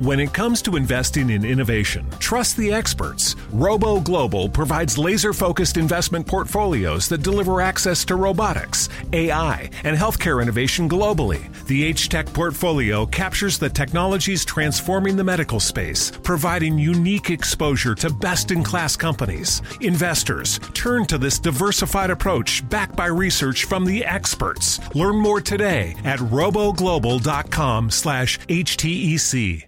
When it comes to investing in innovation, trust the experts. Robo Global provides laser focused investment portfolios that deliver access to robotics, AI, and healthcare innovation globally. The H Tech portfolio captures the technologies transforming the medical space, providing unique exposure to best in class companies. Investors, turn to this diversified approach backed by research from the experts. Learn more today at roboglobal.com slash HTEC.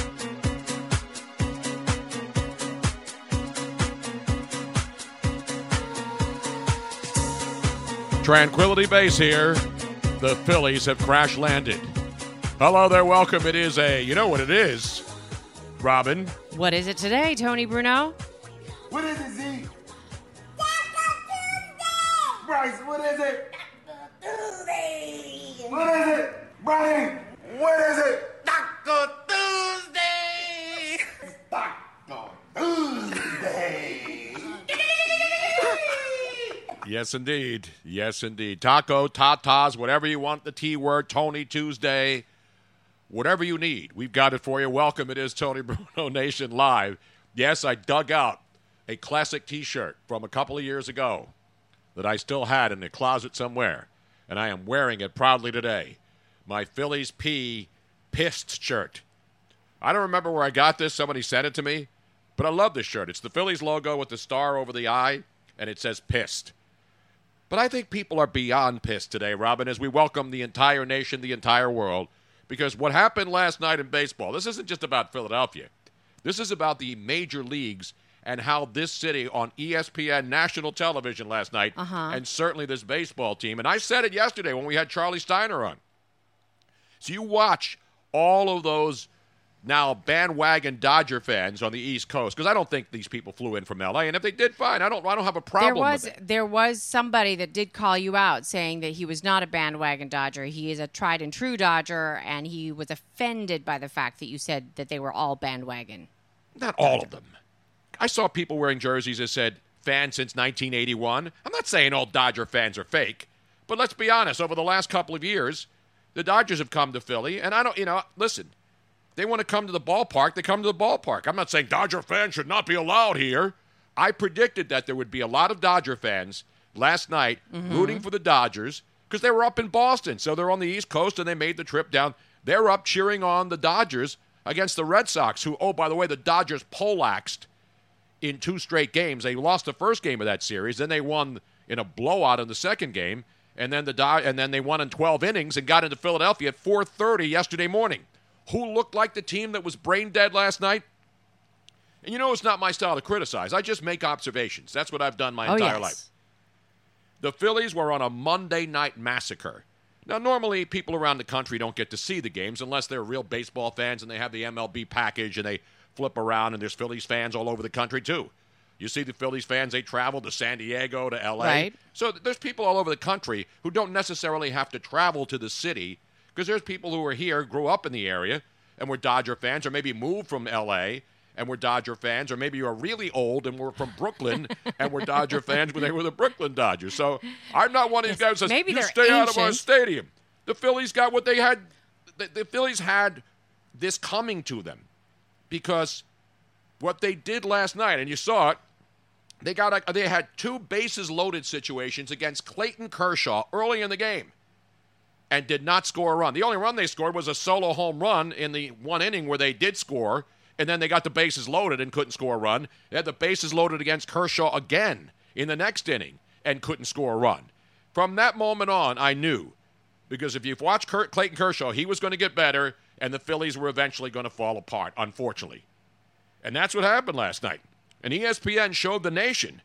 Tranquility Base here. The Phillies have crash landed. Hello there, welcome. It is a, you know what it is, Robin. What is it today, Tony Bruno? What is it, Z? Bryce, what is it? Tuesday. What is it? Brian, what is it? Taco Tuesday! Taco Tuesday! Yes, indeed. Yes, indeed. Taco, tatas, whatever you want, the T word, Tony Tuesday, whatever you need. We've got it for you. Welcome. It is Tony Bruno Nation Live. Yes, I dug out a classic t shirt from a couple of years ago that I still had in the closet somewhere, and I am wearing it proudly today. My Phillies P pissed shirt. I don't remember where I got this. Somebody sent it to me, but I love this shirt. It's the Phillies logo with the star over the eye, and it says pissed. But I think people are beyond pissed today, Robin, as we welcome the entire nation, the entire world, because what happened last night in baseball, this isn't just about Philadelphia. This is about the major leagues and how this city on ESPN national television last night, Uh-huh. and certainly this baseball team. And I said it yesterday when we had Charlie Steiner on. So you watch all of those now bandwagon Dodger fans on the East Coast because I don't think these people flew in from LA, and if they did, fine. I don't. I don't have a problem. There was there was somebody that did call you out saying that he was not a bandwagon Dodger. He is a tried and true Dodger, and he was offended by the fact that you said that they were all bandwagon. Not all of them. I saw people wearing jerseys that said "fan since 1981." I'm not saying all Dodger fans are fake, but let's be honest. Over the last couple of years, the Dodgers have come to Philly, and I don't. You know, listen. They want to come to the ballpark. They come to the ballpark. I'm not saying Dodger fans should not be allowed here. I predicted that there would be a lot of Dodger fans last night mm-hmm. rooting for the Dodgers because they were up in Boston. So they're on the East Coast and they made the trip down. They're up cheering on the Dodgers against the Red Sox, who, oh, by the way, the Dodgers poleaxed in two straight games. They lost the first game of that series, then they won in a blowout in the second game, and then the Do- and then they won in 12 innings and got into Philadelphia at 4:30 yesterday morning. Who looked like the team that was brain dead last night? And you know it's not my style to criticize. I just make observations. That's what I've done my oh entire yes. life. The Phillies were on a Monday night massacre. Now, normally people around the country don't get to see the games unless they're real baseball fans and they have the MLB package and they flip around and there's Phillies fans all over the country too. You see the Phillies fans, they travel to San Diego, to LA. Right. So there's people all over the country who don't necessarily have to travel to the city because there's people who are here, grew up in the area, and were Dodger fans, or maybe moved from LA and were Dodger fans, or maybe you're really old and were from Brooklyn and were Dodger fans when they were the Brooklyn Dodgers. So I'm not one of these guys who says, you stay out of our stadium. The Phillies got what they had. The, the Phillies had this coming to them because what they did last night, and you saw it, they got a, they had two bases loaded situations against Clayton Kershaw early in the game and did not score a run. The only run they scored was a solo home run in the one inning where they did score, and then they got the bases loaded and couldn't score a run. They had the bases loaded against Kershaw again in the next inning and couldn't score a run. From that moment on, I knew Because if you've watched Kurt, Clayton Kershaw, he was going to get better, and the Phillies were eventually going to fall apart, unfortunately. And that's what happened last night. And ESPN showed the nation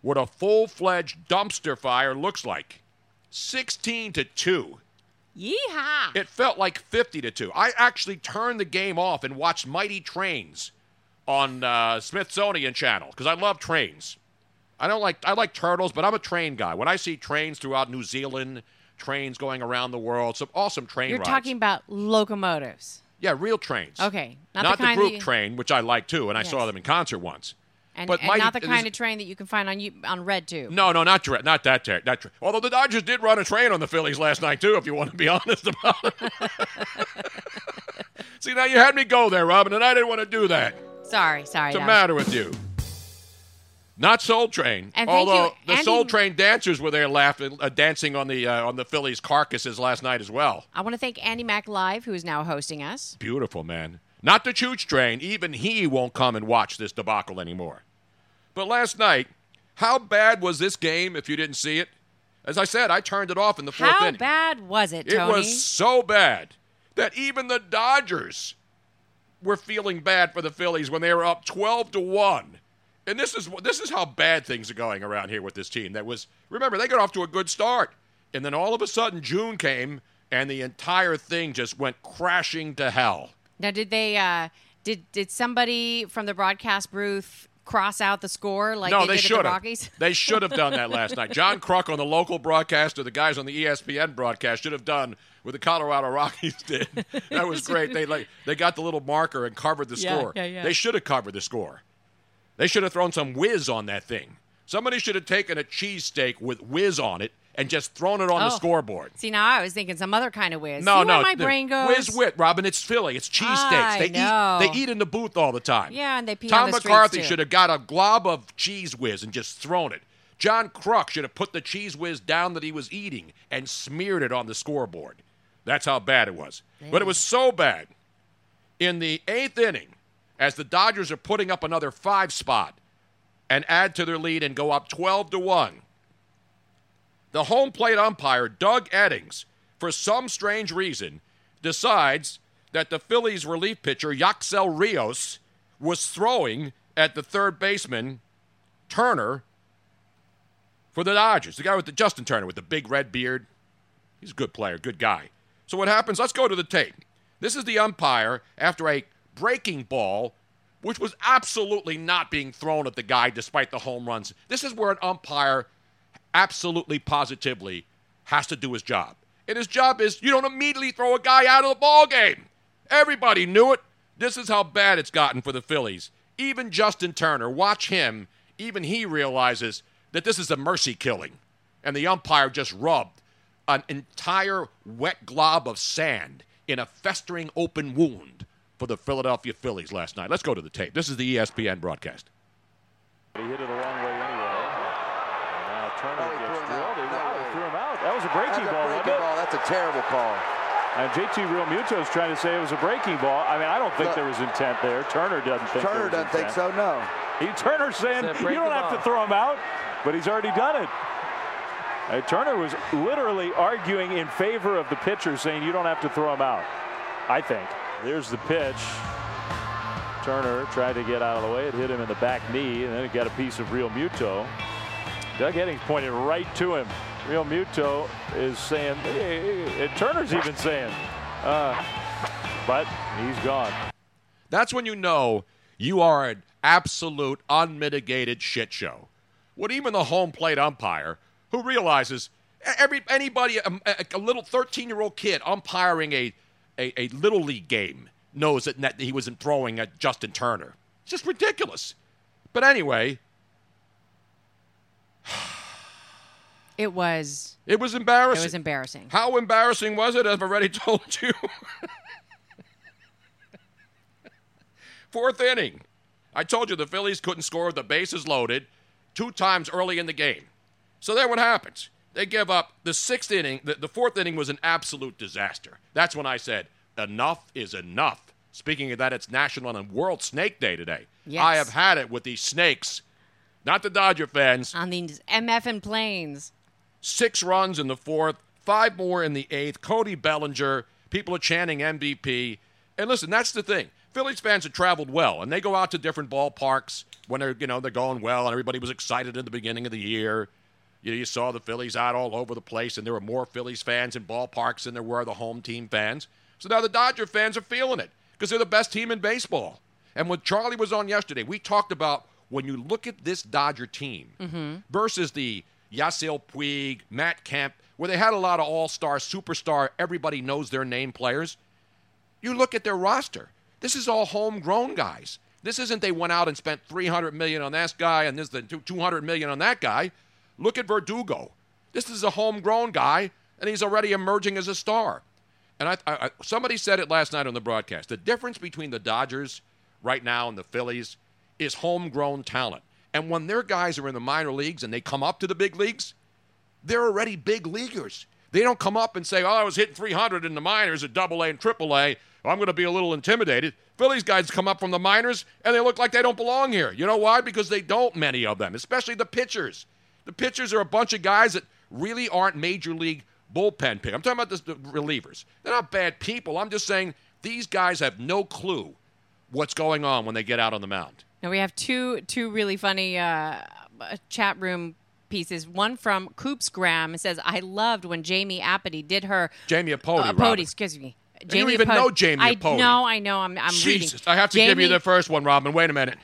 what a full fledged dumpster fire looks like 16 to 2. Yeehaw! It felt like 50 to 2. I actually turned the game off and watched Mighty Trains on uh, Smithsonian Channel because I love trains. I don't like I like turtles, but I'm a train guy. When I see trains throughout New Zealand, trains going around the world, some awesome train You're rides. talking about locomotives. yeah, real trains. Okay, not, Not, the the, group you, train, which I like too, and I saw them in concert once. And, but and not the kind of train that you can find on you on Red too. No, no, not direct, not that ter- that. Tra- Although the Dodgers did run a train on the Phillies last night too, if you want to be honest about it. See, now you had me go there, Robin, and I didn't want to do that. Sorry, sorry. What's the matter with you? Not Soul Train. And thank Although you, the Soul Train dancers were there laughing, uh, dancing on the uh, on the Phillies carcasses last night as well. I want to thank Andy Mack Live, who is now hosting us. Beautiful, man. Not the Chooch Train. Even he won't come and watch this debacle anymore. But last night, how bad was this game if you didn't see it? As I said, I turned it off in the fourth How inning. How bad was it, Tony? It was so bad that even the Dodgers were feeling bad for the Phillies when they were up 12 to 1. And this is this is how bad things are going around here with this team. That was remember they got off to a good start. And then all of a sudden June came and the entire thing just went crashing to hell. Now, did they? Uh, did did somebody from the broadcast booth cross out the score like no, they, they, should the have. Rockies? They should have done that last night. John Kruk on the local broadcast or the guys on the ESPN broadcast should have done what the Colorado Rockies did. That was great. They like they got the little marker and covered the Yeah, score. yeah, yeah. They should have covered the score. They should have thrown some whiz on that thing. Somebody should have taken a cheesesteak with whiz on it and just thrown it on the Oh. scoreboard. See, now I was thinking some other kind of whiz. No, See no. where my brain goes. Whiz wit, Robin. It's Philly. It's cheesesteaks. They know. eat. They eat in the booth all the time. Yeah, and they pee Tom the McCarthy should have got a glob of cheese whiz and just thrown it. John Kruk should have put the cheese whiz down that he was eating and smeared it on the scoreboard. That's how bad it was. But it was so bad. In the eighth inning, as the Dodgers are putting up another five spot and add to their lead and go up 12 to 1, the home plate umpire, Doug Eddings, for some strange reason, decides that the Phillies relief pitcher, Yacksel Rios, was throwing at the third baseman, Turner, for the Dodgers. The guy with the Justin Turner with the big red beard. He's a good player, good guy. So what happens? Let's go to the tape. This is the umpire after a breaking ball, which was absolutely not being thrown at the guy despite the home runs. This is where an umpire absolutely positively has to do his job. And his job is you don't immediately throw a guy out of the ball game. Everybody knew it. This is how bad it's gotten for the Phillies. Even Justin Turner, watch him, even he realizes that this is a mercy killing. And the umpire just rubbed an entire wet glob of sand in a festering open wound for the Philadelphia Phillies last night. Let's go to the tape. This is the ESPN broadcast. He hit it a long way anyway. And now Turner No, he gets threw him drilled. out. He, No, wow, he no. threw him out. That was a breaking That's a ball, breaking wasn't it? ball. That's a terrible call. And JT Realmuto is trying to say it was a breaking ball. I mean, I don't think Look. there was intent there. Turner doesn't think Turner doesn't think so. No. He Turner's saying you don't the have to throw him out, but he's already done it. Uh, Turner was literally arguing in favor of the pitcher, saying you don't have to throw him out. I think. There's the pitch. Turner tried to get out of the way. It hit him in the back knee, and then it got a piece of Realmuto. Doug Eddings pointed right to him. Realmuto is saying, hey, and Turner's even saying, uh, but he's gone. That's when you know you are an absolute unmitigated shit show. What even the home plate umpire, who realizes every anybody, a, a- a little 13 year old kid umpiring a, a, a little league game, knows that he wasn't throwing at Justin Turner. It's just ridiculous. But anyway, It was. it was embarrassing. It was embarrassing. How embarrassing was it? I've already told you. Fourth inning. I told you the Phillies couldn't score with the bases loaded two times early in the game. So then what happens? They give up the sixth inning. The, the fourth inning was an absolute disaster. That's when I said, enough is enough. Speaking of that, it's National and World Snake Day today. Yes. I have had it with these snakes, not the Dodger fans. On these MF and planes. Six runs in the fourth, five more in the eighth. Cody Bellinger. People are chanting MVP. And listen, that's the thing. Phillies fans have traveled well, and they go out to different ballparks when they're you know they're going well, and everybody was excited in the beginning of the year. You know, you saw the Phillies out all over the place, and there were more Phillies fans in ballparks than there were the home team fans. So now the Dodger fans are feeling it because they're the best team in baseball. And when Charlie was on yesterday, we talked about when you look at this Dodger team mm-hmm. versus the Yasiel Puig, Matt Kemp, where they had a lot of all-star, superstar, everybody knows their name players. You look at their roster. This is all homegrown guys. This isn't they went out and spent 300 million on this guy and this the 200 million on that guy. Look at Verdugo. This is a homegrown guy, and he's already emerging as a star. And I, I, somebody said it last night on the broadcast. The difference between the Dodgers right now and the Phillies is homegrown talent. And when their guys are in the minor leagues and they come up to the big leagues, they're already big leaguers. They don't come up and say, "Oh, I was hitting 300 in the minors at Double A and Triple A. Oh, I'm going to be a little intimidated." Phillies guys come up from the minors and they look like they don't belong here. You know why? Because they don't. Many of them, especially the pitchers. The pitchers are a bunch of guys that really aren't major league bullpen pick. I'm talking about the relievers. They're not bad people. I'm just saying these guys have no clue what's going on when they get out on the mound. Now we have two two really funny uh, chat room pieces. One from Coops Graham it says, "I loved when Jamie Apathy did her Jamie Apody. uh, Robin. Excuse me." you don't even Apody- know Jamie I Apody. know, I know. I'm, I'm Jesus, reading. I have to give you the first one, Robin. Wait a minute.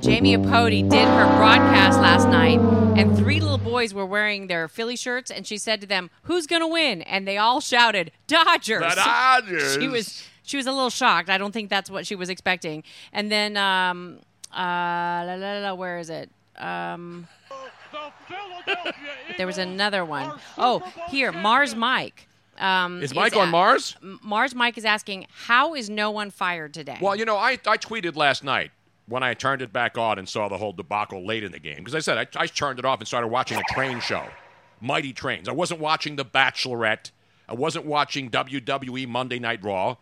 Jamie Apody did her broadcast last night, and three little boys were wearing their Philly shirts, and she said to them, "Who's going to win?" And they all shouted, "Dodgers!" The Dodgers. She was she was a little shocked. I don't think that's what she was expecting. And then, um, uh, la, la, la, where is it? Um, there was another one. Oh, here, Mars Mike. Um, Is Mike on Mars? Mars Mike is asking, "How is no one fired today?" Well, you know, I, I tweeted last night when I turned it back on and saw the whole debacle late in the game. Because I said I, I turned it off and started watching a train show, Mighty Trains. I wasn't watching The Bachelorette. I wasn't watching WWE Monday Night Raw.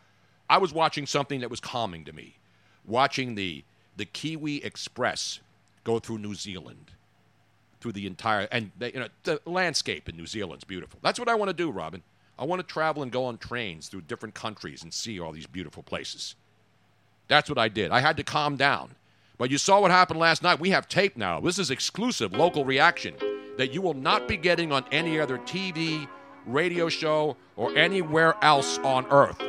I was watching something that was calming to me, watching the the Kiwi Express go through New Zealand, through the entire and they, you know the landscape in New Zealand's beautiful. That's what I want to do, Robin. I want to travel and go on trains through different countries and see all these beautiful places. That's what I did. I had to calm down. But you saw what happened last night. We have tape now. This is exclusive local reaction that you will not be getting on any other TV, radio show, or anywhere else on earth.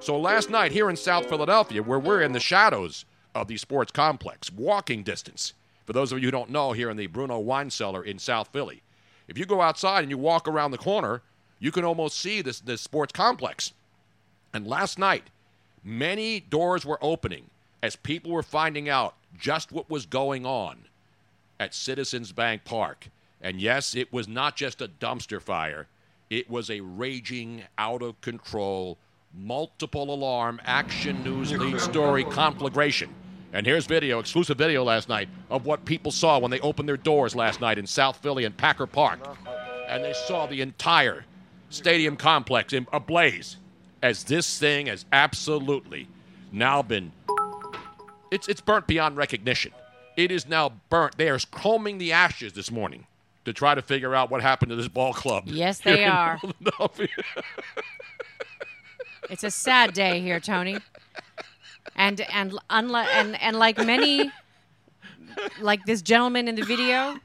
So last night here in South Philadelphia, where we're in the shadows of the sports complex, walking distance. For those of you who don't know, here in the Bruno Wine Cellar in South Philly, if you go outside and you walk around the corner, you can almost see this, this sports complex. And last night, many doors were opening as people were finding out just what was going on at Citizens Bank Park. And yes, it was not just a dumpster fire, it was a raging, out of control, multiple alarm action news lead story conflagration. And here's video, exclusive video last night of what people saw when they opened their doors last night in South Philly and Packer Park. And they saw the entire stadium complex in ablaze as this thing has absolutely now been it's it's burnt beyond recognition. It is now burnt. They are combing the ashes this morning to try to figure out what happened to this ball club. Yes, they are. It's a sad day here, Tony. And and unlike and, and like many like this gentleman in the video,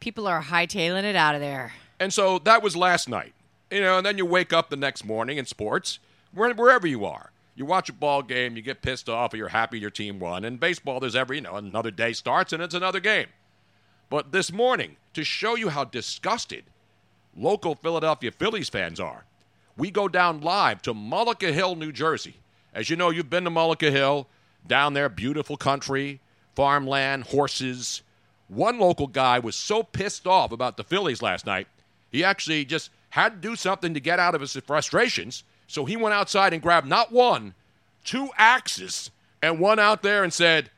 people are hightailing it out of there. And so that was last night. You know, and then you wake up the next morning in sports, where, wherever you are. You watch a ball game, you get pissed off, or you're happy your team won. And baseball, there's every, you know, another day starts and it's another game. But this morning, to show you how disgusted local Philadelphia Phillies fans are, we go down live to Mullica Hill, New Jersey. As you know, you've been to Mullica Hill, down there, beautiful country, farmland, horses. One local guy was so pissed off about the Phillies last night, he actually just had to do something to get out of his frustrations. So he went outside and grabbed not one, two axes, and went out there and said,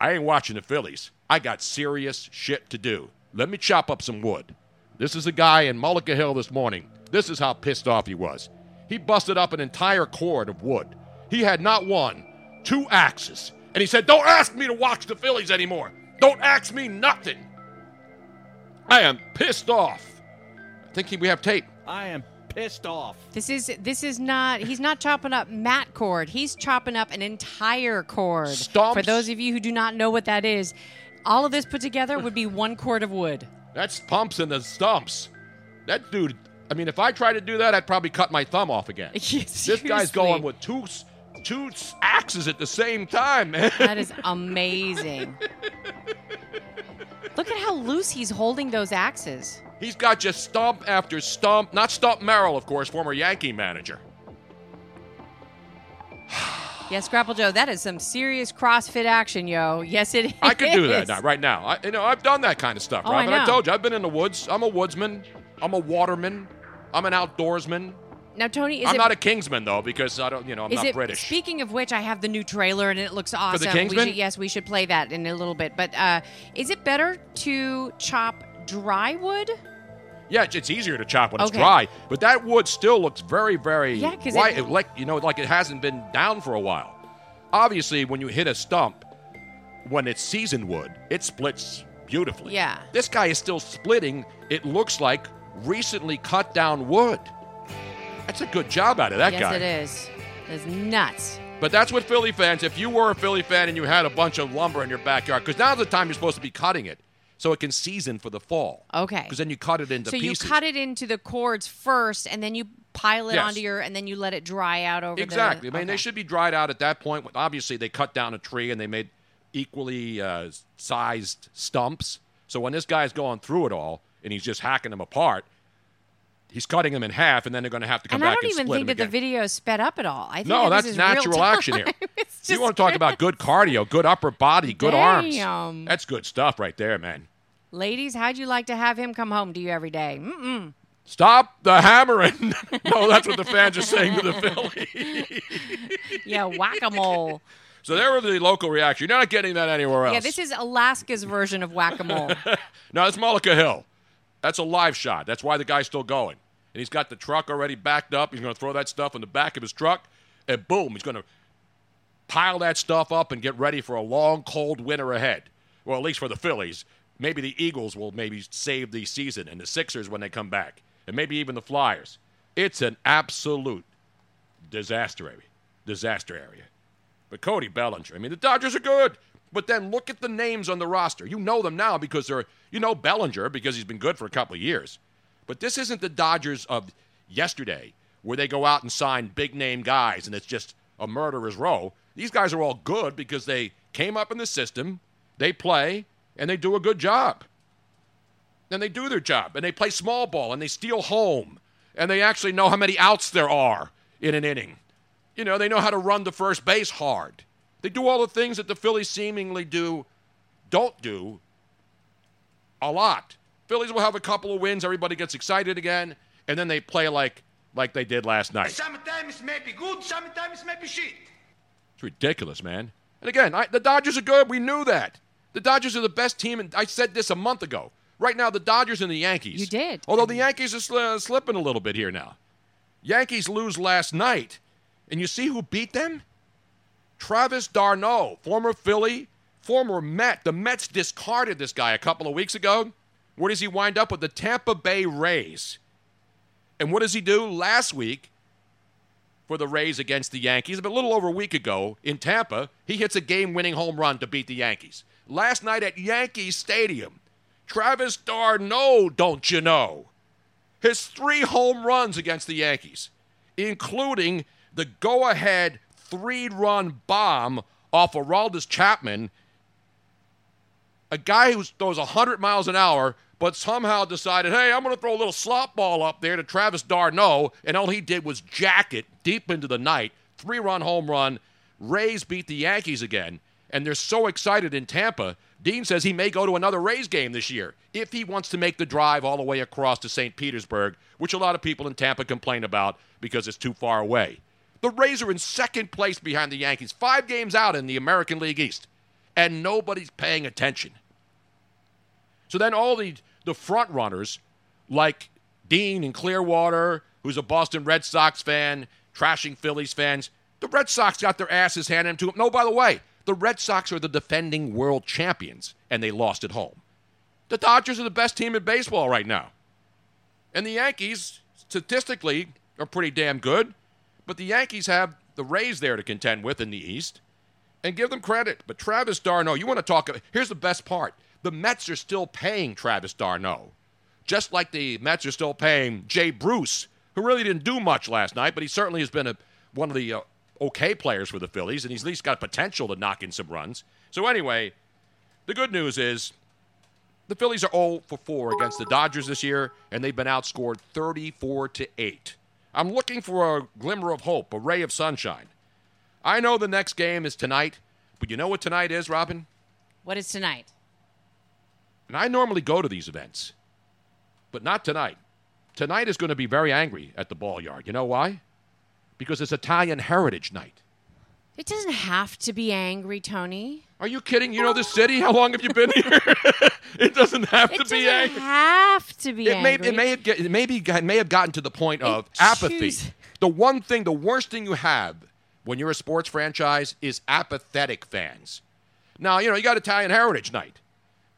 I ain't watching the Phillies. I got serious shit to do. Let me chop up some wood. This is a guy in Mullica Hill this morning. This is how pissed off he was. He busted up an entire cord of wood. He had not one, two axes. And he said, Don't ask me to watch the Phillies anymore. Don't ask me nothing. I am pissed off. I think he, we have tape. I am pissed off. This is this is not. He's not chopping up mat cord. He's chopping up an entire cord. Stumps. For those of you who do not know what that is, all of this put together would be one cord of wood. That's pumps and the stumps. That dude. I mean, if I tried to do that, I'd probably cut my thumb off again. this guy's going with two two axes at the same time, man. That is amazing. Look at how loose he's holding those axes. He's got just stump after stump. Not Stump Merrill, of course, former Yankee manager. Yes, Grapple Joe, that is some serious CrossFit action, yo. Yes, it is. I could do that now, right now. I, you know, I've done that kind of stuff, Oh, I Robin. I, know. told you, I've been in the woods. I'm a woodsman. I'm a waterman. I'm an outdoorsman. Now, Tony, is I'm it not a Kingsman though, because I don't, you know, I'm Is not it British. speaking of which, I have the new trailer and it looks awesome. We Kingsman? should, yes, we should play that in a little bit. But uh, is it better to chop dry wood? Yeah, it's- easier to chop when it's dry, but that wood still looks very, very Yeah, white, it- like you know, like it hasn't been down for a while. Obviously, when you hit a stump, when it's seasoned wood, it splits beautifully. Yeah. This guy is still splitting. It looks like recently cut down wood. That's a good job out of that yes, guy. Yes, it is. It's nuts. But that's what Philly fans, if you were a Philly fan and you had a bunch of lumber in your backyard, because now's the time you're supposed to be cutting it so it can season for the fall. Okay. Because then you cut it into so pieces. you cut it into the cords first, and then you pile it Yes. onto your, and then you let it dry out over Exactly. the. I mean, they should be dried out at that point. Obviously, they cut down a tree and they made equally uh, sized stumps. So when this guy's going through it all and he's just hacking them apart, he's cutting them in half, and then they're going to have to come back And I don't even think that the video is sped up at all. I think no, that that's natural action here. You want to talk about good cardio, good upper body, good arms. That's good stuff right there, man. Ladies, how'd you like to have him come home to you every day? Mm-mm. Stop the hammering. no, that's what the fans are saying to the Philly. Yeah, whack-a-mole. so there was the local reaction. You're not getting that anywhere else. yeah, this is Alaska's version of whack-a-mole. No, it's Mullica Hill. That's a live shot. That's why the guy's still going. And he's got the truck already backed up. He's going to throw that stuff in the back of his truck, and boom, he's going to pile that stuff up and get ready for a long, cold winter ahead. Well, at least for the Phillies. Maybe the Eagles will maybe save the season, and the Sixers when they come back, and maybe even the Flyers. It's an absolute disaster area. Disaster area. But Cody Bellinger, I mean, the Dodgers are good. But then look at the names on the roster. You know them now because they're, you know Bellinger because he's been good for a couple of years. But this isn't the Dodgers of yesterday where they go out and sign big name guys and it's just a murderer's row. These guys are all good because they came up in the system, they play, and they do a good job. And they do their job and they play small ball and they steal home and they actually know how many outs there are in an inning. You know, they know how to run the first base hard. They do all the things that the Phillies seemingly do, don't do a lot. Phillies will have a couple of wins, everybody gets excited again, and then they play like like they did last night. Sometimes maybe good, sometimes maybe shit. It's ridiculous, man. And again, I, the Dodgers are good. We knew that. The Dodgers are the best team, and I said this a month ago. Right now, the Dodgers and the Yankees. You did. Although the Yankees are sli- slipping a little bit here now. Yankees lose last night, and you see who beat them? Travis d'Arnaud, former Philly, former Met. The Mets discarded this guy a couple of weeks ago. Where does he wind up with? The Tampa Bay Rays. And what does he do? Last week, for the Rays against the Yankees. But a little over a week ago in Tampa, he hits a game winning home run to beat the Yankees. Last night at Yankee Stadium, Travis d'Arnaud, don't you know? His three home runs against the Yankees, including the go ahead three run bomb off Aroldis Chapman, a guy who throws 100 miles an hour, but somehow decided, hey, I'm going to throw a little slop ball up there to Travis d'Arnaud, and all he did was jack it deep into the night. Three run home run. Rays beat the Yankees again, and they're so excited in Tampa. Dean says he may go to another Rays game this year if he wants to make the drive all the way across to St. Petersburg, which a lot of people in Tampa complain about because it's too far away. The Rays are in second place behind the Yankees, five games out in the American League East, and nobody's paying attention. So then all the, the front runners, like Dean in Clearwater, who's a Boston Red Sox fan, trashing Phillies fans, the Red Sox got their asses handed to them. No, by the way, the Red Sox are the defending world champions, and they lost at home. The Dodgers are the best team in baseball right now. And the Yankees, statistically are pretty damn good, but the Yankees have the Rays there to contend with in the East, and give them credit. But Travis d'Arnaud, you want to talk? Here's the best part: the Mets are still paying Travis d'Arnaud, just like the Mets are still paying Jay Bruce, who really didn't do much last night, but he certainly has been a, one of the uh, okay players for the Phillies, and he's at least got potential to knock in some runs. So anyway, the good news is the Phillies are 0 for 4 against the Dodgers this year, and they've been outscored 34 to 8. I'm looking for a glimmer of hope, a ray of sunshine. I know the next game is tonight, but you know what tonight is, Robin? What is tonight? And I normally go to these events, but not tonight. Tonight is going to be very angry at the ball yard. You know why? Because it's Italian Heritage Night. It doesn't have to be angry, Tony. Are you kidding? You know the city? How long have you been here? it doesn't have It to doesn't be angry. have to be It may, angry. it may have get, it maybe it may have gotten to the point of It apathy. choose- The one thing, the worst thing you have when you're a sports franchise is apathetic fans. Now you know you got Italian Heritage Night,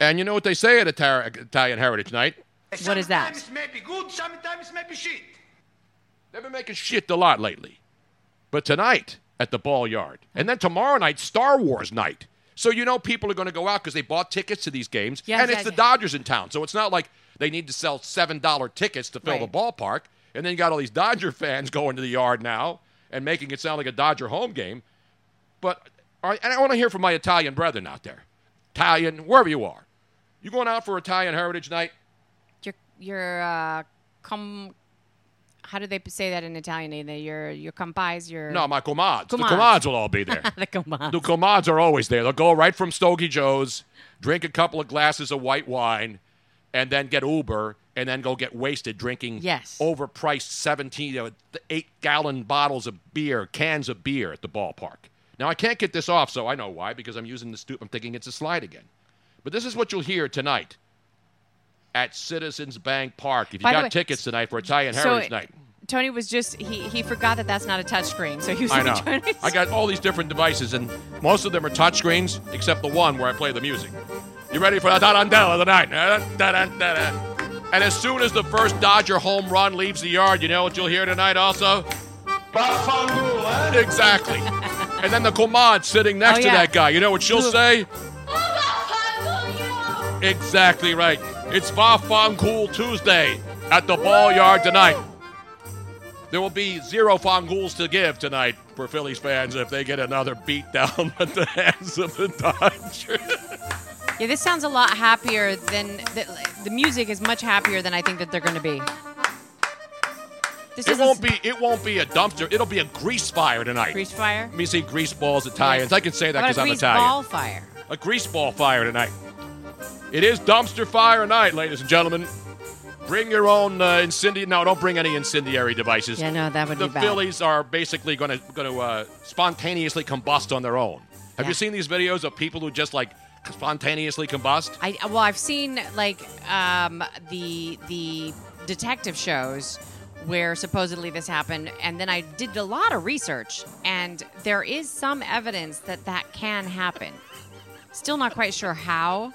and you know what they say at Ita- Italian Heritage Night. What is that? Sometimes maybe good, sometimes maybe shit. They've been making shit a lot lately, but tonight at the Ball Yard, and then tomorrow night Star Wars night. So you know people are going to go out because they bought tickets to these games, Yes, and it's the. Dodgers in town. So it's not like they need to sell seven dollar tickets to fill Right. the ballpark, and then you got all these Dodger fans going to the yard now and making it sound like a Dodger home game. But and I want to hear from my Italian brethren out there, Italian wherever you are. You going out for Italian Heritage Night? Your your uh, com. How do they say that in Italian? Either Your your compais, your No, my comads. The Comads. comads will all be there. the compas. The comads are always there. They'll go right from Stogie Joe's, drink a couple of glasses of white wine, and then get Uber, and then go get wasted drinking Yes. overpriced 17, you know, eight gallon bottles of beer, cans of beer at the ballpark. Now, I can't get this off, so I know why, because I'm using the stoop. I'm thinking it's a slide again. But this is what you'll hear tonight at Citizens Bank Park. If you By got way, tickets tonight for Italian so Heritage Night. Tony was just he he forgot that that's not a touchscreen, so he was I know. trying to- I got all these different devices, and most of them are touchscreens, except the one where I play the music. You ready for the tarantella of the night? And as soon as the first Dodger home run leaves the yard, you know what you'll hear tonight also? Eh? Exactly. And then the comad sitting next Oh, to that guy. You know what she'll say? Exactly right. It's Cool Tuesday at the ball yard tonight. There will be zero Fongools to give tonight for Phillies fans if they get another beat down at the hands of the Dodgers. yeah, this sounds a lot happier than the, the music is much happier than I think that they're going to be. This It won't be. It won't be a dumpster. It'll be a grease fire tonight. grease fire. Let me see grease balls and Italians. I can say that because I'm grease Italian. ball fire? A grease ball fire tonight. It is dumpster fire night, ladies and gentlemen. Bring your own uh, incendiary. No, don't bring any incendiary devices. Yeah, no, that would the be bad. The Phillies are basically going to going to uh, spontaneously combust on their own. Have Yeah. you seen these videos of people who just like spontaneously combust? I well, I've seen like um, the the detective shows where supposedly this happened, and then I did a lot of research, and there is some evidence that that can happen. Still not quite sure how,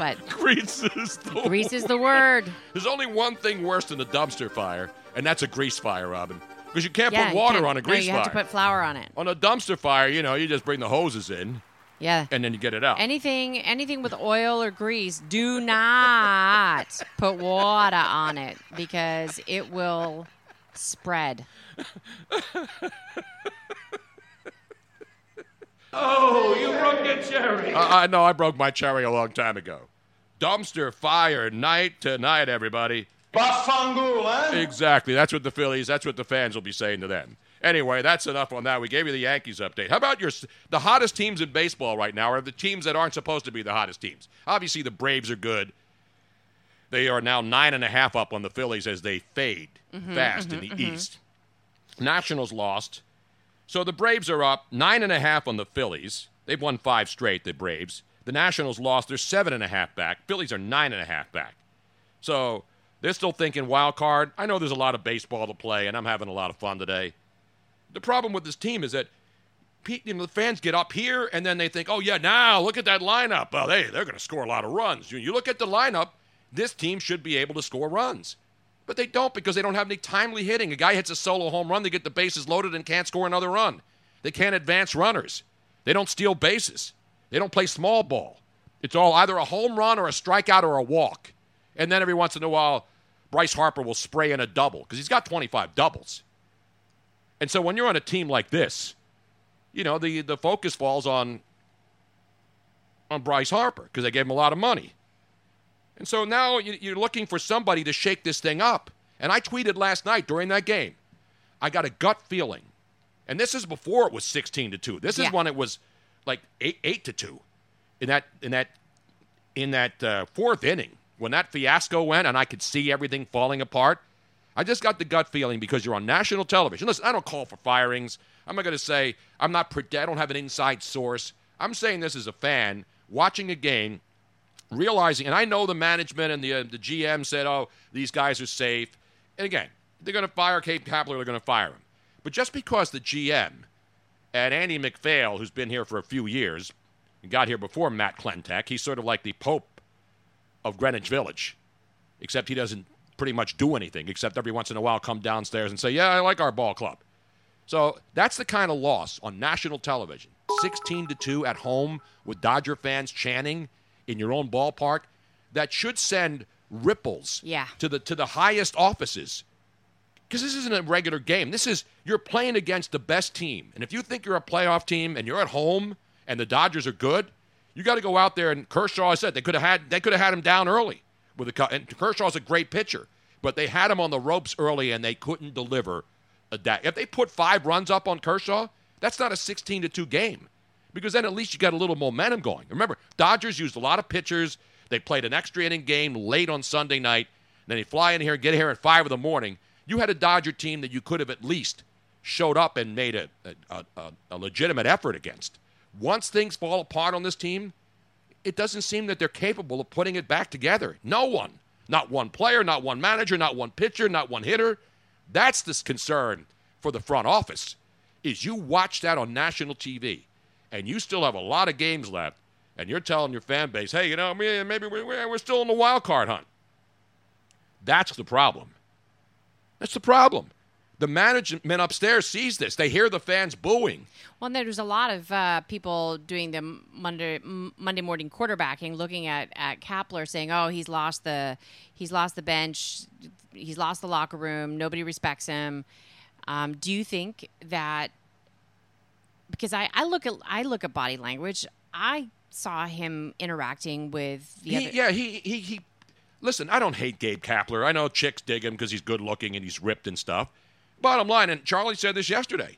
but Grease is the grease is the word. There's only one thing worse than a dumpster fire, and that's a grease fire, Robin. Because you can't yeah, put water can't- on a no, grease you fire. You have to put flour on it. on a dumpster fire, you know, you just bring the hoses in Yeah. and then you get it out. Anything anything with oil or grease, do not put water on it because it will spread. Oh, you broke the cherry. I, I know I broke my cherry a long time ago. Dumpster fire night tonight, everybody. Bafangul, eh? Exactly. That's what the Phillies, that's what the fans will be saying to them. Anyway, that's enough on that. We gave you the Yankees update. How about your the hottest teams in baseball right now are the teams that aren't supposed to be the hottest teams. Obviously, the Braves are good. They are now nine and a half up on the Phillies as they fade mm-hmm, fast in mm-hmm, the mm-hmm. East. Nationals lost. So the Braves are up nine and a half on the Phillies. They've won five straight, the Braves. The Nationals lost. They're seven and a half back. Phillies are nine and a half back. So they're still thinking wild card. I know there's a lot of baseball to play, and I'm having a lot of fun today. The problem with this team is that you know, the fans get up here and then they think, oh, yeah, now look at that lineup. Well, they, they're going to score a lot of runs. You look at the lineup, this team should be able to score runs. But they don't because they don't have any timely hitting. A guy hits a solo home run, they get the bases loaded and can't score another run. They can't advance runners. They don't steal bases. They don't play small ball. It's all either a home run or a strikeout or a walk. And then every once in a while, Bryce Harper will spray in a double because he's got 25 doubles. And so when you're on a team like this, you know, the, the focus falls on, on Bryce Harper because they gave him a lot of money. And so now you- you're looking for somebody to shake this thing up. And I tweeted last night during that game, I got a gut feeling. And this is before it was 16 to 2. This Yeah. is when it was like 8 8 to 2 in that in that in that uh, fourth inning when that fiasco went and I could see everything falling apart. I just got the gut feeling because you're on national television. Listen, I don't call for firings. I'm not going to say I'm not. I don't have an inside source. I'm saying this as a fan watching a game, realizing, and I know the management and the uh, the GM said, "Oh, these guys are safe." And again, they're going to fire Gabe Kapler. They're going to fire him. But just because the GM and Andy MacPhail, who's been here for a few years, got here before Matt Klentak, he's sort of like the Pope of Greenwich Village, except he doesn't pretty much do anything, except every once in a while come downstairs and say, Yeah, I like our ball club. So that's the kind of loss on national television. 16 to 2 at home with Dodger fans chanting in your own ballpark that should send ripples Yeah. to the to the highest offices. Because this isn't a regular game. This is you're playing against the best team. And if you think you're a playoff team and you're at home and the Dodgers are good, you got to go out there and Kershaw I said they could have had they could have had him down early with a cut. And Kershaw's a great pitcher, but they had him on the ropes early and they couldn't deliver a If they put 5 runs up on Kershaw, that's not a 16 to 2 game. Because then at least you got a little momentum going. Remember, Dodgers used a lot of pitchers. They played an extra inning game late on Sunday night. Then they fly in here and get here at 5 in the morning. You had a Dodger team that you could have at least showed up and made a, a, a, a legitimate effort against. Once things fall apart on this team, it doesn't seem that they're capable of putting it back together. No one. Not one player, not one manager, not one pitcher, not one hitter. That's this concern for the front office. Is you watch that on national TV and you still have a lot of games left and you're telling your fan base, hey, you know, maybe maybe we're still in the wild card hunt. That's the problem. That's the problem. The management upstairs sees this. They hear the fans booing. Well, and there's a lot of uh, people doing the Monday Monday morning quarterbacking, looking at at Kapler, saying, "Oh, he's lost the he's lost the bench, he's lost the locker room. Nobody respects him." Um, do you think that because I, I look at I look at body language, I saw him interacting with the He, other. yeah, he, he he. Listen, I don't hate Gabe Kapler. I know chicks dig him because he's good looking and he's ripped and stuff. Bottom line, and Charlie said this yesterday.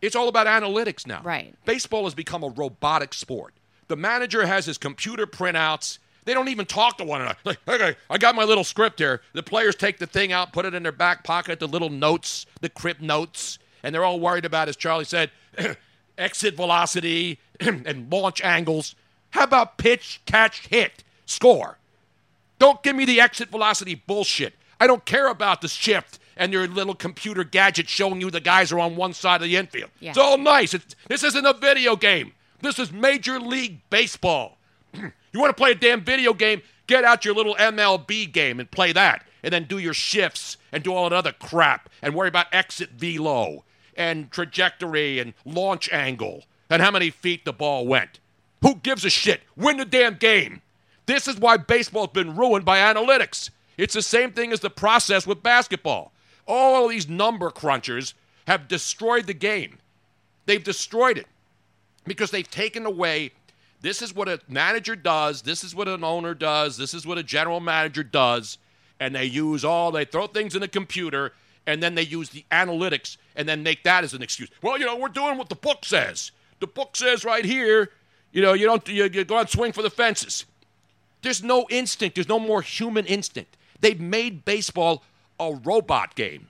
It's all about analytics now. Right. Baseball has become a robotic sport. The manager has his computer printouts. They don't even talk to one another. Like, okay, I got my little script here. The players take the thing out, put it in their back pocket, the little notes, the crypt notes, and they're all worried about, as Charlie said, exit velocity and launch angles. How about pitch, catch, hit, score? Don't give me the exit velocity bullshit. I don't care about the shift and your little computer gadget showing you the guys are on one side of the infield. Yeah. It's all nice. It's, this isn't a video game. This is Major League Baseball. you want to play a damn video game? Get out your little MLB game and play that. And then do your shifts and do all that other crap and worry about exit velo and trajectory and launch angle and how many feet the ball went. Who gives a shit? Win the damn game. This is why baseball's been ruined by analytics. It's the same thing as the process with basketball. All of these number crunchers have destroyed the game. They've destroyed it because they've taken away this is what a manager does, this is what an owner does, this is what a general manager does, and they use all they throw things in the computer and then they use the analytics and then make that as an excuse. Well, you know, we're doing what the book says. The book says right here, you know, you don't you, you go out and swing for the fences. There's no instinct. There's no more human instinct. They've made baseball a robot game.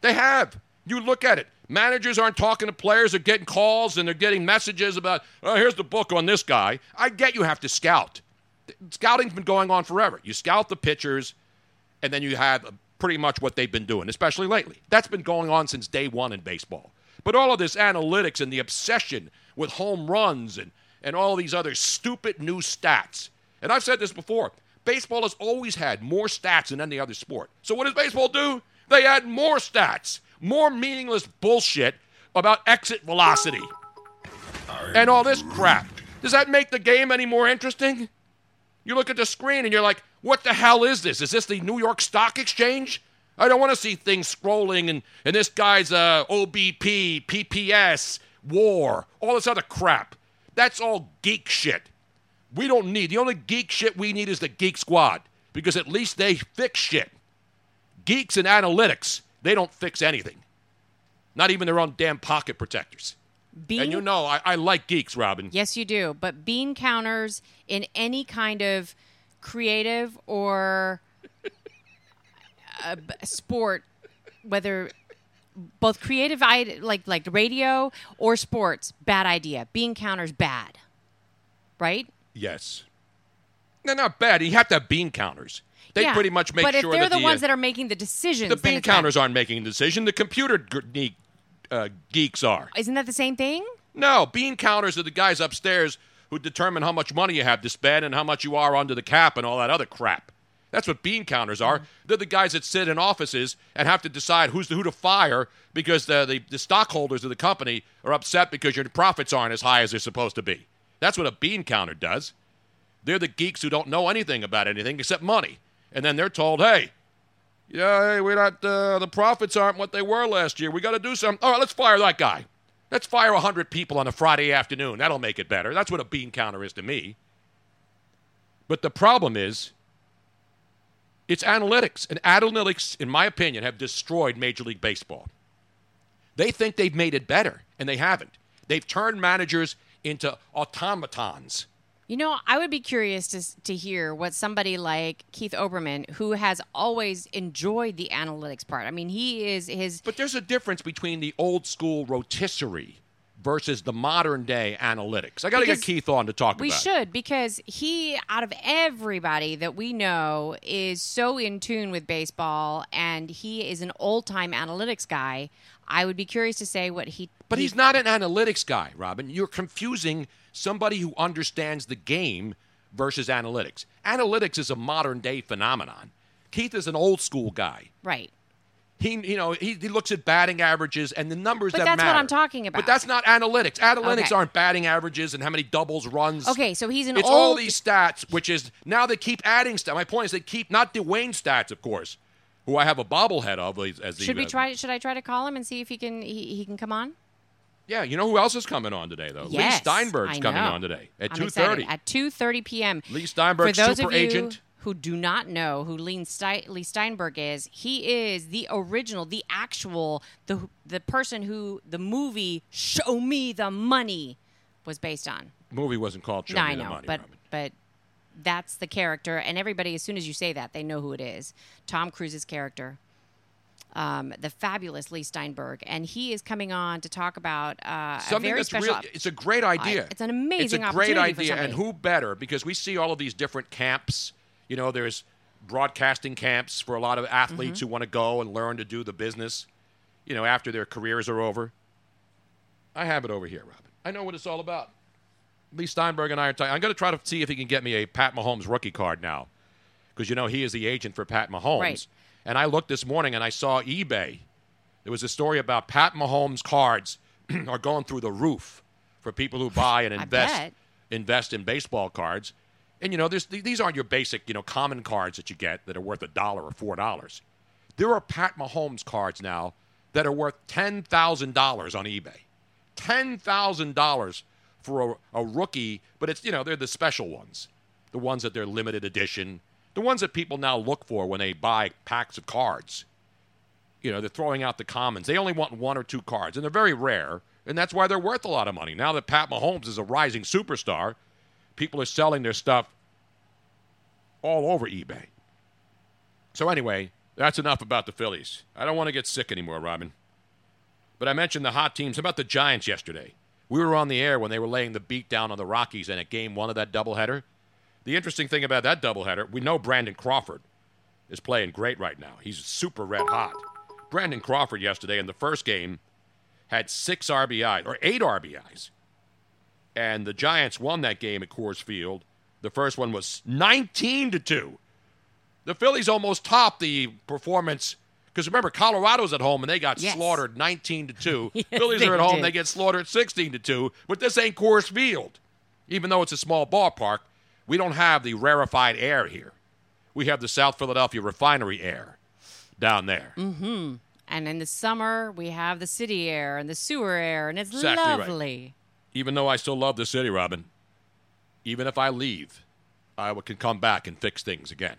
They have. You look at it. Managers aren't talking to players. They're getting calls and they're getting messages about, oh, here's the book on this guy. I get you have to scout. Scouting's been going on forever. You scout the pitchers, and then you have pretty much what they've been doing, especially lately. That's been going on since day one in baseball. But all of this analytics and the obsession with home runs and, and all these other stupid new stats. And I've said this before Baseball has always had more stats than any other sport. So what does baseball do? They add more stats, more meaningless bullshit about exit velocity and all this crap. Does that make the game any more interesting? You look at the screen and you're like, what the hell is this? Is this the New York Stock Exchange? I don't want to see things scrolling and, and this guy's uh, OBP, PPS, war, all this other crap. That's all geek shit. We don't need, the only geek shit we need is the Geek Squad because at least they fix shit. Geeks and analytics, they don't fix anything. Not even their own damn pocket protectors. Bean, And you know, I, I like geeks, Robin. yes, you do. But bean counters in any kind of creative or uh, sport, whether both creative, like like radio or sports, bad idea. Bean counters bad, right? Yes. They're not bad. You have to have bean counters. They Yeah, pretty much make But if they're that the, the, ones uh, that are making the decisions, the bean counters aren't making a decision. The computer g- uh, geeks are. Isn't that the same thing? No, bean counters are the guys upstairs who determine how much money you have to spend and how much you are under the cap and all that other crap. That's what bean counters are. They're the guys that sit in offices and have to decide who's the, who to fire because the, the, the stockholders of the company are upset because your profits aren't as high as they're supposed to be. That's what a bean counter does. They're the geeks who don't know anything about anything except money. And then they're told, hey, yeah, hey, we're not, uh, the profits aren't what they were last year. We got to do something. All right, let's fire that guy. Let's fire 100 people on a Friday afternoon. That'll make it better. That's what a bean counter is to me. But the problem is, it's analytics. And analytics, in my opinion, have destroyed Major League Baseball. They think they've made it better, and they haven't. They've turned managers into automatons. You know, I would be curious to to hear what somebody like Keith Olbermann, who has always enjoyed the analytics part. I mean, he is his. But there's a difference between the old school rotisserie versus the modern day analytics. I got to get Keith on to talk We about it. should because he, out of everybody that we know, is so in tune with baseball, and he is an old time analytics guy. I would be curious to say what he. But he- he's not an analytics guy, Robin. You're confusing somebody who understands the game versus analytics. Analytics is a modern day phenomenon. Keith is an old school guy. right. He, you know, he, he looks at batting averages and the numbers But that that's what. I'm talking about. But that's not analytics. Analytics Okay. aren't batting averages and how many doubles, runs. Okay, so he's an It's all these stats, which is now they keep adding stuff. My point is they keep not Dwayne stats, of course, who I have a bobblehead of as, the. Should we try? Should I try to call him and see if he can he, he can come on? Yeah, you know who else is coming on today though? Lee Yes, Steinberg's I coming on today at two thirty. At two thirty p.m. Lee Steinberg, super you agent. Who do not know who Lee, Stein, Lee Steinberg is, he is the original, the actual, the the person who the movie "Show Me the Money" was based on. The Movie wasn't called Show no, Me I the Money. but Robin. but that's the character, and everybody, as soon as you say that, they know who it is. Tom Cruise's character. Um, the fabulous Lee Steinberg, and he is coming on to talk about uh, a something very that's special. real. It's a great idea. it's an amazing It's a great idea, and who better? Because we see all of these different camps. You know, there's broadcasting camps for a lot of athletes Mm-hmm. who want to go and learn to do the business. You know, after their careers are over. I have it over here, Robin. I know what it's all about. Lee Steinberg and I are talking. I'm going to try to see if he can get me a Pat Mahomes rookie card now, because you know he is the agent for Pat Mahomes. Right. And I looked this morning and I saw eBay. There was a story about Pat Mahomes cards are going through the roof for people who buy and invest invest in baseball cards. And you know, these aren't your basic, you know, common cards that you get that are worth a dollar or four dollars. There are Pat Mahomes cards now that are worth ten thousand dollars on eBay. Ten thousand dollars for a, a rookie, but it's you know they're the special ones, the ones that they're limited edition, the ones that people now look for when they buy packs of cards. You know, they're throwing out the commons. They only want one or two cards, and they're very rare, and that's why they're worth a lot of money. Now that Pat Mahomes is a rising superstar, people are selling their stuff all over eBay. So anyway, that's enough about the Phillies. I don't want to get sick anymore, Robin. But I mentioned the hot teams. How about the Giants yesterday? We were on the air when they were laying the beat down on the Rockies in at game one of that doubleheader. The interesting thing about that doubleheader, we know Brandon Crawford is playing great right now. He's super red hot. Brandon Crawford yesterday in the first game had six RBIs or eight RBIs. And the Giants won that game at Coors Field The first one was 19 to 2. The Phillies almost topped the performance because remember Colorado's at home and they got Yes. slaughtered 19 to 2. Yes, Phillies are at home, did. they get slaughtered 16 to 2, but this ain't Coors Field. Even though it's a small ballpark, we don't have the rarefied air here. We have the South Philadelphia refinery air down there. Mm-hmm. And in the summer, we have the city air and the sewer air, and it's Exactly right. Even though I still love the city, Robin, even if I leave, I can come back and fix things again.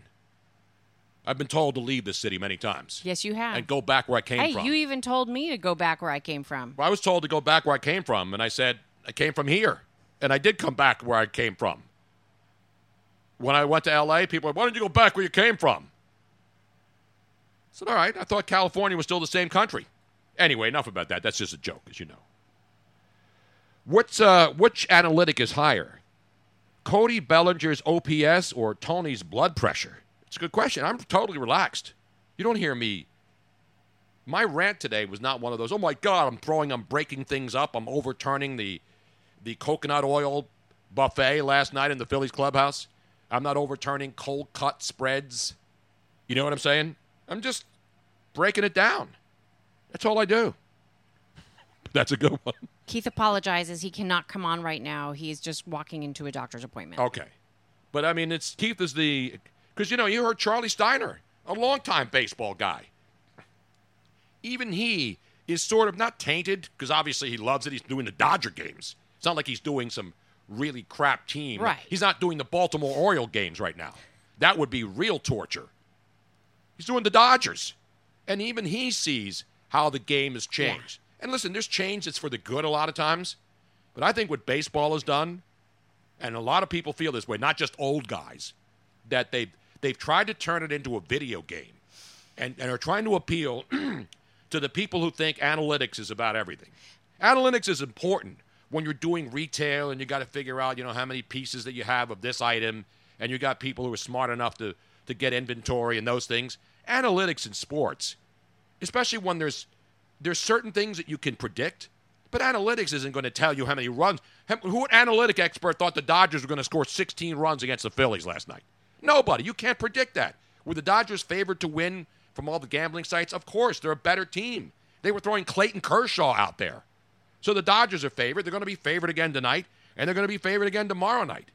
I've been told to leave the city many times Yes, you have. and go back where I came hey, from. you even told me to go back where I came from. Well, I was told to go back where I came from, and I said, I came from here. And I did come back where I came from. When I went to LA, people were, why don't you go back where you came from? I said, all right, I thought California was still the same country. Anyway, enough about that. That's just a joke, as you know. What's, uh, which analytic is higher? Cody Bellinger's OPS or Tony's blood pressure? It's a good question. I'm totally relaxed. You don't hear me my rant today was not one of those. Oh my God! I'm throwing, I'm breaking things up. I'm overturning the the coconut oil buffet last night in the Phillies clubhouse. I'm not overturning cold cut spreads. You know what I'm saying? I'm just breaking it down. That's all I do. That's a good one. Keith apologizes. He cannot come on right now. He's just walking into a doctor's appointment. Okay, but I mean, it's Keith is the because you know you heard Charlie Steiner, a longtime baseball guy. Even he is sort of not tainted because obviously he loves it. He's doing the Dodger games. It's not like he's doing some really crap team. Right. He's not doing the Baltimore Oriole games right now. That would be real torture. He's doing the Dodgers. And even he sees how the game has changed. And listen, there's change that's for the good a lot of times. But I think what baseball has done, and a lot of people feel this way, not just old guys, that they've, they've tried to turn it into a video game and, and are trying to appeal to the people who think analytics is about everything. Analytics is important when you're doing retail and you got to figure out, you know, how many pieces that you have of this item, and you got people who are smart enough to, to get inventory and those things. Analytics in sports, especially when there's there's certain things that you can predict, but analytics isn't going to tell you how many runs. Who analytic expert thought the Dodgers were going to score 16 runs against the Phillies last night? Nobody. You can't predict that. Were the Dodgers favored to win from all the gambling sites? Of course, they're a better team. They were throwing Clayton Kershaw out there. So the Dodgers are favored. They're going to be favored again tonight, and they're going to be favored again tomorrow night.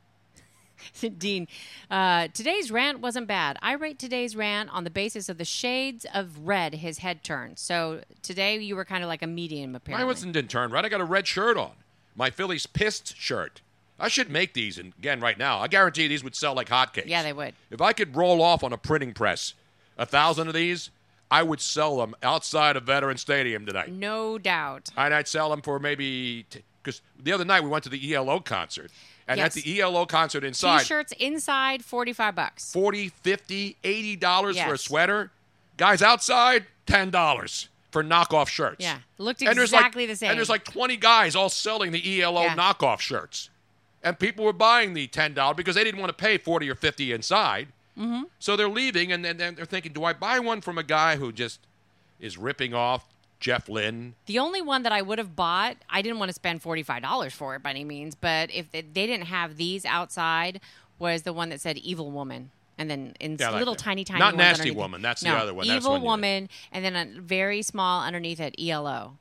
Dean, uh, today's rant wasn't bad. I rate today's rant on the basis of the shades of red his head turned. So today you were kind of like a medium, I apparently. wasn't didn't turn red. I got a red shirt on. My Phillies pissed shirt. I should make these and again right now. I guarantee these would sell like hotcakes. Yeah, they would. If I could roll off on a printing press a thousand of these, I would sell them outside of Veteran Stadium tonight. No doubt. And I'd sell them for maybe because the other night we went to the ELO concert, and Yes. at the ELO concert inside, T-shirts inside, forty-five bucks. 40 50 80 dollars for a sweater guys outside ten dollars for knockoff shirts Yeah, looked And there's like- exactly the same. and there's like 20 guys all selling the elo Yeah. knockoff shirts and people were buying the $10 because they didn't want to pay 40 or 50 inside hmm so they're leaving and then they're thinking do i buy one from a guy who just is ripping off jeff lynne The only one that I would have bought, I didn't want to spend forty-five dollars for it by any means, but if they, they didn't have these outside, was the one that said "Evil Woman," and then in Yeah, like little that. tiny, tiny Not ones Nasty underneath it. Woman, that's the other one. Evil one Woman, and then a very small underneath it, ELO.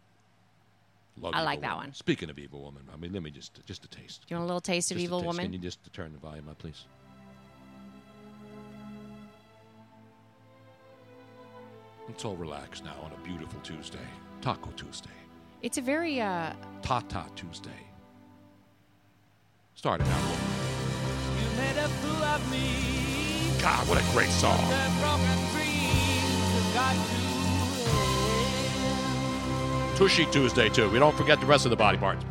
Love I Evil like that Woman. one. speaking of evil woman i mean let me just just a taste Do you want a little taste of Just a Evil taste. Woman? can you just turn the volume up please Let's all relax now on a beautiful Tuesday. Taco Tuesday. It's a very uh, Tata Tuesday. Starting out. You made a fool of me. God, what a great song. The broken dreams have got to Tushy Tuesday, too. We don't forget the rest of the body parts.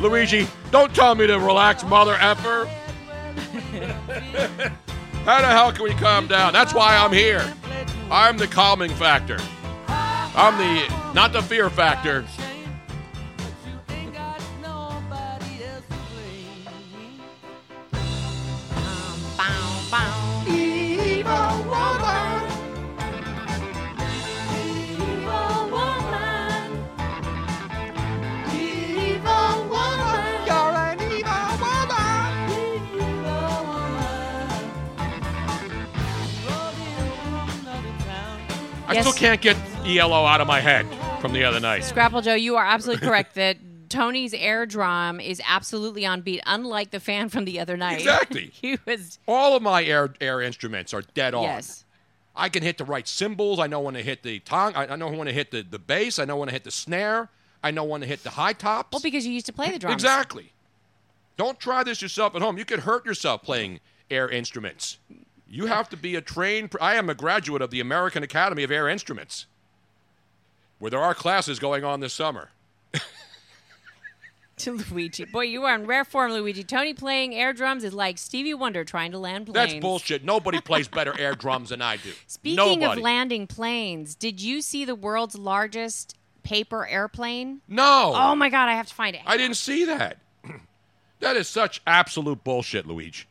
Luigi? Don't tell me to relax, mother effer. How the hell can we calm down? That's why I'm here. I'm the calming factor. I'm the, not the fear factor. I Yes. still can't get ELO out of my head from the other night. Scrapple Joe, you are absolutely correct that Tony's air drum is absolutely on beat, unlike the fan from the other night. Exactly. he was All of my air air instruments are dead on. yes. I can hit the right cymbals. I know when to hit the tongue. I, I know when to hit the, the bass. I know when to hit the snare. I know when to hit the high tops. Well, because you used to play the drums. Exactly. Don't try this yourself at home. You could hurt yourself playing air instruments. You have to be a trained. I am a graduate of the American Academy of Air Instruments, where there are classes going on this summer. To Luigi. Boy, you are in rare form, Luigi. Tony playing air drums is like Stevie Wonder trying to land planes. That's bullshit. Nobody plays better air drums than I do. Speaking Nobody. of landing planes, did you see the world's largest paper airplane? no. Oh my god, I have to find it. I didn't see that. that is such absolute bullshit, Luigi.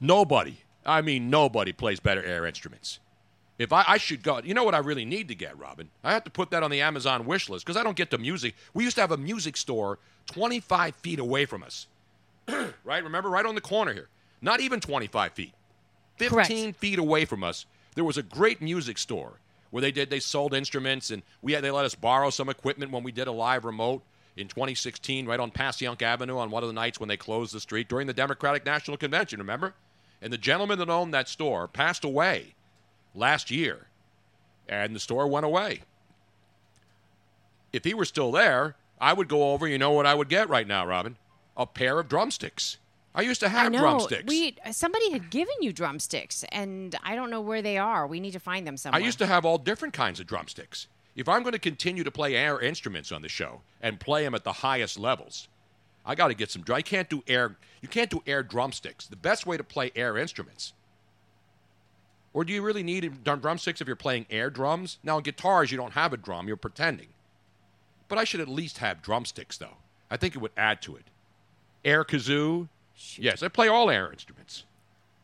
Nobody, I mean nobody plays better air instruments. If I, I should go, you know what I really need to get, Robin? I have to put that on the Amazon wish list because I don't get the music. We used to have a music store 25 feet away from us. right? Remember? Right on the corner here. Not even 25 feet. 15 Correct. feet away from us, there was a great music store where they did they sold instruments and we had they let us borrow some equipment when we did a live remote in 2016 right on Passyunk Avenue on one of the nights when they closed the street during the Democratic National Convention, remember? And the gentleman that owned that store passed away last year and the store went away. If he were still there, I would go over, you know what I would get right now, Robin? A pair of drumsticks. I used to I have know. drumsticks. We somebody had given you drumsticks, and I don't know where they are. We need to find them somewhere. I used to have all different kinds of drumsticks. If I'm going to continue to play air instruments on the show and play them at the highest levels, I got to get some. I can't do air. You can't do air drumsticks. The best way to play air instruments. Or do you really need drumsticks if you're playing air drums? Now, on guitars, you don't have a drum. You're pretending. But I should at least have drumsticks, though. I think it would add to it. Air kazoo. Yes, I play all air instruments.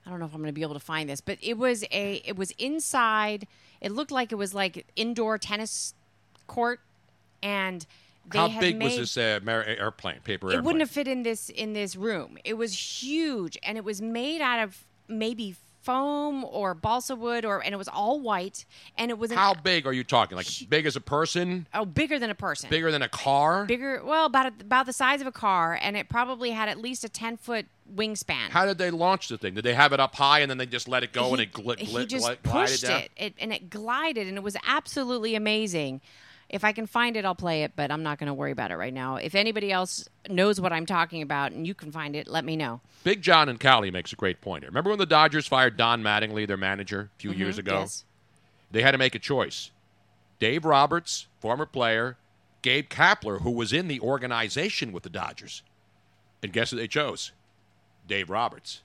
I don't know if I'm going to be able to find this, but it was a it was inside. It looked like it was like indoor tennis court, and they How big made, was this uh, airplane? Paper airplane? It airplane. wouldn't have fit in this in this room. It was huge, and it was made out of maybe foam or balsa wood, or and it was all white, and it was an, How big are you talking? Like big as a person? oh bigger than a person, Bigger than a car? bigger. Well, about about the size of a car, and it probably had at least a ten foot wingspan. How did they launch the thing? Did they have it up high and then they just let it go and he, it gli- he just glided pushed down? it, it, and it glided, and it was absolutely amazing. If I can find it, I'll play it, but I'm not going to worry about it right now. If anybody else knows what I'm talking about and you can find it, let me know. Big John and Cali makes a great point here. Remember when the Dodgers fired Don Mattingly, their manager, a few Mhm, years ago? yes. They had to make a choice. Dave Roberts, former player, Gabe Kapler, who was in the organization with the Dodgers. And guess who they chose? Dave Roberts.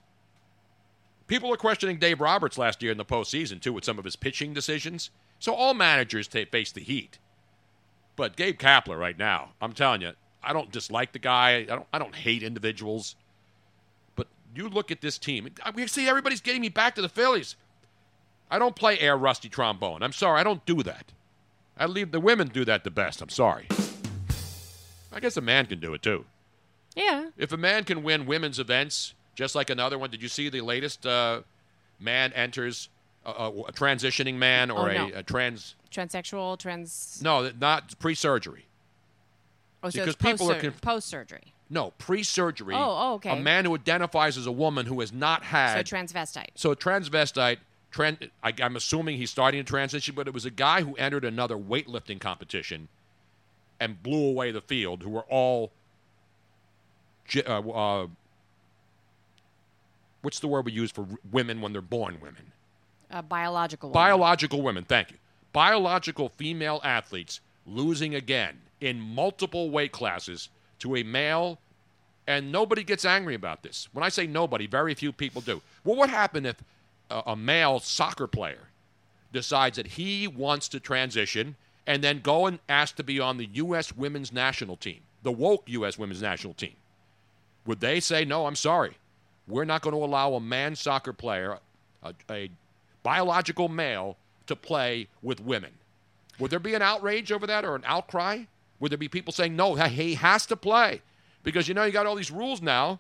People are questioning Dave Roberts last year in the postseason, too, with some of his pitching decisions. So all managers ta face the heat. But Gabe Kapler right now, I'm telling you, I don't dislike the guy. I don't, I don't hate individuals. But you look at this team. We see everybody's getting me back to the Phillies. I don't play air rusty trombone. I'm sorry, I don't do that. I leave the women do that the best. I'm sorry. I guess a man can do it too. Yeah. If a man can win women's events, just like another one, did you see the latest uh, man enters a, a, a transitioning man or Oh, a, no. a trans? Transsexual, trans. No, not pre-surgery. Oh, so because people are post, conf- post surgery. No, pre-surgery. Oh, oh, okay. A man who identifies as a woman who has not had So transvestite. So transvestite, tran- I, I'm assuming he's starting to transition, but it was a guy who entered another weightlifting competition and blew away the field, who were all, uh, uh, what's the word we use for women when they're born women? A biological woman. Biological women, thank you. Biological female athletes losing again in multiple weight classes to a male, and nobody gets angry about this. When I say nobody, very few people do. Well, what happened if a, a male soccer player decides that he wants to transition and then go and ask to be on the U.S. women's national team, the woke U.S. women's national team? Would they say, no, I'm sorry, we're not going to allow a man soccer player, a, a biological male, to play with women? Would there be an outrage over that or an outcry? Would there be people saying, no, he has to play? Because, you know, you got all these rules now.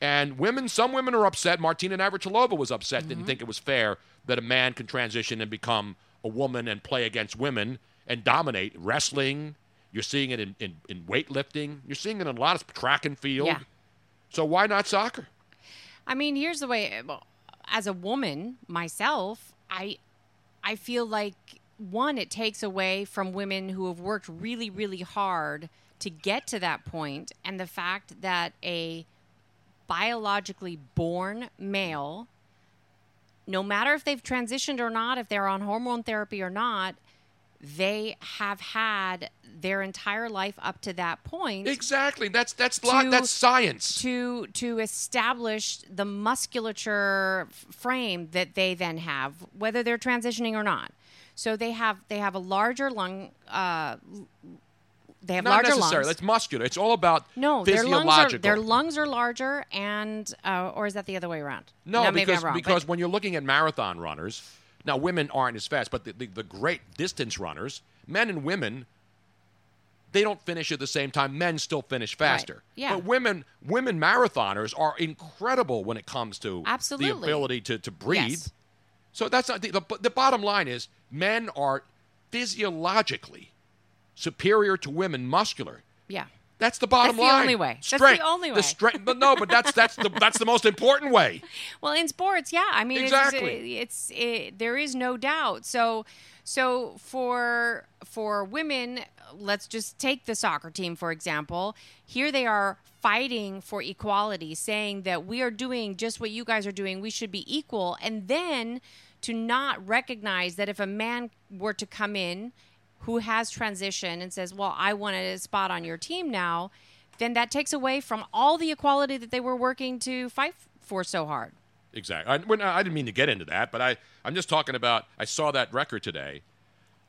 And women, some women are upset. Martina Navratilova was upset, didn't mm-hmm. think it was fair that a man can transition and become a woman and play against women and dominate wrestling. You're seeing it in, in, in weightlifting. You're seeing it in a lot of track and field. Yeah. So why not soccer? I mean, here's the way. well, As a woman myself, I, I feel like one, it takes away from women who have worked really, really hard to get to that point, and the fact that a biologically born male, no matter if they've transitioned or not, if they're on hormone therapy or not, they have had their entire life up to that point Exactly. That's that's lot, that's science. to to establish the musculature frame that they then have, whether they're transitioning or not. So they have they have a larger lung. Uh, they have Not larger necessarily. lungs. It's muscular. It's all about no, their lungs are their lungs are larger, and uh, or is that the other way around? No, maybe because because when you're looking at marathon runners, now women aren't as fast, but the, the, the great distance runners, men and women, they don't finish at the same time. Men still finish faster. Yeah. But women women marathoners are incredible when it comes to Absolutely. the ability to, to breathe. Yes. So that's not the, the the bottom line is men are physiologically superior to women muscular. yeah. That's the bottom line. That's the line. only way. That's the only way. The strength, but no, but that's that's the that's the most important way. Well, in sports, yeah. I mean, Exactly. Uh, it's, it's it, there is no doubt. So, so for for women, let's just take the soccer team for example. Here they are fighting for equality, saying that we are doing just what you guys are doing. We should be equal, and then to not recognize that if a man were to come in who has transitioned and says, "Well, I want a spot on your team now," then that takes away from all the equality that they were working to fight for so hard. Exactly. I, when, I didn't mean to get into that, but I, I'm just talking about. I saw that record today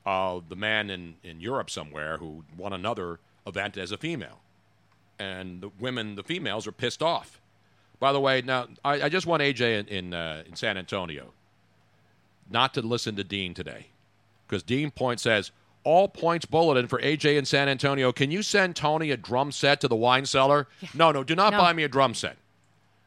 of the man in, in Europe somewhere who won another event as a female. And the women, the females, are pissed off. By the way, now, I, I just want AJ in, in, uh, in San Antonio not to listen to Dean today. Because Dean Point says, all points bulletin for AJ in San Antonio. Can you send Tony a drum set to the wine cellar? No, no, do not No. buy me a drum set.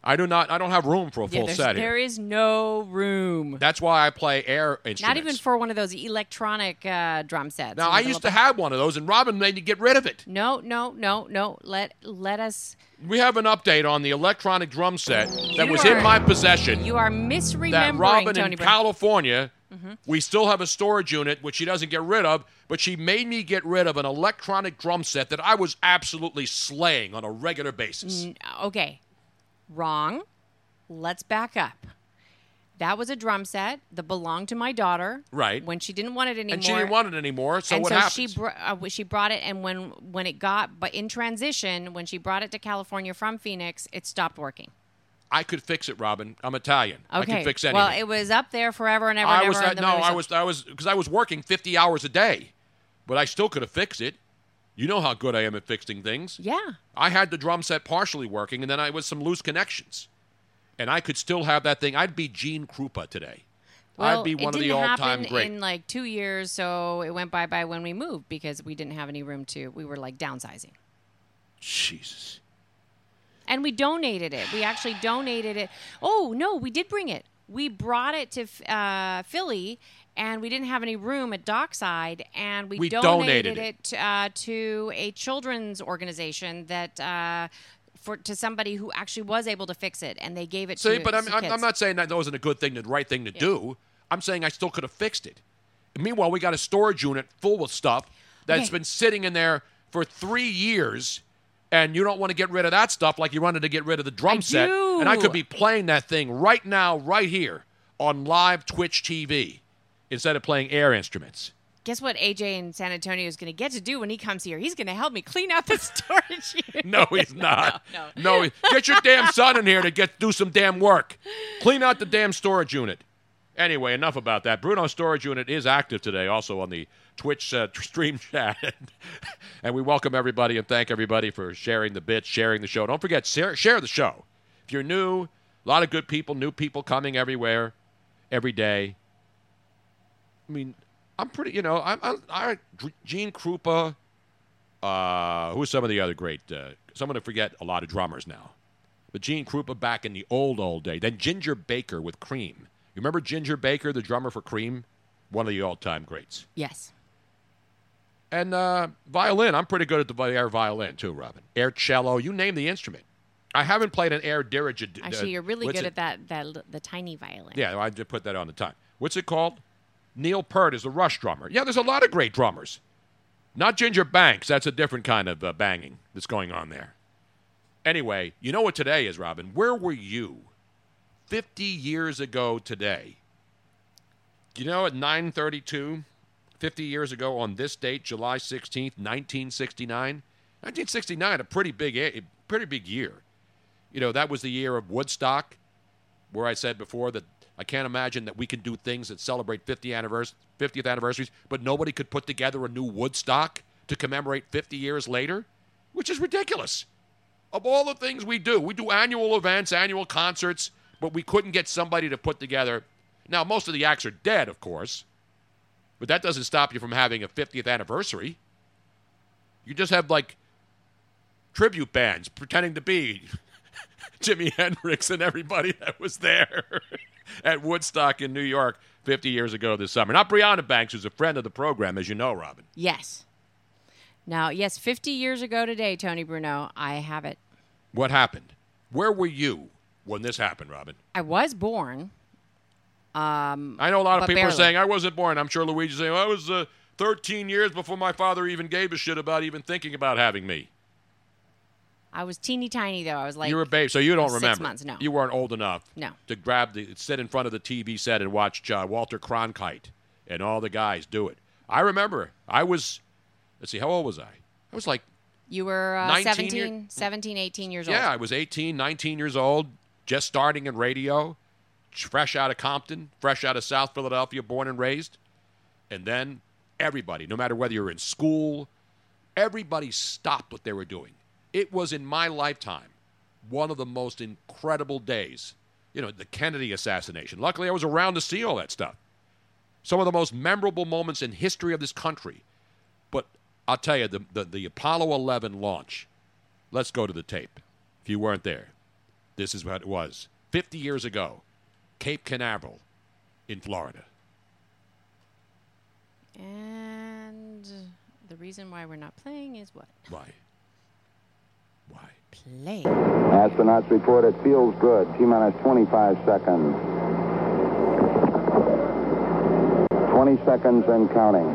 I do not. I don't have room for a full there's- set here. there is no room. That's why I play air instruments. Not even for one of those electronic uh, drum sets. Now I used to little- have one of those, and Robin made me get rid of it. No, no, no, no. Let let us. We have an update on the electronic drum set that You was are- in my possession. You are misremembering that Robin Tony in Brown. California, Mm-hmm. we still have a storage unit which she doesn't get rid of, but she made me get rid of an electronic drum set that I was absolutely slaying on a regular basis. N- okay, wrong. Let's back up. That was a drum set that belonged to my daughter. Right. When she didn't want it anymore. and she didn't want it anymore, so and what so happens? she br- uh, she brought it, and when when it got, but in transition, when she brought it to California from Phoenix, it stopped working. I could fix it, Robin. I'm Italian. I Okay. can fix anything. well, it was up there forever and ever. I and was ever, and no, I was I was because I was working 50 hours a day, but I still could have fixed it. You know how good I am at fixing things. Yeah. I had the drum set partially working, and then I was some loose connections, and I could still have that thing. I'd be Gene Krupa today. Well, I'd be one of the didn't all-time happen great. in like two years, so it went bye bye when we moved because we didn't have any room to. We were like downsizing, Jesus. And we donated it. We actually donated it. Oh no, we did bring it. We brought it to uh, Philly, and we didn't have any room at Dockside, and we, We donated, donated it uh, to a children's organization that. Uh, for, to somebody who actually was able to fix it, and they gave it See, to. but I'm, to I'm, not saying that wasn't a good thing, the right thing to do. I'm saying I still could have fixed it. Meanwhile, we got a storage unit full of stuff that's Okay. been sitting in there for three years, and you don't want to get rid of that stuff like you wanted to get rid of the drum I set. And I could be playing that thing right now, right here on live Twitch TV, instead of playing air instruments. Guess what AJ in San Antonio is going to get to do when he comes here? He's going to help me clean out the storage unit. No, he's not. No, no. he- get your damn son in here to get do some damn work. Clean out the damn storage unit. Anyway, enough about that. Bruno's storage unit is active today, also on the Twitch uh, stream chat, and we welcome everybody and thank everybody for sharing the bits, sharing the show. Don't forget share, share the show. If you're new, a lot of good people, new people coming everywhere, every day. I mean, I'm pretty, you know, I'm, I'm I, Gene Krupa. Uh, who's some of the other great? Uh, someone to forget a lot of drummers now. But Gene Krupa back in the old old day. Then Ginger Baker with Cream. You remember Ginger Baker, the drummer for Cream, one of the all time greats. Yes. And uh, violin, I'm pretty good at the air violin too, Robin. Air cello, you name the instrument. I haven't played an air dirigible. Actually, you're really good it? at that, that the tiny violin. Yeah, I did put that on the time. What's it called? Neil Peart is the Rush drummer. Yeah, there's a lot of great drummers. Not Ginger Banks. That's a different kind of uh, banging that's going on there. Anyway, you know what today is, Robin? Where were you 50 years ago today? You know, at 932, 50 years ago on this date, July 16th, 1969? 1969, a pretty big, a pretty big year. You know, that was the year of Woodstock, where I said before that I can't imagine that we can do things that celebrate 50 annivers- 50th anniversaries, but nobody could put together a new Woodstock to commemorate 50 years later, which is ridiculous. Of all the things we do, we do annual events, annual concerts, but we couldn't get somebody to put together. Now, most of the acts are dead, of course, but that doesn't stop you from having a 50th anniversary. You just have like tribute bands pretending to be Jimi Hendrix and everybody that was there at Woodstock in New York 50 years ago this summer. Not Brianna Banks, who's a friend of the program, as you know, Robin. Yes. Now, yes, 50 years ago today, Tony Bruno, I have it. What happened? Where were you when this happened, Robin? I was born. Um, I know a lot of people are saying I wasn't born. I'm sure Luigi's saying I was uh, 13 years before my father even gave a shit about even thinking about having me. I was teeny tiny, though. I was like, you were a babe, so you don't remember. six months, no. You weren't old enough. No. To grab the sit in front of the TV set and watch uh, Walter Cronkite and all the guys do it. I remember. I was. Let's see. How old was I? I was like You were uh, 17, year- 17, 18 years old. Yeah. I was 18, 19 years old, just starting in radio, fresh out of Compton, fresh out of South Philadelphia, born and raised. And then everybody, no matter whether you're in school, everybody stopped what they were doing. It was in my lifetime one of the most incredible days. You know, the Kennedy assassination. Luckily, I was around to see all that stuff. Some of the most memorable moments in history of this country. But I'll tell you, the, the, the Apollo 11 launch, let's go to the tape. If you weren't there, this is what it was. 50 years ago, Cape Canaveral in Florida. And the reason why we're not playing is what? Why? Why? Play. Astronauts report it feels good. T minus 25 seconds. 20 seconds and counting.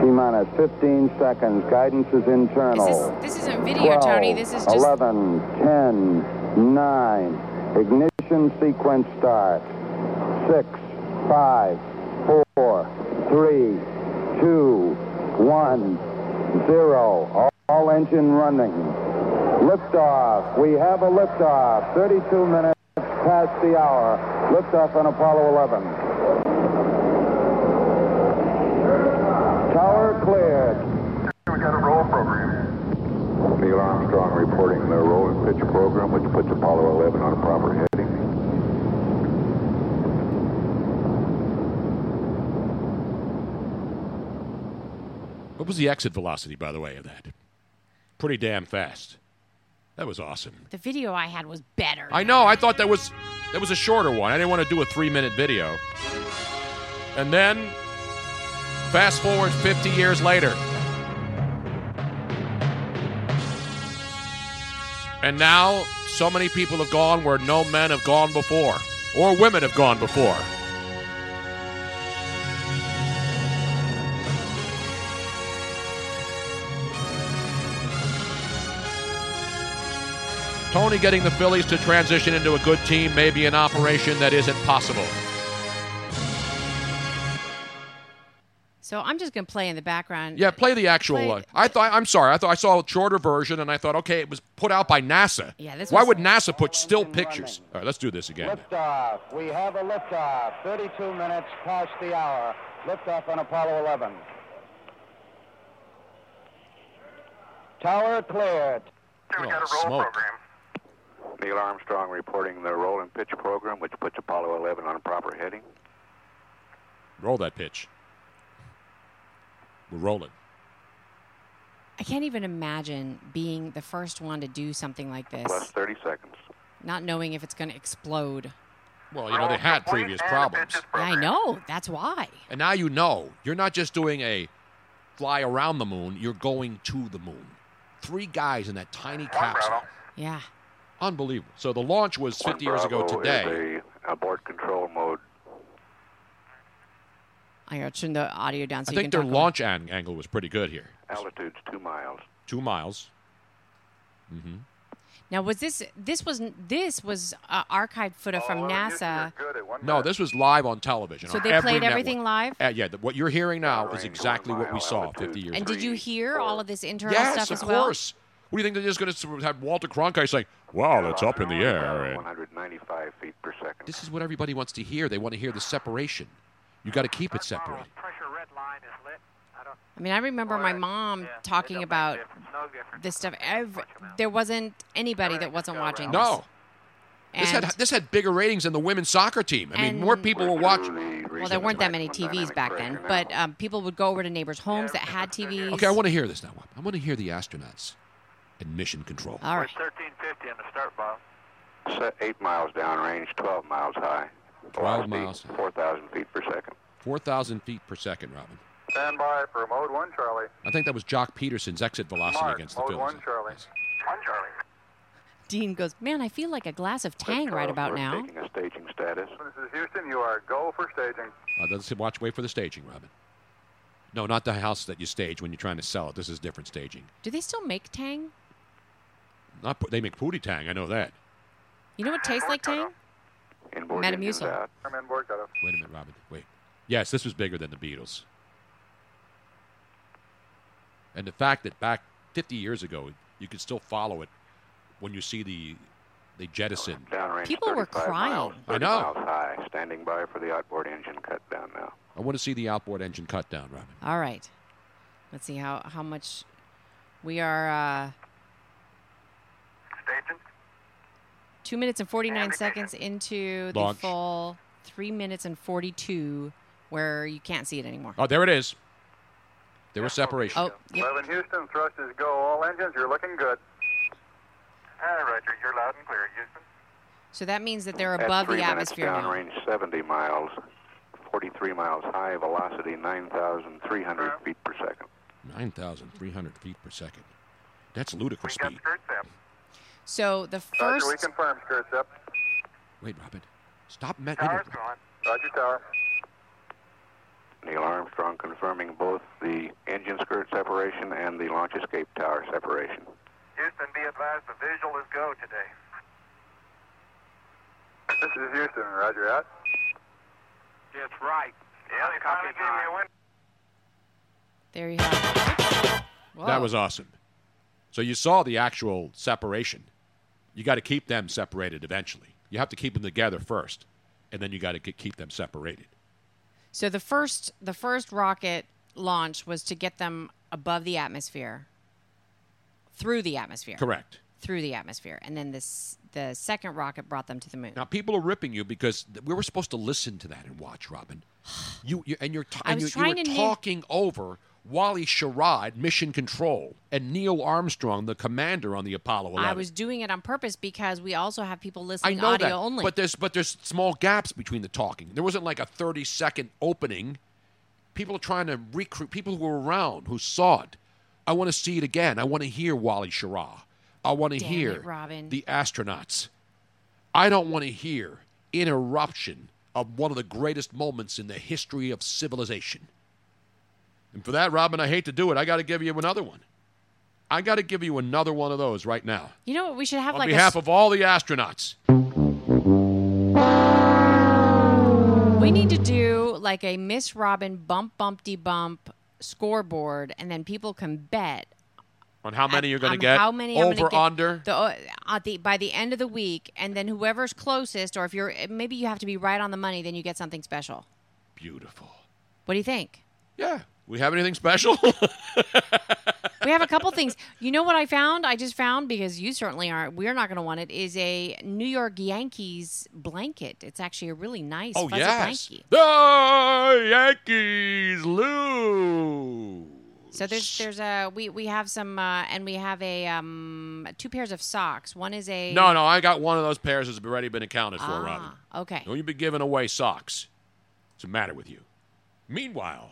T minus 15 seconds. Guidance is internal. Is this this, isn't video, Tony. This is just. 11, 10, 9. Ignition sequence start. 6, 5, 4, 3, 2, 1, 0. All, all engine running. Liftoff. We have a liftoff. 32 minutes past the hour. Liftoff on Apollo 11. Tower cleared. We got a roll program. Neil Armstrong reporting the roll and pitch program, which puts Apollo 11 on a proper heading. What was the exit velocity, by the way, of that? Pretty damn fast. That was awesome. The video I had was better. I know. I thought that was that was a shorter one. I didn't want to do a three minute video. And then, fast forward 50 years later. And now, so many people have gone where no men have gone before, or women have gone before. Tony getting the Phillies to transition into a good team may be an operation that isn't possible. So I'm just going to play in the background. Yeah, play the actual. Play- uh, I thought. I'm sorry. I thought I saw a shorter version, and I thought, okay, it was put out by NASA. Yeah, this Why was- would NASA put still pictures? All right, let's do this again. Liftoff. We have a liftoff. 32 minutes past the hour. Liftoff on Apollo 11. Tower cleared. Oh, smoke. Neil Armstrong reporting the roll and pitch program, which puts Apollo 11 on a proper heading. Roll that pitch. We're rolling. I can't even imagine being the first one to do something like this, Plus 30 seconds. not knowing if it's going to explode. Well, you know they had previous problems, I know. That's why. and now you know you're not just doing a fly around the moon. You're going to the moon. Three guys in that tiny capsule. Yeah. Unbelievable. So the launch was 50 years ago today. Is a abort control mode. I gotta turn the audio down so you can. I you think can their launch an- angle was pretty good here. Altitude's two miles. Two miles. Mm-hmm. Now, was this this was this was uh, archived footage from NASA? No, this was live on television. So on they every played network. everything live? Uh, yeah, the, what you're hearing now is exactly what we saw 50 years ago. And did you hear all of this internal yes, stuff of as well? Yes, of course. What do you think they're just going to have Walter Cronkite saying, "Wow, that's up in the air"? and 195 feet per second. this is what everybody wants to hear. They want to hear the separation. You got to keep it separate. I mean, I remember my mom talking about this stuff. Every, there wasn't anybody that wasn't watching. No. This. This had this had bigger ratings than the women's soccer team. I mean, more people were watching. well, there weren't that many TVs back then, but um, people would go over to neighbors' homes that had TVs. Okay, I want to hear this now. I want to hear the astronauts and mission control. All right. 1350 in the start box. Set 8 miles downrange, 12 miles high. 12 Velocity, miles. 4,000 feet per second. 4,000 feet per second, Robin. Stand by for mode 1, Charlie. I think that was Joc Pederson's exit velocity Mark, against the mode Phillies. 1, Charlie. 1, Charlie. Dean goes, man, I feel like a glass of Tang right about now. Taking a staging status. This is Houston. You are go for staging. Uh, let's watch, wait for the staging, Robin. No, not the house that you stage when you're trying to sell it. This is different staging. Do they still make Tang? Not they make Pootie Tang. I know that. You know what tastes like Tang? Inboard Metamucil. engines out. I'm inboard cutoff. Wait a minute, Robin. Wait. Yes, this was bigger than the Beatles. And the fact that back 50 years ago, you could still follow it when you see the they jettison. Downrange People were crying. Miles, I know. miles high. Standing by for the outboard engine cut down now. I want to see the outboard engine cut down, Robin. All right. Let's see how, how much we are. Uh, Staging. Two minutes and 49 seconds into the full three minutes and 42 where you can't see it anymore. Oh, there it is. There was separation. Oh, yep. 11 Houston, thrust is go. All engines, you're looking good. All right, Roger. You're loud and clear, Houston. So that means that they're At above three the minutes atmosphere now. downrange, 70 miles, 43 miles high, velocity 9,300 feet per second. 9,300 feet per second. That's ludicrous We got speed. skirts up. So the first. Roger, we first. confirm skirts up. Wait, Robin. Stop. Me- Tower's gone. Roger, tower. Neil Armstrong confirming both the engine skirt separation and the launch escape tower separation. Houston, be advised the visual is go today. This is Houston. Roger out. It's right. Yeah, they finally gave me a win. There you have it. That was awesome. So you saw the actual separation. You got to keep them separated eventually. You have to keep them together first, and then you got to keep them separated. So the first the first rocket launch was to get them above the atmosphere, through the atmosphere. Correct. Through the atmosphere, and then this the second rocket brought them to the moon. Now people are ripping you because we were supposed to listen to that and watch, Robin. You, you and you're and you, you were to name- talking over Wally Schirra, Mission Control, and Neil Armstrong, the commander on the Apollo 11. I was doing it on purpose because we also have people I listening know audio that, only. but there's but there's small gaps between the talking. There wasn't like a 30 second opening. People are trying to recruit people who were around who saw it. I want to see it again. I want to hear Wally Schirra. I want to hear it, Robin. the astronauts. I don't want to hear interruption of one of the greatest moments in the history of civilization. And for that, Robin, I hate to do it. I got to give you another one. I got to give you another one of those right now. you know what? We should have On like behalf of all the astronauts. We need to do like a Miss Robin bump bumpty bump scoreboard, and then people can bet On how many you're going to get? How many over get under? The, uh, at the by the end of the week, and then whoever's closest, or if you're maybe you have to be right on the money, then you get something special. Beautiful. What do you think? Yeah. We have anything special? we have a couple things. You know what I found? I just found because you certainly aren't. We're not going to want it. Is a New York Yankees blanket. It's actually a really nice oh fuzzy yes. blanket. The Yankees lose. So there's there's a we we have some uh, and we have a um two pairs of socks. One is a No, no, I got one of those pairs that's already been accounted for, Ah, Robin. okay. Don't you be giving away socks. What's the matter with you? Meanwhile,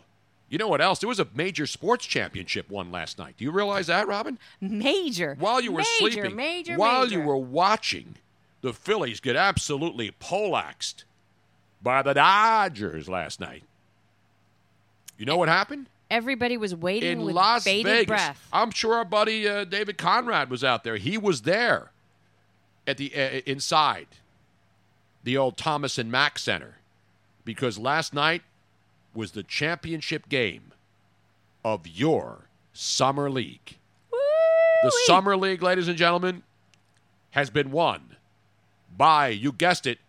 you know what else? There was a major sports championship won last night. Do you realize that, Robin? Major. While you were major, sleeping, Major, while major. you were watching the Phillies get absolutely poleaxed by the Dodgers last night. You know what happened? Everybody was waiting in with Las bated Vegas. breath. I'm sure our buddy uh, David Conrad was out there. He was there at the uh, inside the old Thomas and Mack Center because last night was the championship game of your summer league. The summer league, ladies and gentlemen, has been won by you guessed it,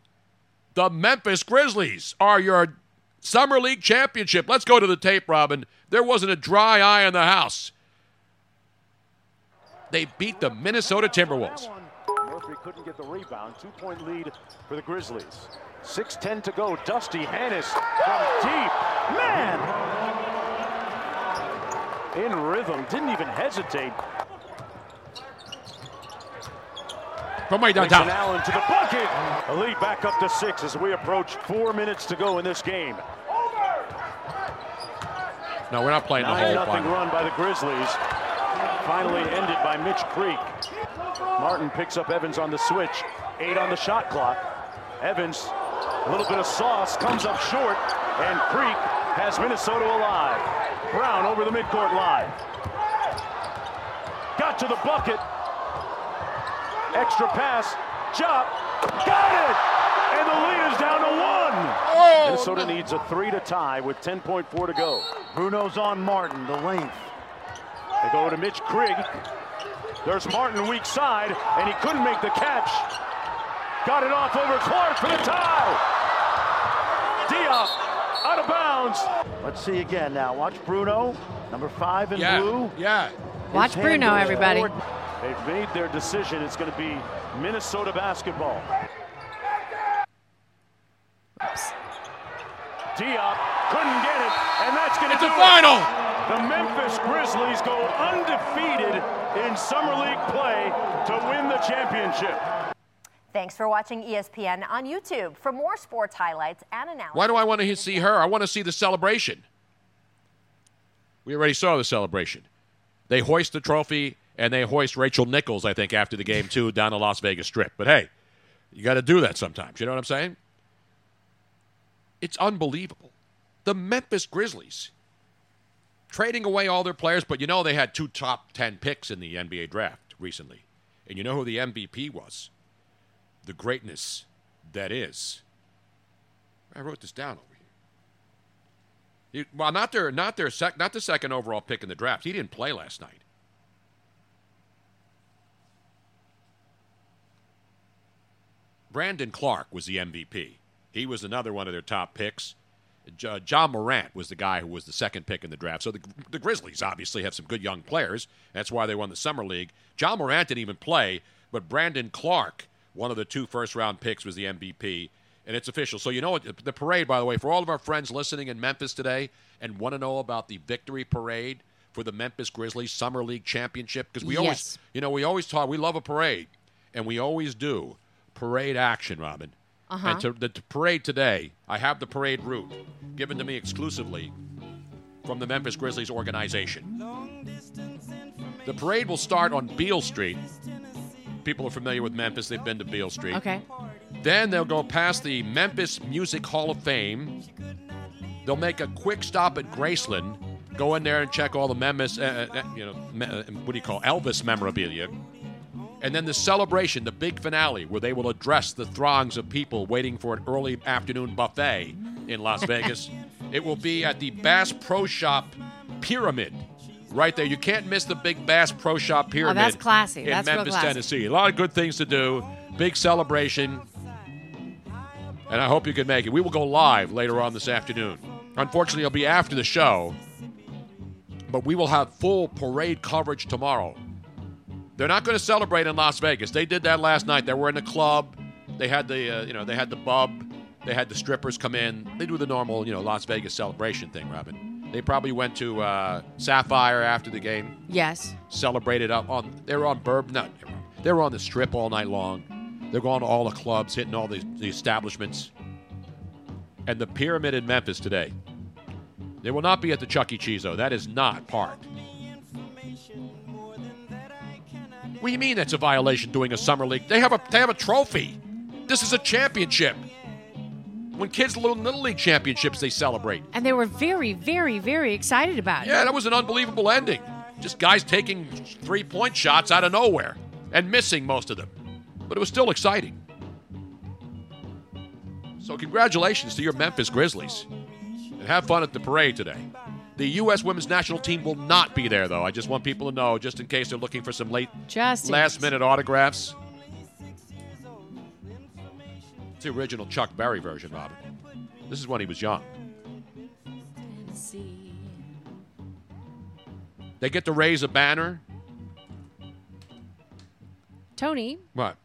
the Memphis Grizzlies are your summer league championship. Let's go to the tape, Robin. There wasn't a dry eye in the house. They beat the Minnesota Timberwolves. Murphy couldn't get the rebound. Two point lead for the Grizzlies. 6.10 to go. Dusty Hannahs from deep. Man! In rhythm. Didn't even hesitate. From way Nixon downtown. Allen to the bucket. A lead back up to six as we approach four minutes to go in this game. No, we're not playing the whole nothing final. run by the Grizzlies. Finally ended by Mitch Creek. Martin picks up Evans on the switch. Eight on the shot clock. Evans, a little bit of sauce, comes up short, and Creek has Minnesota alive. Brown over the midcourt line. Got to the bucket. Extra pass. Chop. Got it! And the lead is down to one. Oh, Minnesota needs a three to tie with 10.4 to go. Bruno's on Martin, the length. They go to Mitch Creek. There's Martin weak side, and he couldn't make the catch. Got it off over Clarke for the tie. Diop out of bounds. Let's see again now. Watch Bruno, number five in Yeah, blue. yeah. Watch Bruno, everybody. forward. They've made their decision. It's going to be Minnesota basketball. Diop couldn't get it, and that's going to be. It's do a it. final. The Memphis Grizzlies go undefeated in summer league play to win the championship. Thanks for watching ESPN on YouTube. For more sports highlights and analysis. Why do I want to see her? I want to see the celebration. We already saw the celebration. They hoist the trophy and they hoist Rachel Nichols, I think, after the game, too, down the Las Vegas Strip. But hey, you got to do that sometimes. You know what I'm saying? It's unbelievable. The Memphis Grizzlies trading away all their players, but you know they had two top 10 picks in the NBA draft recently. And you know who the MVP was? The greatness that is. I wrote this down over here. He- well, not their, not their sec, not the second overall pick in the draft. He didn't play last night. Brandon Clarke was the MVP. He was another one of their top picks. John Morant was the guy who was the second pick in the draft. So the, the Grizzlies obviously have some good young players. That's why they won the Summer League. John Morant didn't even play, but Brandon Clarke, one of the two first round picks, was the MVP. And it's official. So, you know what? The parade, by the way, for all of our friends listening in Memphis today and want to know about the victory parade for the Memphis Grizzlies Summer League Championship, because we always, you know, we always talk, we love a parade, and we always do parade action, Robin. Uh-huh. And to, the to parade today, I have the parade route given to me exclusively from the Memphis Grizzlies organization. The parade will start on Beale Street. People are familiar with Memphis, they've been to Beale Street. Okay. Then they'll go past the Memphis Music Hall of Fame. They'll make a quick stop at Graceland, go in there and check all the Memphis, uh, uh, you know, me- uh, what do you call Elvis memorabilia. And then the celebration, the big finale, where they will address the throngs of people waiting for an early afternoon buffet in Las Vegas. It will be at the Bass Pro Shop Pyramid. Right there. You can't miss the big Bass Pro Shop Pyramid. Oh, that's classy. In That's Memphis, classy. Tennessee. A lot of good things to do. Big celebration. And I hope you can make it. We will go live later on this afternoon. Unfortunately, it'll be after the show, but we will have full parade coverage tomorrow. They're not going to celebrate in Las Vegas. They did that last night. They were in the club. They had the, uh, you know, they had the bub. They had the strippers come in. They do the normal, you know, Las Vegas celebration thing, Robin. They probably went to uh, Sapphire after the game Yes. celebrated up on they were on Burb no they were on the strip all night long. They're going to all the clubs, hitting all the, the establishments. And the pyramid in Memphis today. They will not be at the Chuck E. Cheese though. That is not part. What do you mean that's a violation doing a summer league? They have a they have a trophy. This is a championship. When kids little little league championships they celebrate. And they were very, very, very excited about it. Yeah, that was an unbelievable ending. Just guys taking three point shots out of nowhere and missing most of them. But it was still exciting. So, congratulations to your Memphis Grizzlies. And have fun at the parade today. The U.S. women's national team will not be there, though. I just want people to know, just in case they're looking for some late, Just last minute autographs. It's the original Chuck Berry version, Robin. This is when he was young. They get to raise a banner. Tony, What?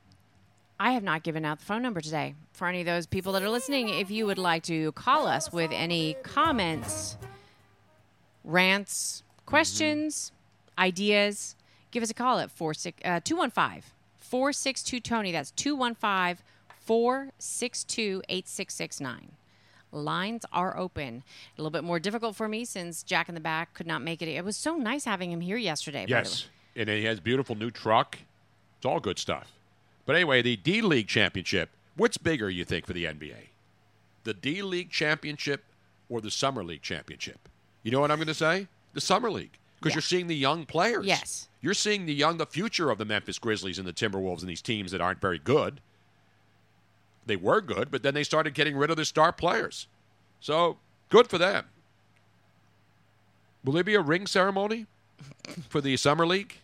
I have not given out the phone number today. For any of those people that are listening, if you would like to call us with any comments, rants, questions, ideas, give us a call at uh, 215 462 Tony. That's 215 462 8669. Lines are open. A little bit more difficult for me since Jack in the Back could not make it. It was so nice having him here yesterday. by the way. Yes. And he has beautiful new truck. It's all good stuff. But anyway, the D League Championship. What's bigger, you think, for the NBA? The D League Championship or the Summer League Championship? You know what I'm going to say? The Summer League. Because you're seeing the young players. Yes. You're seeing the young, the future of the Memphis Grizzlies and the Timberwolves and these teams that aren't very good. They were good, but then they started getting rid of their star players. So good for them. Will there be a ring ceremony for the Summer League?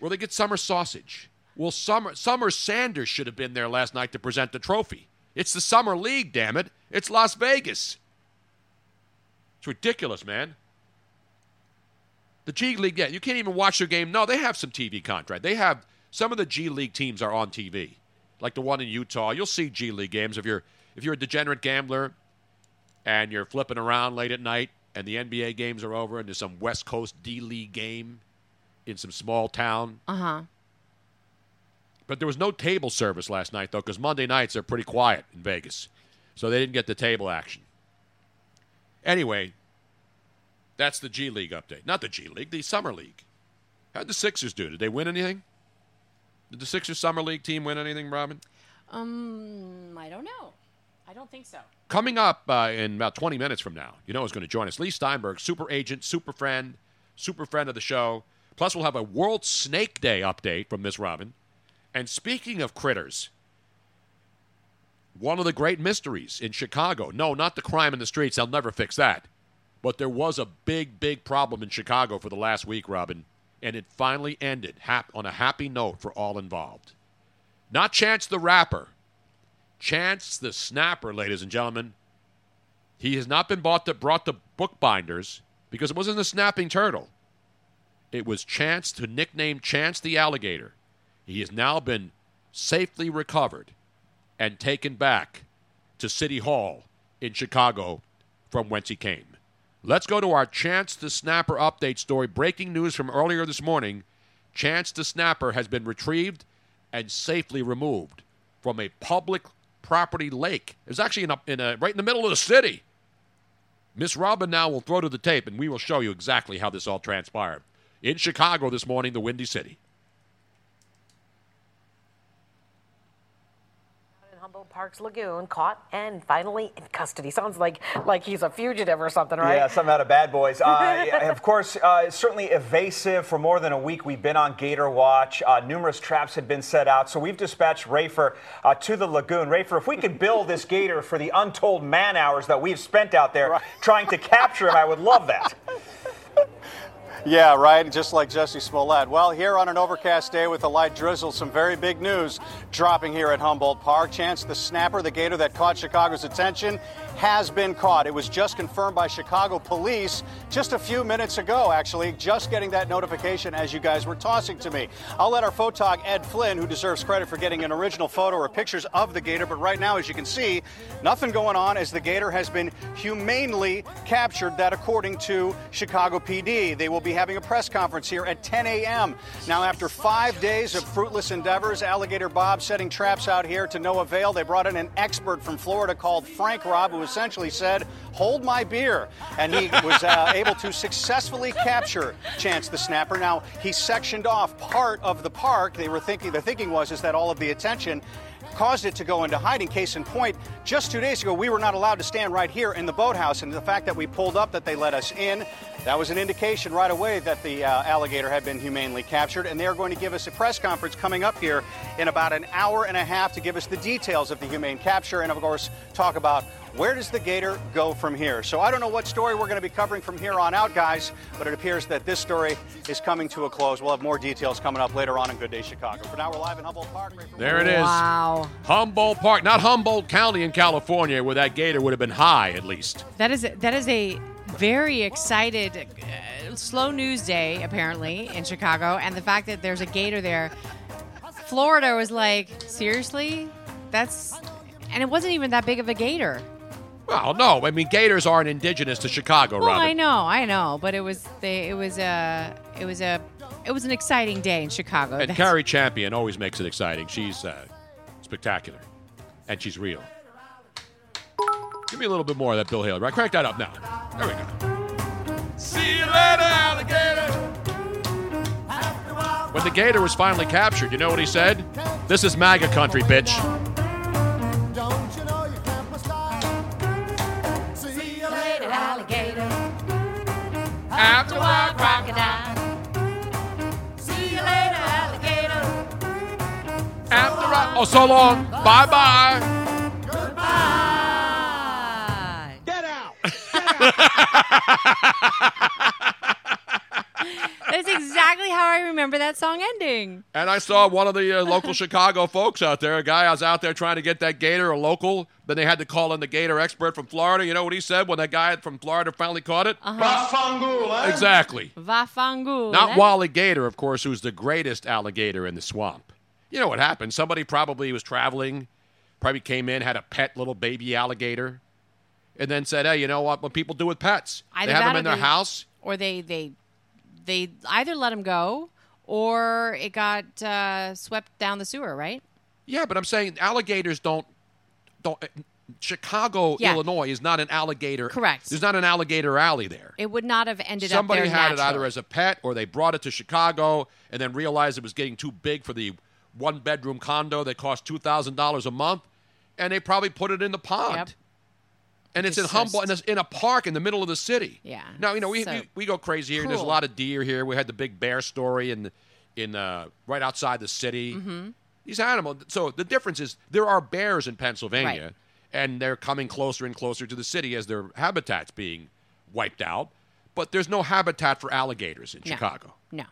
Will they get summer sausage? Well, Summer Summer Sanders should have been there last night to present the trophy. It's the Summer League, damn it. It's Las Vegas. It's ridiculous, man. The G League, yeah, you can't even watch their game. No, they have some TV contract. They have some of the G League teams are on TV, like the one in Utah. You'll see G League games if you're if you're a degenerate gambler and you're flipping around late at night and the NBA games are over and there's some West Coast D League game in some small town. Uh huh. But there was no table service last night, though, because Monday nights are pretty quiet in Vegas. So they didn't get the table action. Anyway, that's the G League update. Not the G League, the Summer League. How'd the Sixers do? Did they win anything? Did the Sixers Summer League team win anything, Robin? Um, I don't know. I don't think so. Coming up uh, in about 20 minutes from now, you know who's going to join us? Leigh Steinberg, super agent, super friend, super friend of the show. Plus, we'll have a World Snake Day update from Miss Robin. And speaking of critters, one of the great mysteries in Chicago. No, not the crime in the streets. They'll never fix that. But there was a big, big problem in Chicago for the last week, Robin. And it finally ended hap- on a happy note for all involved. Not Chance the Rapper, Chance the Snapper, ladies and gentlemen. He has not been bought to, brought to bookbinders because it wasn't a snapping turtle. It was Chance to nickname Chance the Alligator. He has now been safely recovered and taken back to City Hall in Chicago from whence he came. Let's go to our Chance the Snapper update story. Breaking news from earlier this morning Chance the Snapper has been retrieved and safely removed from a public property lake. It was actually in a, in a, right in the middle of the city. Miss Robin now will throw to the tape, and we will show you exactly how this all transpired. In Chicago this morning, the Windy City. Humboldt Park's lagoon, caught and finally in custody. Sounds like like he's a fugitive or something, right? Yeah, something out of Bad Boys. Uh, of course, uh, certainly evasive. For more than a week, we've been on Gator Watch. Uh, numerous traps had been set out, so we've dispatched Rafer uh, to the lagoon. Rafer, if we could bill this gator for the untold man hours that we've spent out there trying to capture him, I would love that. Yeah, right. Just like Jussie Smollett. Well, here on an overcast day with a light drizzle, some very big news dropping here at Humboldt Park. Chance the snapper, the gator that caught Chicago's attention, has been caught. It was just confirmed by Chicago police just a few minutes ago, actually, just getting that notification as you guys were tossing to me. I'll let our photog Ed Flynn, who deserves credit for getting an original photo or pictures of the gator, but right now, as you can see, nothing going on as the gator has been humanely captured. That, according to Chicago PD, they will be having a press conference here at 10 a.m. Now, after five days of fruitless endeavors, Alligator Bob setting traps out here to no avail, they brought in an expert from Florida called Frank Robb, who essentially said, Hold my beer. And he was uh, able to successfully capture Chance the Snapper. Now, he sectioned off part of the park. They were thinking, the thinking was, is that all of the attention caused it to go into hiding. Case in point, just two days ago, we were not allowed to stand right here in the boathouse, and the fact that we pulled up, that they let us in, that was an indication right away that the uh, alligator had been humanely captured. And they are going to give us a press conference coming up here in about an hour and a half to give us the details of the humane capture, and of course, talk about where does the gator go from here? So I don't know what story we're going to be covering from here on out, guys, but it appears that this story is coming to a close. We'll have more details coming up later on in Good Day Chicago. For now, we're live in Humboldt Park. There it is. Wow. Humboldt Park, not Humboldt County in California, where that gator would have been high at least. That is that is a very excited, uh, slow news day apparently in Chicago, and the fact that there's a gator there. Florida was like, seriously, that's, and it wasn't even that big of a gator. Well, no, I mean gators aren't indigenous to Chicago, Well, Robin. I know, I know, but it was they, it was a, it was a, it was an exciting day in Chicago. And That's- Carrie Champion always makes it exciting. She's uh, spectacular, and she's real. Give me a little bit more of that Bill Haley. Right, crank that up now. There we go. See you later, alligator. When the gator was finally captured, you know what he said? This is MAGA country, bitch. See you later, alligator. After a while, crocodile. See you later, alligator. After I, oh, so long. Bye bye. Out. That's exactly how I remember that song ending. And I saw one of the uh, local Chicago folks out there. A guy I was out there trying to get that gator, a local. Then they had to call in the gator expert from Florida. You know what he said when that guy from Florida finally caught it? Uh-huh. Exactly. Vafangul. Not Wally Gator, of course, who's the greatest alligator in the swamp. You know what happened? Somebody probably was traveling, probably came in, had a pet little baby alligator, and then said, "Hey, you know what? What people do with pets? Either they have them in their they- house. or they they they either let them go or it got uh, swept down the sewer, right? Yeah, but I'm saying alligators don't don't. Chicago, Yeah. Illinois, is not an alligator. Correct. There's not an alligator alley there. It would not have ended Somebody up Somebody had it either as a pet or they brought it to Chicago and then realized it was getting too big for the one bedroom condo that cost two thousand dollars a month, and they probably put it in the pond. Yep. And it's in Just- Humboldt, and it's in a park in the middle of the city. Yeah. Now you know we, So we, we go crazy here. and There's a lot of deer here. We had the big bear story in in uh, right outside the city. Mhm. These animals. So the difference is there are bears in Pennsylvania, Right. and they're coming closer and closer to the city as their habitat's being wiped out. But there's no habitat for alligators in No. Chicago. No,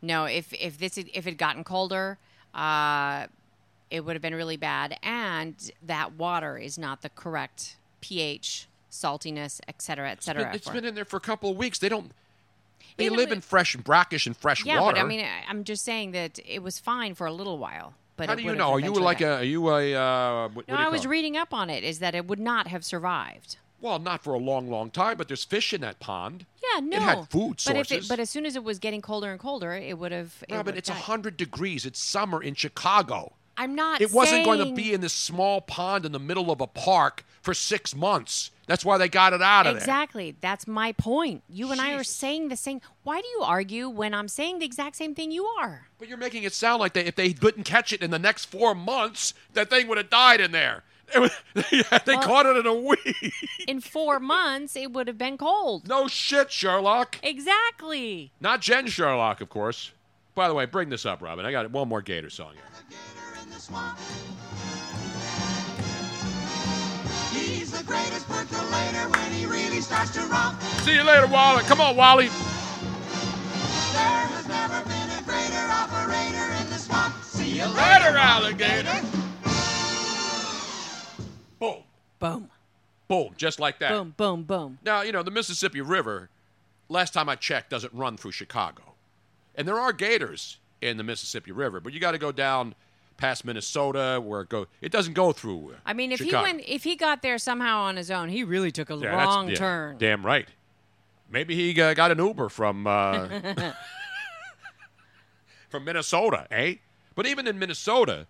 no. If if this had- if it gotten colder, uh, it would have been really bad. And that water is not the correct pH, saltiness, et cetera, et It's cetera. been, it's been in there for a couple of weeks. They don't. They You know, live but- in fresh brackish and fresh yeah, water. but I mean, I'm just saying that it was fine for a little while. But how do you know? Are you like a? Are you a? Uh, what, what No, do you I was it? reading up on it. Is that it would not have survived? Well, not for a long, long time, but there's fish in that pond. Yeah, no. It had food But if sources. it, but as soon as it was getting colder and colder, it would have. No, would but it's died. 100 degrees. It's summer in Chicago. I'm not. It wasn't going to be in this small pond in the middle of a park for six months. That's why they got it out of there. Exactly. That's my point. You and I are saying the same. Why do you argue when I'm saying the exact same thing you are? But you're making it sound like they, if they couldn't catch it in the next four months, that thing would have died in there. Was- they Well- caught it in a week. In four months, it would have been cold. No shit, Sherlock. Exactly. Not Jen Sherlock, of course. By the way, bring this up, Robin. I got one more Gator song here. He's the greatest percolator when he really starts to romp. See you later, Wally. Come on, Wally. There has never been a greater operator in the swamp. See you Later, later, alligator. Boom. Boom. Boom. Just like that. Boom, boom, boom. Now, you know, the Mississippi River, last time I checked, doesn't run through Chicago. And there are gators in the Mississippi River, but you got to go down past Minnesota where it go. It doesn't go through. I mean, if Chicago. he went, if he got there somehow on his own, he really took a Yeah, wrong yeah, turn. Damn right. Maybe he uh, got an Uber from uh, from Minnesota, eh? But even in Minnesota,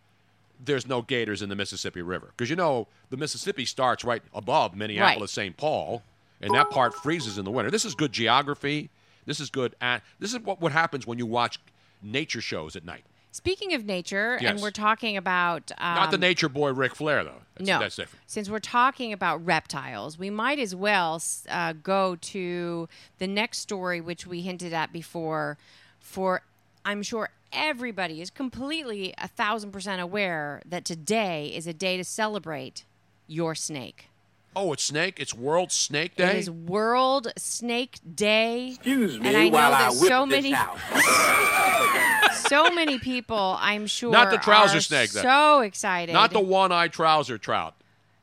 there's no gators in the Mississippi River because you know the Mississippi starts right above Minneapolis, St. Paul, and that part freezes in the winter. This is good geography. This is good. At, this is what what happens when you watch nature shows at night. Speaking of nature, and we're talking about um, Not the nature boy Ric Flair though. That's, no, that's different. since we're talking about reptiles, we might as well uh, go to the next story, which we hinted at before. For I'm sure everybody is completely a thousand percent aware that today is a day to celebrate your snake. Oh, it's Snake. It's World Snake Day. It is World Snake Day. Excuse me, and I know while I there's whip so this many, out. so many people. I'm sure Not the trouser are snake, then. So excited. Not the one-eyed trouser trout.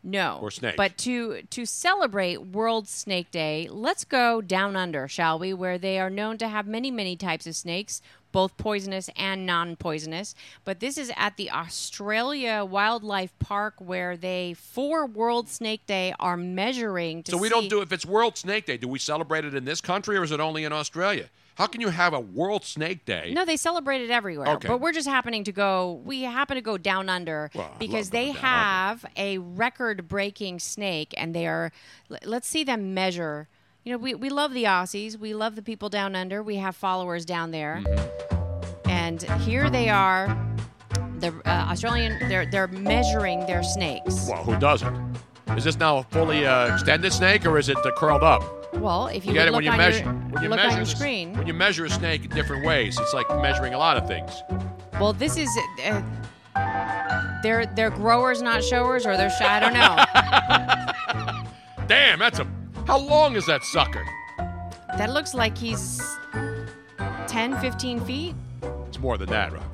No. Or snake. But to to celebrate World Snake Day, let's go down under, shall we? Where they are known to have many, many types of snakes, both poisonous and non-poisonous. But this is at the Australia Wildlife Park where they for World Snake Day are measuring to So we see- don't do if it's World Snake Day. Do we celebrate it in this country or is it only in Australia? How can you have a World Snake Day? No, they celebrate it everywhere. Okay. But we're just happening to go. We happen to go down under Well, because they have a record-breaking snake, and they are. Let's see them measure. You know, we, we love the Aussies. We love the people down under. We have followers down there, Mm-hmm. and here they are. The uh, Australian. They're they're measuring their snakes. Well, who doesn't? Is this now a fully uh, extended snake or is it uh, curled up? Well, if you get it when look you on measure your, when you look measure on your screen. When you measure a snake in different ways, it's like measuring a lot of things. Well, this is. Uh, they're they're growers, not showers, or they're shy. I don't know. Damn, that's a. How long is that sucker? That looks like he's 10, 15 feet. It's more than that, Robin.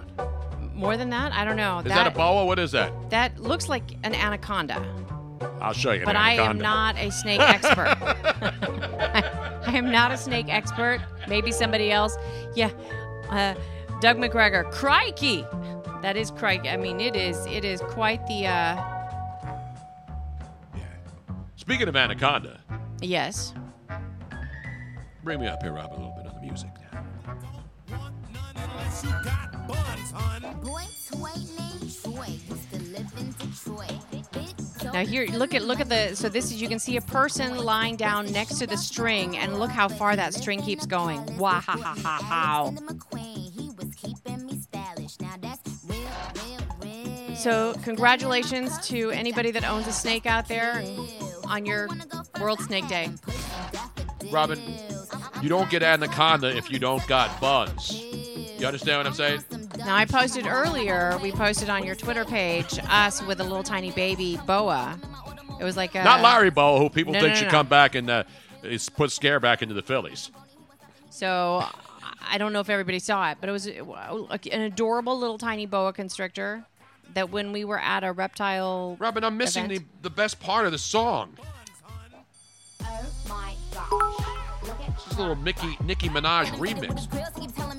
More than that? I don't know. Is that, a boa? What is that? That looks like an anaconda. I'll show you. an But I am not a snake expert. I, I am not a snake expert. Maybe somebody else. Yeah. Uh, Doug McGregor. Crikey. That is crikey. I mean, it is it is quite the uh Speaking of anaconda, yes. bring me up here, Rob, a little bit of the music. Now here, look at look at the. So this is you can see a person lying down next to the string, and look how far that string keeps going. Wow! So congratulations to anybody that owns a snake out there on your World Snake Day. Robin, you don't get anaconda if you don't got buns. You understand what I'm saying? Now I posted earlier. We posted on your Twitter page us with a little tiny baby boa. It was like a, Not Larry Bowa, who people No, think no, should no. come back and uh, is put scare back into the Phillies. So I don't know if everybody saw it, but it was an adorable little tiny boa constrictor that when we were at a reptile. Robin, I'm missing the, event- the best part of the song. This is a little Mickey Nicki Minaj remix.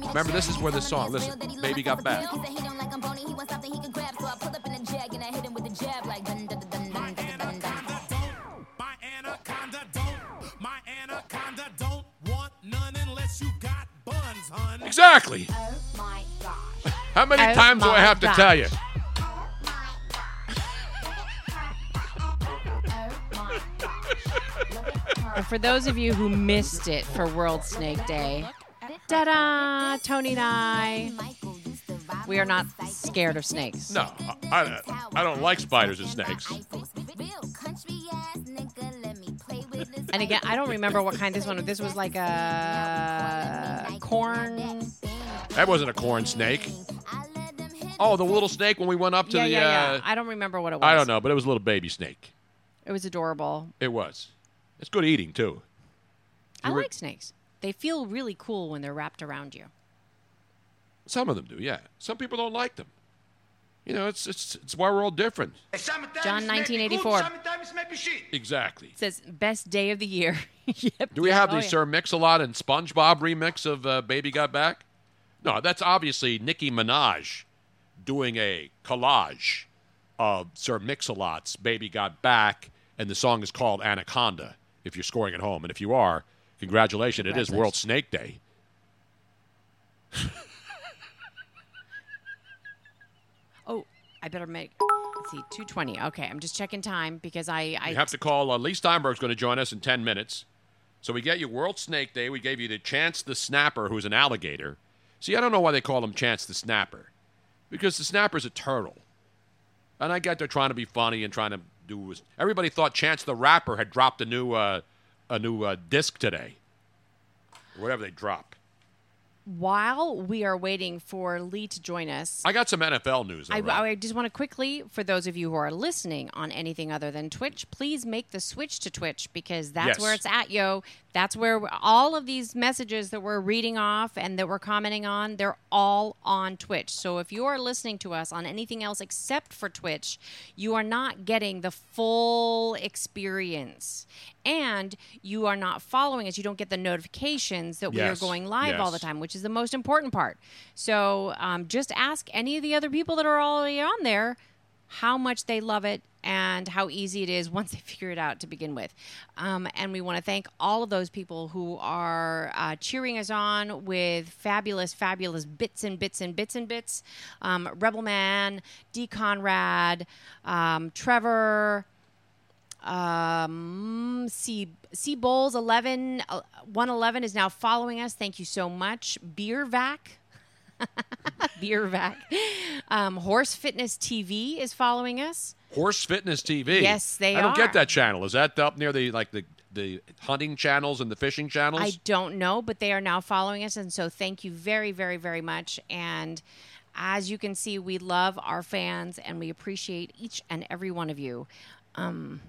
Remember, this is where the song. Listen, baby got back. Exactly. How many Oh times do I my have to tell you? For those of you who missed it for World Snake Day, da da, Tony and I, we are not scared of snakes. No, I, I, don't like spiders and snakes. And again, I don't remember what kind this one. This was like a corn. That wasn't a corn snake. Oh, the little snake when we went up to yeah, the. yeah, uh, yeah. I don't remember what it was. I don't know, but it was a little baby snake. It was adorable. It was. It's good eating too. I You re- like snakes. They feel really cool when they're wrapped around you. Some of them do, yeah. Some people don't like them. You know, it's it's it's why we're all different. John 1984 Exactly. says best day of the year. yep. Do we have Oh, the yeah. Sir Mix-a-Lot and SpongeBob remix of uh, "Baby Got Back"? No, that's obviously Nicki Minaj doing a collage of Sir Mix-a-Lot's "Baby Got Back," and the song is called "Anaconda." If you're scoring at home, and if you are, congratulations! It is World Snake Day. Oh, I better make. Let's see, 220. Okay, I'm just checking time because I. I You have to call. Uh, Leigh Steinberg's going to join us in 10 minutes. So we get you World Snake Day. We gave you the Chance the Snapper, who's an alligator. See, I don't know why they call him Chance the Snapper, because the snapper's a turtle. And I get they're trying to be funny and trying to do. Everybody thought Chance the Rapper had dropped a new uh, a new uh, disc today, whatever they drop. While we are waiting for Leigh to join us, I got some NFL news. I, Rob. I just want to quickly, for those of you who are listening on anything other than Twitch, please make the switch to Twitch because that's Yes. where it's at, yo. That's where all of these messages that we're reading off and that we're commenting on, they're all on Twitch. So if you are listening to us on anything else except for Twitch, you are not getting the full experience. And you are not following us. You don't get the notifications that we are going live all the time, which is the most important part. So um, just ask any of the other people that are already on there how much they love it and how easy it is once they figure it out to begin with. Um, and we want to thank all of those people who are uh, cheering us on with fabulous, fabulous bits and bits and bits and bits. Um, Rebel Man, D. Conrad, um, Trevor. Um, C C Bowles 11 uh, 111 is now following us. Thank you so much. Beer Vac. Beer Vac. Um, Horse Fitness TV is following us. Horse Fitness TV. Yes, they are. I don't are. get that channel. Is that up near the like the the hunting channels and the fishing channels? I don't know, but they are now following us, and so thank you very, very, very much. And as you can see, we love our fans, and we appreciate each and every one of you. Um,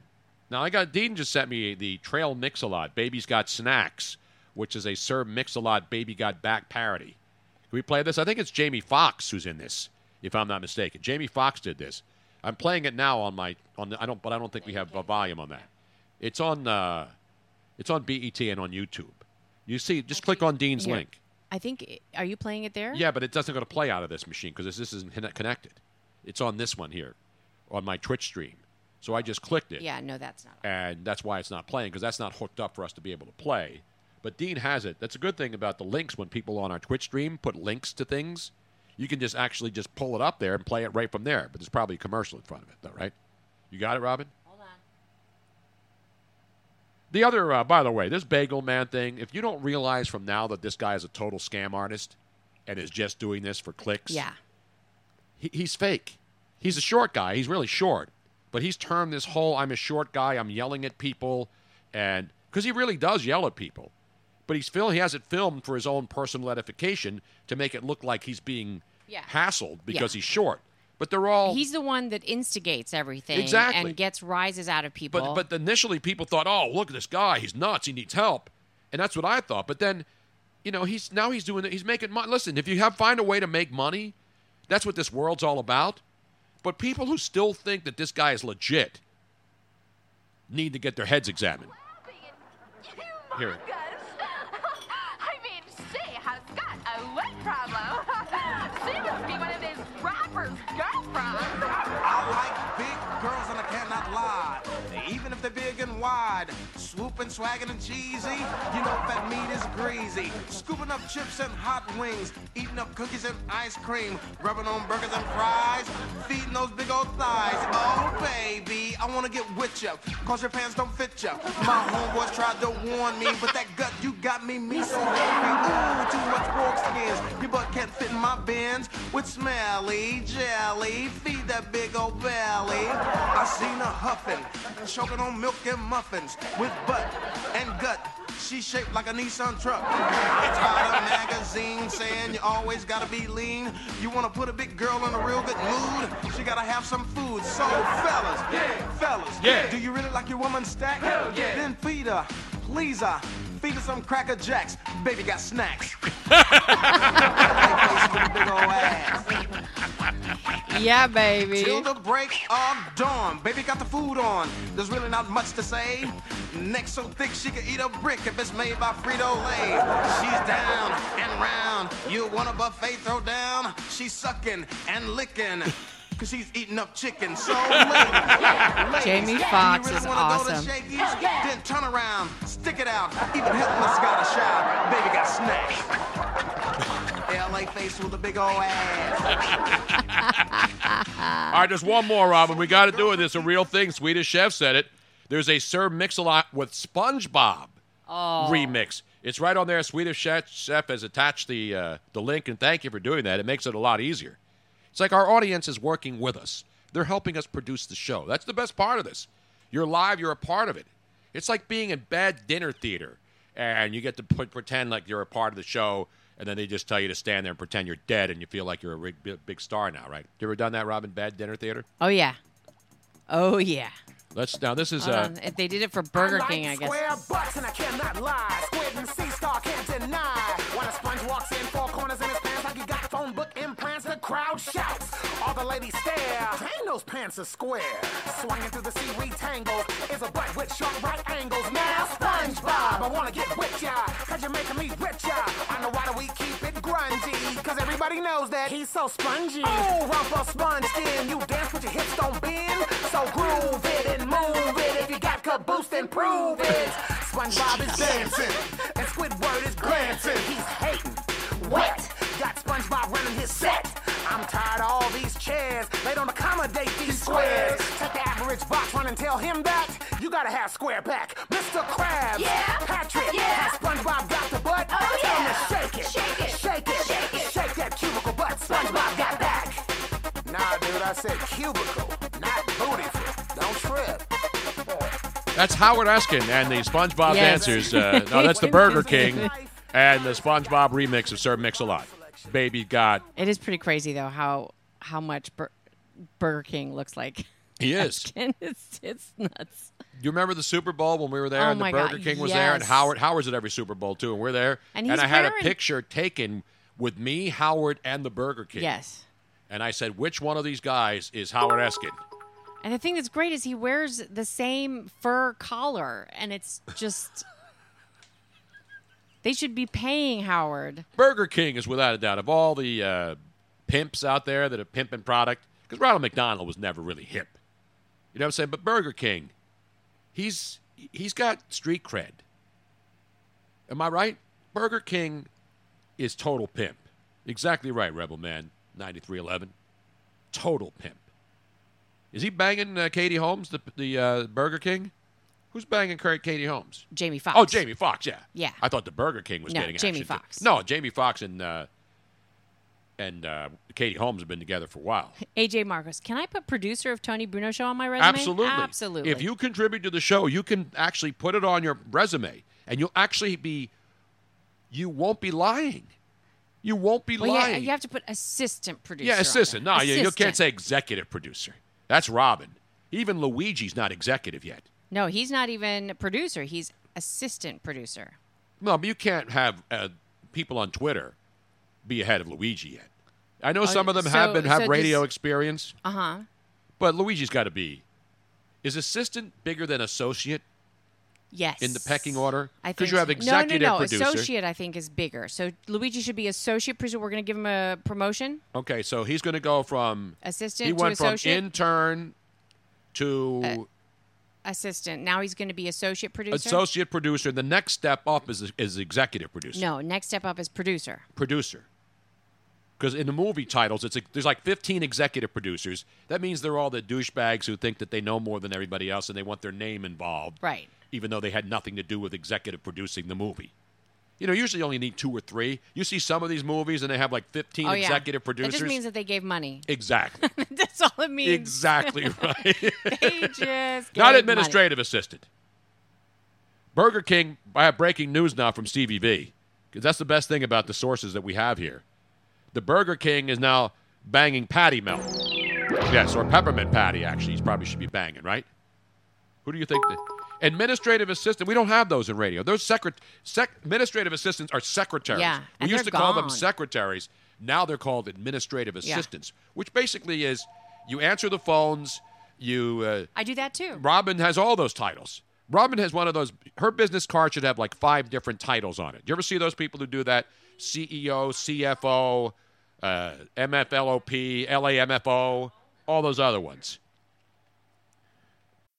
Now I got Dean just sent me the Trail Mix a Lot. Baby's Got Snacks, which is a Sir Mix a Lot Baby Got Back parody. We play this? I think it's Jamie Foxx who's in this, if I'm not mistaken. Jamie Foxx did this. I'm playing it now on my on the, I don't but I don't think we have a volume on that. It's on uh, it's on BET and on YouTube. You see, just click on Dean's Here. link. I think. Are you playing it there? Yeah, but it doesn't go to play out of this machine because this, this isn't connected. It's on this one here, on my Twitch stream. So I just clicked it. Yeah. No, that's not. and that's why it's not playing because that's not hooked up for us to be able to play. But Dean has it. That's a good thing about the links when people on our Twitch stream put links to things. You can just actually just pull it up there and play it right from there. But there's probably a commercial in front of it, though, right? You got it, Robin? Hold on. The other, uh, by the way, this Bagel Man thing, if you don't realize from now that this guy is a total scam artist and is just doing this for clicks, Yeah. he, he's fake. He's a short guy. He's really short. But he's termed this whole I'm a short guy, I'm yelling at people, and because he really does yell at people. But he's fil- he has it filmed for his own personal edification to make it look like he's being Yeah. hassled because Yeah. he's short. But they're all He's the one that instigates everything Exactly. and gets rises out of people. But but initially people thought, oh, look at this guy, he's nuts, he needs help, and that's what I thought. But then, you know, he's now he's doing it. He's making money. Listen, if you have find a way to make money, that's what this world's all about. But people who still think that this guy is legit need to get their heads examined. Here, wide, swoop and swaggin' and cheesy. You know that meat is greasy. Scooping up chips and hot wings. Eating up cookies and ice cream. Rubbing on burgers and fries. Feeding those big old thighs. Oh, baby, I wanna get with ya. Cause your pants don't fit ya. My homeboys tried to warn me, but that gut you got me, me so hungry. Ooh, too much pork skins. Your butt can't fit in my bins. With smelly jelly. Feed that big old belly. I seen her huffing. Choking on milk and muffins. With butt and gut. She's shaped like a Nissan truck. It's got a magazine saying you always gotta be lean. You wanna put a big girl in a real good mood? She gotta have some food. So, fellas, yeah. fellas, Yeah. do you really like your woman stacked? Hell yeah. Then feed her, please her. Feed her some Cracker Jacks. Baby got snacks. big old ass. Yeah, baby. Till the break of dawn. Baby got the food on. There's really not much to say. Neck so thick she could eat a brick if it's made by Frito Lay. She's down and round. You want a buffet throw down? She's sucking and licking. Cause she's eating up chicken. So ladies, Jamie Foxx really is wanna awesome. Go to Shakey's? Then turn around, stick it out. Even Hitler's got a shot. Baby got snacks. LA face with a big old ass. All right, there's one more, Robin. We got to do it. It's a real thing. Swedish Chef said it. There's a Sir Mix-a-Lot with SpongeBob Oh. remix. It's right on there. Swedish Chef, Chef has attached the uh, the link, and thank you for doing that. It makes it a lot easier. It's like our audience is working with us. They're helping us produce the show. That's the best part of this. You're live. You're a part of it. It's like being in bad dinner theater, and you get to put, pretend like you're a part of the show, and then they just tell you to stand there and pretend you're dead, and you feel like you're a big, big, big star now, right? You ever done that, Robin? Bad dinner theater. Oh yeah. Oh yeah. Let's now. This is Hold uh. If they did it for Burger King, I guess. Square butts and I cannot lie. Squid and Sea Star can't deny. When a sponge walks in, four corners in his pants like he got phone book implants, the crowd shouts. All the ladies stare. Dang, those pants are square. Swinging through the seaweed tangles is a butt with sharp right angles. Now, SpongeBob, I wanna get with ya. Cause you're making me richer. I know why do we keep it grungy. Cause everybody knows that he's so spongy. Oh, rumple sponge skin. You dance with your hips don't bend. So groove it and move it. If you got caboose, then prove it. SpongeBob is dancing. And Squidward is glancing. He's hating. Wet. Got SpongeBob running his set. I'm tired of all these chairs. They don't accommodate these squares. Take the average box run and tell him that you gotta have square back. Mr. Krabs. Yeah. Patrick. Yeah. Has SpongeBob got the butt? Oh, Tell him yeah. to shake it. Shake it. Shake it. Shake it. Shake that cubicle butt. SpongeBob got back. Nah, dude, I said cubicle, not booty. Don't trip. that's Howard Eskin and the SpongeBob Yes. dancers. Uh, no, that's the Burger King and the SpongeBob remix of Sir Mix-a-Lot. Baby got It is pretty crazy though how how much Bur- Burger King looks like. He is. It's it's nuts. You remember the Super Bowl when we were there Oh and the Burger God, King was there and. Howard Howard's at every Super Bowl too and we're there And he's I had a picture taken with me, Howard, and the Burger King. Yes. And I said, which one of these guys is Howard Eskin? And the thing that's great is he wears the same fur collar, and it's just. They should be paying Howard. Burger King is without a doubt of all the uh, pimps out there that are pimping product. Because Ronald McDonald was never really hip. You know what I'm saying? But Burger King, he's he's got street cred. Am I right? Burger King is total pimp. Exactly right, Rebel Man. 9311. Total pimp. Is he banging uh, Katie Holmes, the the uh, Burger King? Who's banging Ka- Katie Holmes? Jamie Foxx. Oh, Jamie Foxx, yeah. Yeah. I thought the Burger King was No, getting Jamie action. Foxx. No, Jamie Foxx and uh, and uh, Katie Holmes have been together for a while. AJ Marcos. Can I put producer of Tony Bruno show on my resume? Absolutely. Absolutely. If you contribute to the show, you can actually put it on your resume, and you'll actually be. You won't be lying. You won't be well, yeah, lying. you have to put assistant producer. Yeah, assistant. No, you, you can't say executive producer. That's Robin. Even Luigi's not executive yet. No, he's not even a producer. He's assistant producer. No, but you can't have uh, people on Twitter be ahead of Luigi yet. I know Oh, some of them so- have been have so radio does- experience, Uh huh. but Luigi's got to be. Is assistant bigger than associate Yes. in the pecking order? I Because think you have executive no, no, no. producer. Associate, I think, is bigger. So Luigi should be associate producer. We're going to give him a promotion. Okay, so he's going to go from Assistant He to went from intern to assistant. Now he's going to be associate producer. Associate producer. The next step up is is executive producer. No, next step up is producer. Producer. Because in the movie titles, it's a, there's like 15 executive producers. That means they're all the douchebags who think that they know more than everybody else and they want their name involved. Right. Even though they had nothing to do with executive producing the movie. You know, usually you only need two or three. You see some of these movies and they have like 15 oh, yeah. executive producers. It just means that they gave money. exactly. That's all it means. Exactly right. they just Not administrative assistant. Burger King, I have breaking news now from Stevie V, because that's the best thing about the sources that we have here. The Burger King is now banging Patty Melt. Yes, or Peppermint Patty, actually. He probably should be banging, right? Who do you think? Administrative assistant, we don't have those in radio. Those secret, sec, administrative assistants are secretaries. Yeah, we used to they're call them secretaries. Now they're called administrative Yeah. assistants, which basically is you answer the phones, you. Uh, I do that too. Robin has all those titles. Robin has one of those. Her business card should have like five different titles on it. Do you ever see those people who do that? CEO, CFO, uh, MFLOP, LAMFO, all those other ones.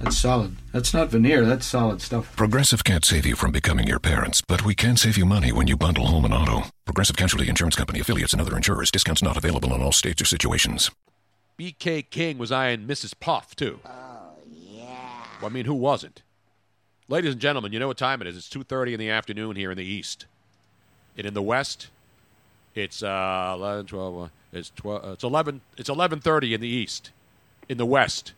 That's solid. That's not veneer. That's solid stuff. Progressive can't save you from becoming your parents, but we can save you money when you bundle home and auto. Progressive Casualty Insurance Company affiliates and other insurers. Discounts not available in all states or situations. BK King was eyeing Mrs. Puff, too. Oh, yeah. Well, I mean, who wasn't? Ladies and gentlemen, you know what time it is. It's 2.30 in the afternoon here in the East. And in the West, it's uh, 11, 12, uh, it's, 12, uh, it's 11, it's 11.30 in the East. In the West,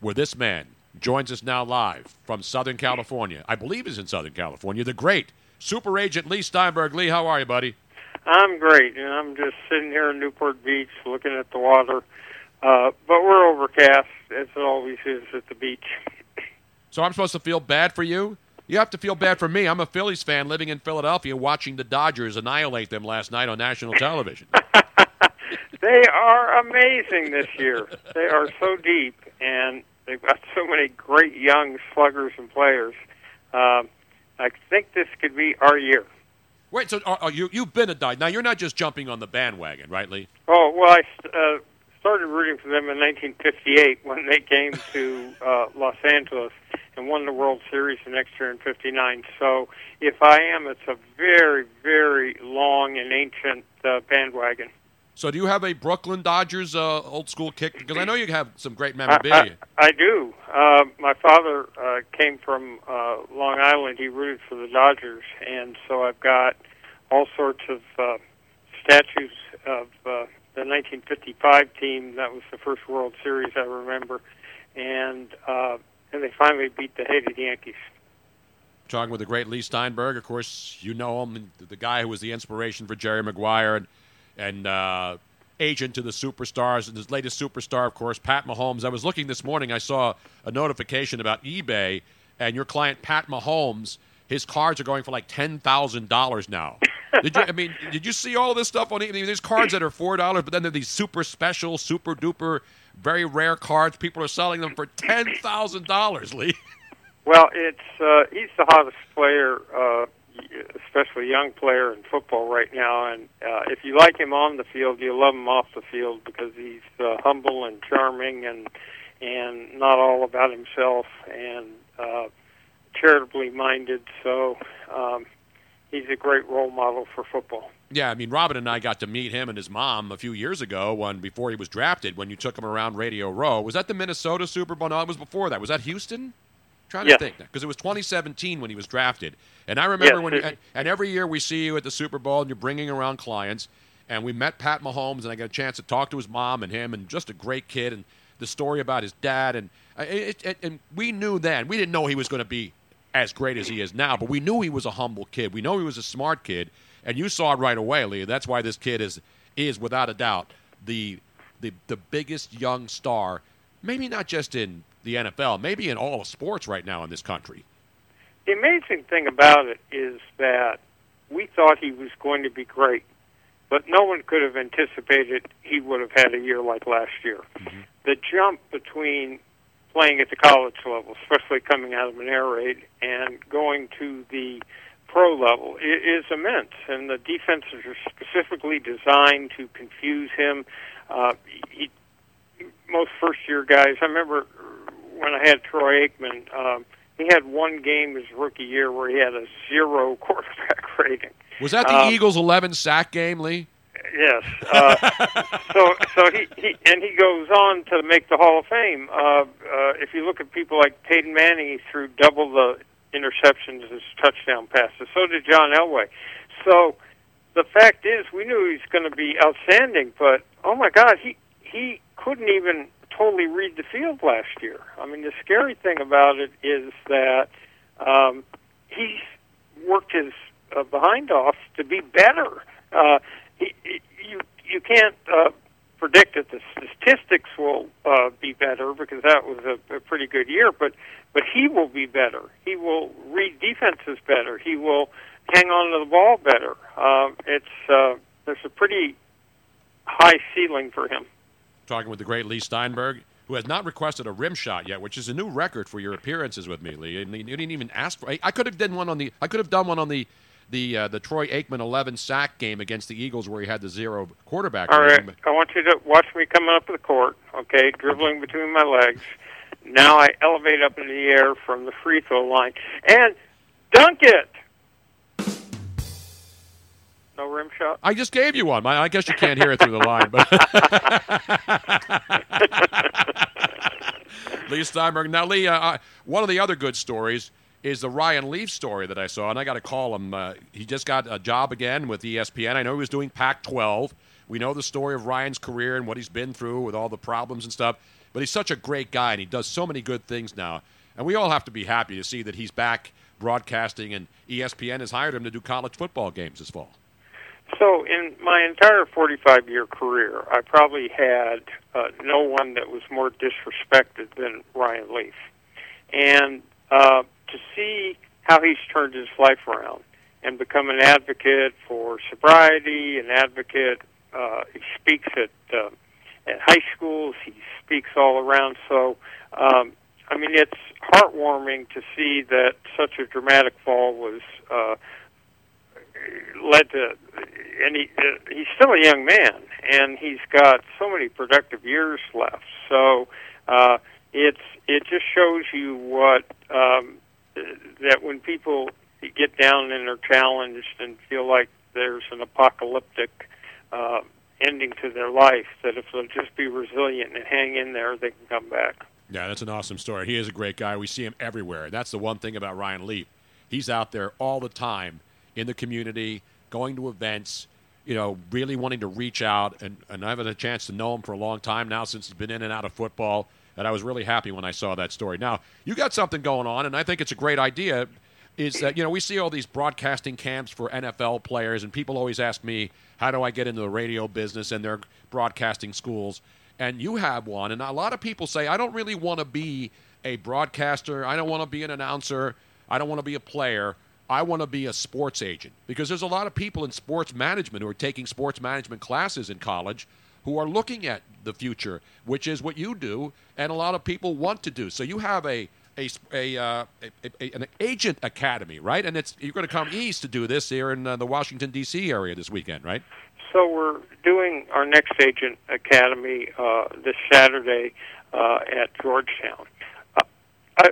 where this man joins us now live from Southern California. I believe he's in Southern California. The great super agent Leigh Steinberg. Leigh, how are you, buddy? I'm great, and I'm just sitting here in Newport Beach looking at the water. Uh, but we're overcast, as it always is at the beach. So I'm supposed to feel bad for you? You have to feel bad for me. I'm a Phillies fan living in Philadelphia watching the Dodgers annihilate them last night on national television. They are amazing this year. they are so deep, and they've got so many great young sluggers and players. Um, I think this could be our year. Wait, so are, are you, you've been a Dodger. Now, you're not just jumping on the bandwagon, right, Leigh? Oh well, I uh, started rooting for them in 1958 when they came to uh, Los Angeles and won the World Series the next year in '59. So if I am, it's a very, very long and ancient uh, bandwagon. So do you have a Brooklyn Dodgers uh, old school kick? Because I know you have some great I, memorabilia. I, I do. Uh, my father uh, came from uh, Long Island. He rooted for the Dodgers, and so I've got all sorts of uh, statues of uh, the 1955 team. That was the first World Series I remember, and uh, and they finally beat the hated Yankees. Talking with the great Leigh Steinberg. Of course, you know him, the guy who was the inspiration for Jerry Maguire and, and uh, agent to the superstars. And his latest superstar, of course, Pat Mahomes. I was looking this morning, I saw a notification about eBay, and your client, Pat Mahomes, his cards are going for like $10,000 now. did you, I mean, did you see all this stuff on eBay? There's cards that are $4, but then there are these super special, super duper, very rare cards. People are selling them for $10,000, Leigh. Well, it's uh, he's the hottest player, uh, especially young player in football right now. And uh, if you like him on the field, you love him off the field because he's uh, humble and charming and and not all about himself and uh, charitably minded. So um, he's a great role model for football. Yeah, I mean, Robin and I got to meet him and his mom a few years ago when before he was drafted. When you took him around Radio Row, was that the Minnesota Super Bowl? No, it was before that. Was that Houston? Trying to think because it was 2017 when he was drafted, and I remember when. You, and every year we see you at the Super Bowl and you're bringing around clients, and we met Pat Mahomes, and I got a chance to talk to his mom and him, and just a great kid, and the story about his dad, and uh, it, it, and we knew then we didn't know he was going to be as great as he is now, but we knew he was a humble kid. We know he was a smart kid, and you saw it right away, Leigh. That's why this kid is is without a doubt the the the biggest young star, maybe not just in the NFL, maybe in all of sports right now in this country. The amazing thing about it is that we thought he was going to be great, but no one could have anticipated he would have had a year like last year. The jump between playing at the college level, especially coming out of an air raid, and going to the pro level is immense. And the defenses are specifically designed to confuse him. Uh, he, most first year guys, I remember when I had Troy Aikman, um, he had one game his rookie year where he had a zero quarterback rating. Was that the Um, Eagles' 11 sack game, Leigh? Yes. Uh, so so he, he and he goes on to make the Hall of Fame. Uh, uh, if you look at people like Peyton Manning, he threw double the interceptions as touchdown passes. So did John Elway. So the fact is, we knew he was going to be outstanding, but oh my God, he he couldn't even totally read the field last year. I mean, the scary thing about it is that um, he's worked his uh, behind off to be better. Uh, he, he, you you can't uh, predict that the statistics will uh, be better because that was a, a pretty good year, but but he will be better. He will read defenses better. He will hang on to the ball better. Uh, it's uh, there's a pretty high ceiling for him. Talking with the great Leigh Steinberg, who has not requested a rim shot yet, which is a new record for your appearances with me, Leigh. And you didn't even ask for. I could have done one on the. I could have done one on the. The uh, the Troy Aikman 11 sack game against the Eagles where he had the zero quarterback. All rating, I want you to watch me coming up to the court. Okay, dribbling between my legs. Now I elevate up in the air from the free throw line and dunk it. No rim shot. I just gave you one. I guess you can't hear it through the line, but Leigh Steinberg. Now, Leigh, uh, one of the other good stories is the Ryan Leaf story that I saw, and I got to call him. Uh, he just got a job again with ESPN. I know he was doing Pac-12. We know the story of Ryan's career and what he's been through with all the problems and stuff. But he's such a great guy, and he does so many good things now. And we all have to be happy to see that he's back broadcasting, and ESPN has hired him to do college football games this fall. So, in my entire 45 year career, I probably had uh, no one that was more disrespected than Ryan Leaf. And uh, to see how he's turned his life around and become an advocate for sobriety, an advocate, uh, he speaks at, uh, at high schools, he speaks all around. So, um, I mean, it's heartwarming to see that such a dramatic fall was. Uh, led to, and he uh, he's still a young man, and he's got so many productive years left. So uh, it's it just shows you what um, that when people get down and are challenged and feel like there's an apocalyptic uh, ending to their life, that if they'll just be resilient and hang in there, they can come back. Yeah, that's an awesome story. He is a great guy. We see him everywhere. That's the one thing about Ryan Leaf. He's out there all the time in the community, going to events, you know, really wanting to reach out. And, and I've had a chance to know him for a long time now since he's been in and out of football. And I was really happy when I saw that story. Now, you got something going on, and I think it's a great idea. Is that, you know, we see all these broadcasting camps for NFL players, and people always ask me, how do I get into the radio business and their broadcasting schools? And you have one, and a lot of people say, I don't really want to be a broadcaster. I don't want to be an announcer. I don't want to be a player. I want to be a sports agent because there's a lot of people in sports management who are taking sports management classes in college who are looking at the future, which is what you do, and a lot of people want to do. So you have a a, a, uh, a, a an agent academy, right? And it's you're going to come east to do this here in uh, the Washington D.C. area this weekend, right? So we're doing our next agent academy uh, this Saturday uh, at Georgetown. Uh, I,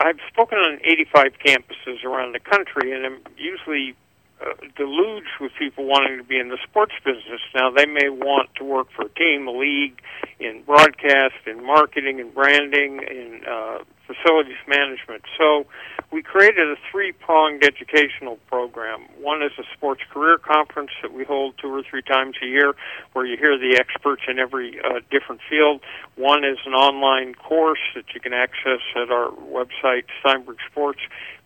I've spoken on 85 campuses around the country, and I'm usually uh, deluged with people wanting to be in the sports business. Now, they may want to work for a team, a league, in broadcast, in marketing, in branding, in uh, facilities management. So we created a three-pronged educational program. One is a sports career conference that we hold two or three times a year, where you hear the experts in every uh, different field. One is an online course that you can access at our website, Steinberg Sports.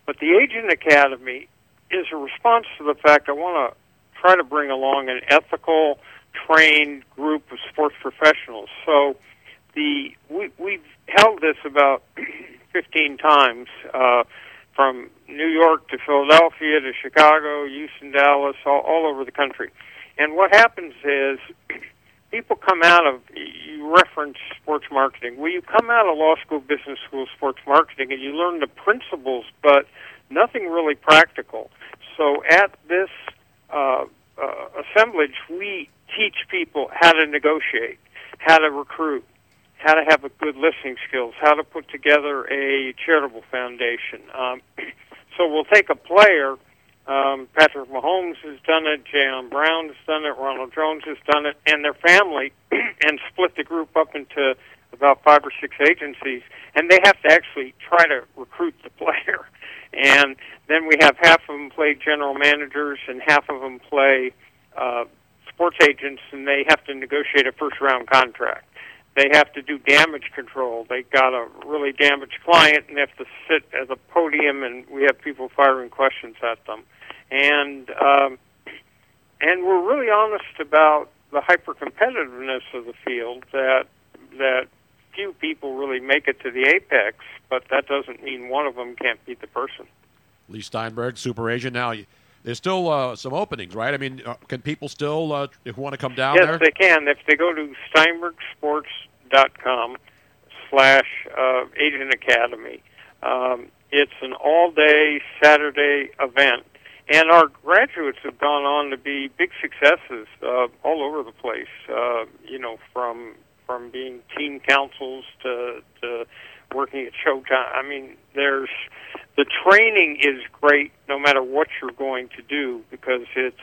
But the Agent Academy is a response to the fact I want to try to bring along an ethical, trained group of sports professionals. So the we we've held this about 15 times uh, from New York to Philadelphia to Chicago, Houston, Dallas, all, all over the country. And what happens is people come out of you reference sports marketing. Well, you come out of law school, business school, sports marketing, and you learn the principles, but nothing really practical. So at this uh, uh, assemblage, we teach people how to negotiate, how to recruit, how to have a good listening skills, how to put together a charitable foundation. Um, so we'll take a player. Um, Patrick Mahomes has done it. Jaylen Brown has done it. Ronald Jones has done it, and their family, and split the group up into about five or six agencies, and they have to actually try to recruit the player. And then we have half of them play general managers, and half of them play uh, sports agents, and they have to negotiate a first round contract they have to do damage control. They got a really damaged client and they have to sit at a podium and we have people firing questions at them. And um, and we're really honest about the hyper competitiveness of the field that that few people really make it to the apex, but that doesn't mean one of them can't beat the person. Leigh Steinberg, super agent. Now, there's still uh, some openings, right? I mean, uh, can people still, uh, if want to come down yes, there? they can. If they go to steinbergsports.com slash uh, Agent Academy, um, it's an all-day Saturday event. And our graduates have gone on to be big successes uh, all over the place. Uh, you know, from from being team counsels to to working at Showtime. I mean, there's the training is great no matter what you're going to do because it's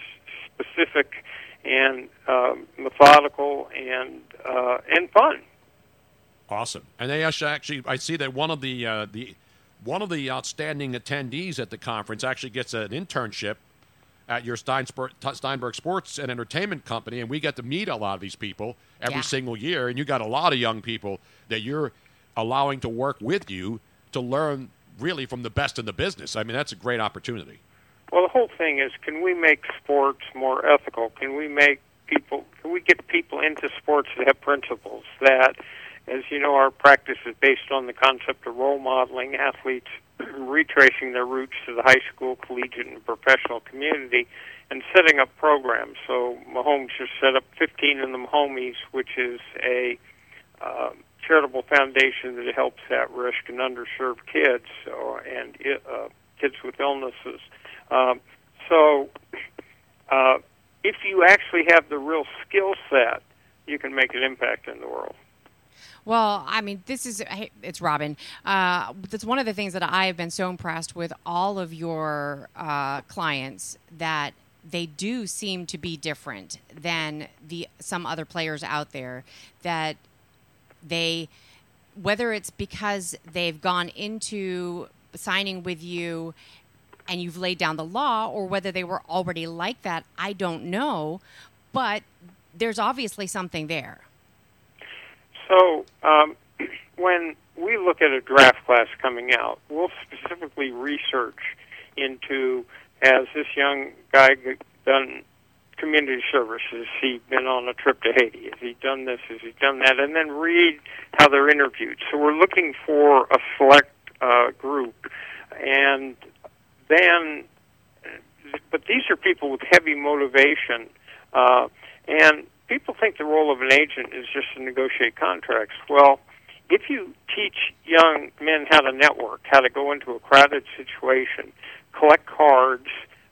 specific and uh, methodical and uh, and fun. Awesome. And they actually, actually I see that one of the uh, the one of the outstanding attendees at the conference actually gets an internship at your Steinberg, Steinberg Sports and Entertainment Company, and we get to meet a lot of these people every Yeah. single year. And you got a lot of young people that you're allowing to work with you to learn really from the best in the business. I mean, that's a great opportunity. Well, the whole thing is, can we make sports more ethical? Can we make people? Can we get people into sports that have principles? That, as you know, our practice is based on the concept of role modeling athletes, retracing their roots to the high school, collegiate, and professional community, and setting up programs. So Mahomes just set up 15 in the Mahomies, which is a uh, charitable foundation that helps at-risk and underserved kids or, and uh, kids with illnesses. Um, so, uh, if you actually have the real skill set, you can make an impact in the world. Well, I mean, this is hey, it's Robin. Uh, that's one of the things that I have been so impressed with all of your uh, clients that they do seem to be different than the some other players out there. That they, whether it's because they've gone into signing with you and you've laid down the law, or whether they were already like that, I don't know. But there's obviously something there. So, um, when we look at a draft class coming out, we'll specifically research into has this young guy done community service? Has he been on a trip to Haiti? Has he done this? Has he done that? And then read how they're interviewed. So we're looking for a select uh, group, and then, but these are people with heavy motivation, uh, and people think the role of an agent is just to negotiate contracts. Well, if you teach young men how to network, how to go into a crowded situation, collect cards,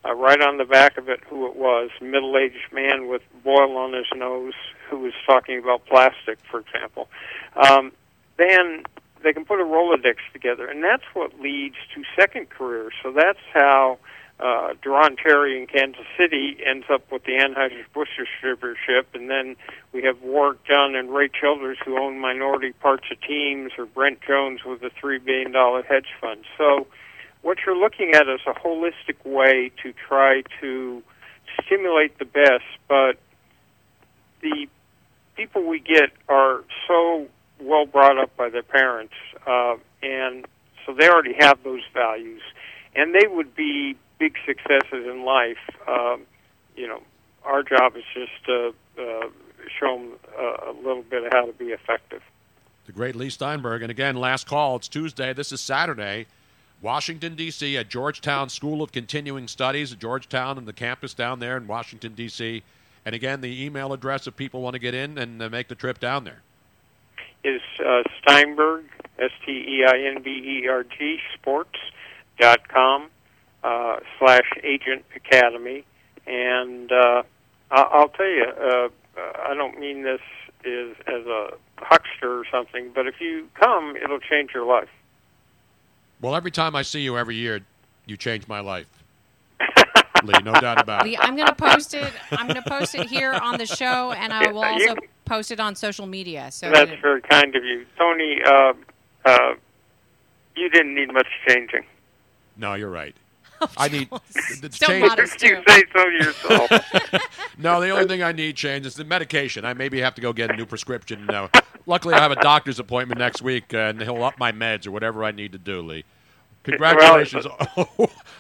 uh, right on the back of it who it was, middle-aged man with boil on his nose who was talking about plastic, for example, um, then they can put a Rolodex together, and that's what leads to second careers. So that's how uh, Duron Terry in Kansas City ends up with the Anheuser-Busch distributorship, and then we have Warrick Dunn and Ray Childress who own minority parts of teams, or Brent Jones with a $3 billion hedge fund. So what you're looking at is a holistic way to try to stimulate the best, but the people we get are so well brought up by their parents, uh, and so they already have those values, and they would be big successes in life. Um, you know, our job is just to uh, show them a little bit of how to be effective. The great Leigh Steinberg. And again, last call. It's Tuesday. This is Saturday. Washington, D.C., at Georgetown School of Continuing Studies at Georgetown and the campus down there in Washington, D.C. And again, the email address if people want to get in and uh, make the trip down there. Is uh, Steinberg, S T E I N B E R G, sports dot com uh, slash agent academy. And uh, I'll tell you, uh, I don't mean this is as a huckster or something, but if you come, it'll change your life. Well, every time I see you every year, you change my life. Leigh, no doubt about Leigh, it. I'm going to post it. I'm going to post it here on the show, and I will You- also post it on social media. So That's that- very kind of you. Tony, uh, uh, you didn't need much changing. No, you're right. I need the Still change- modest, You say so yourself. no, the only thing I need change is the medication. I maybe have to go get a new prescription. No, luckily I have a doctor's appointment next week, uh, and he'll up my meds or whatever I need to do. Leigh, congratulations.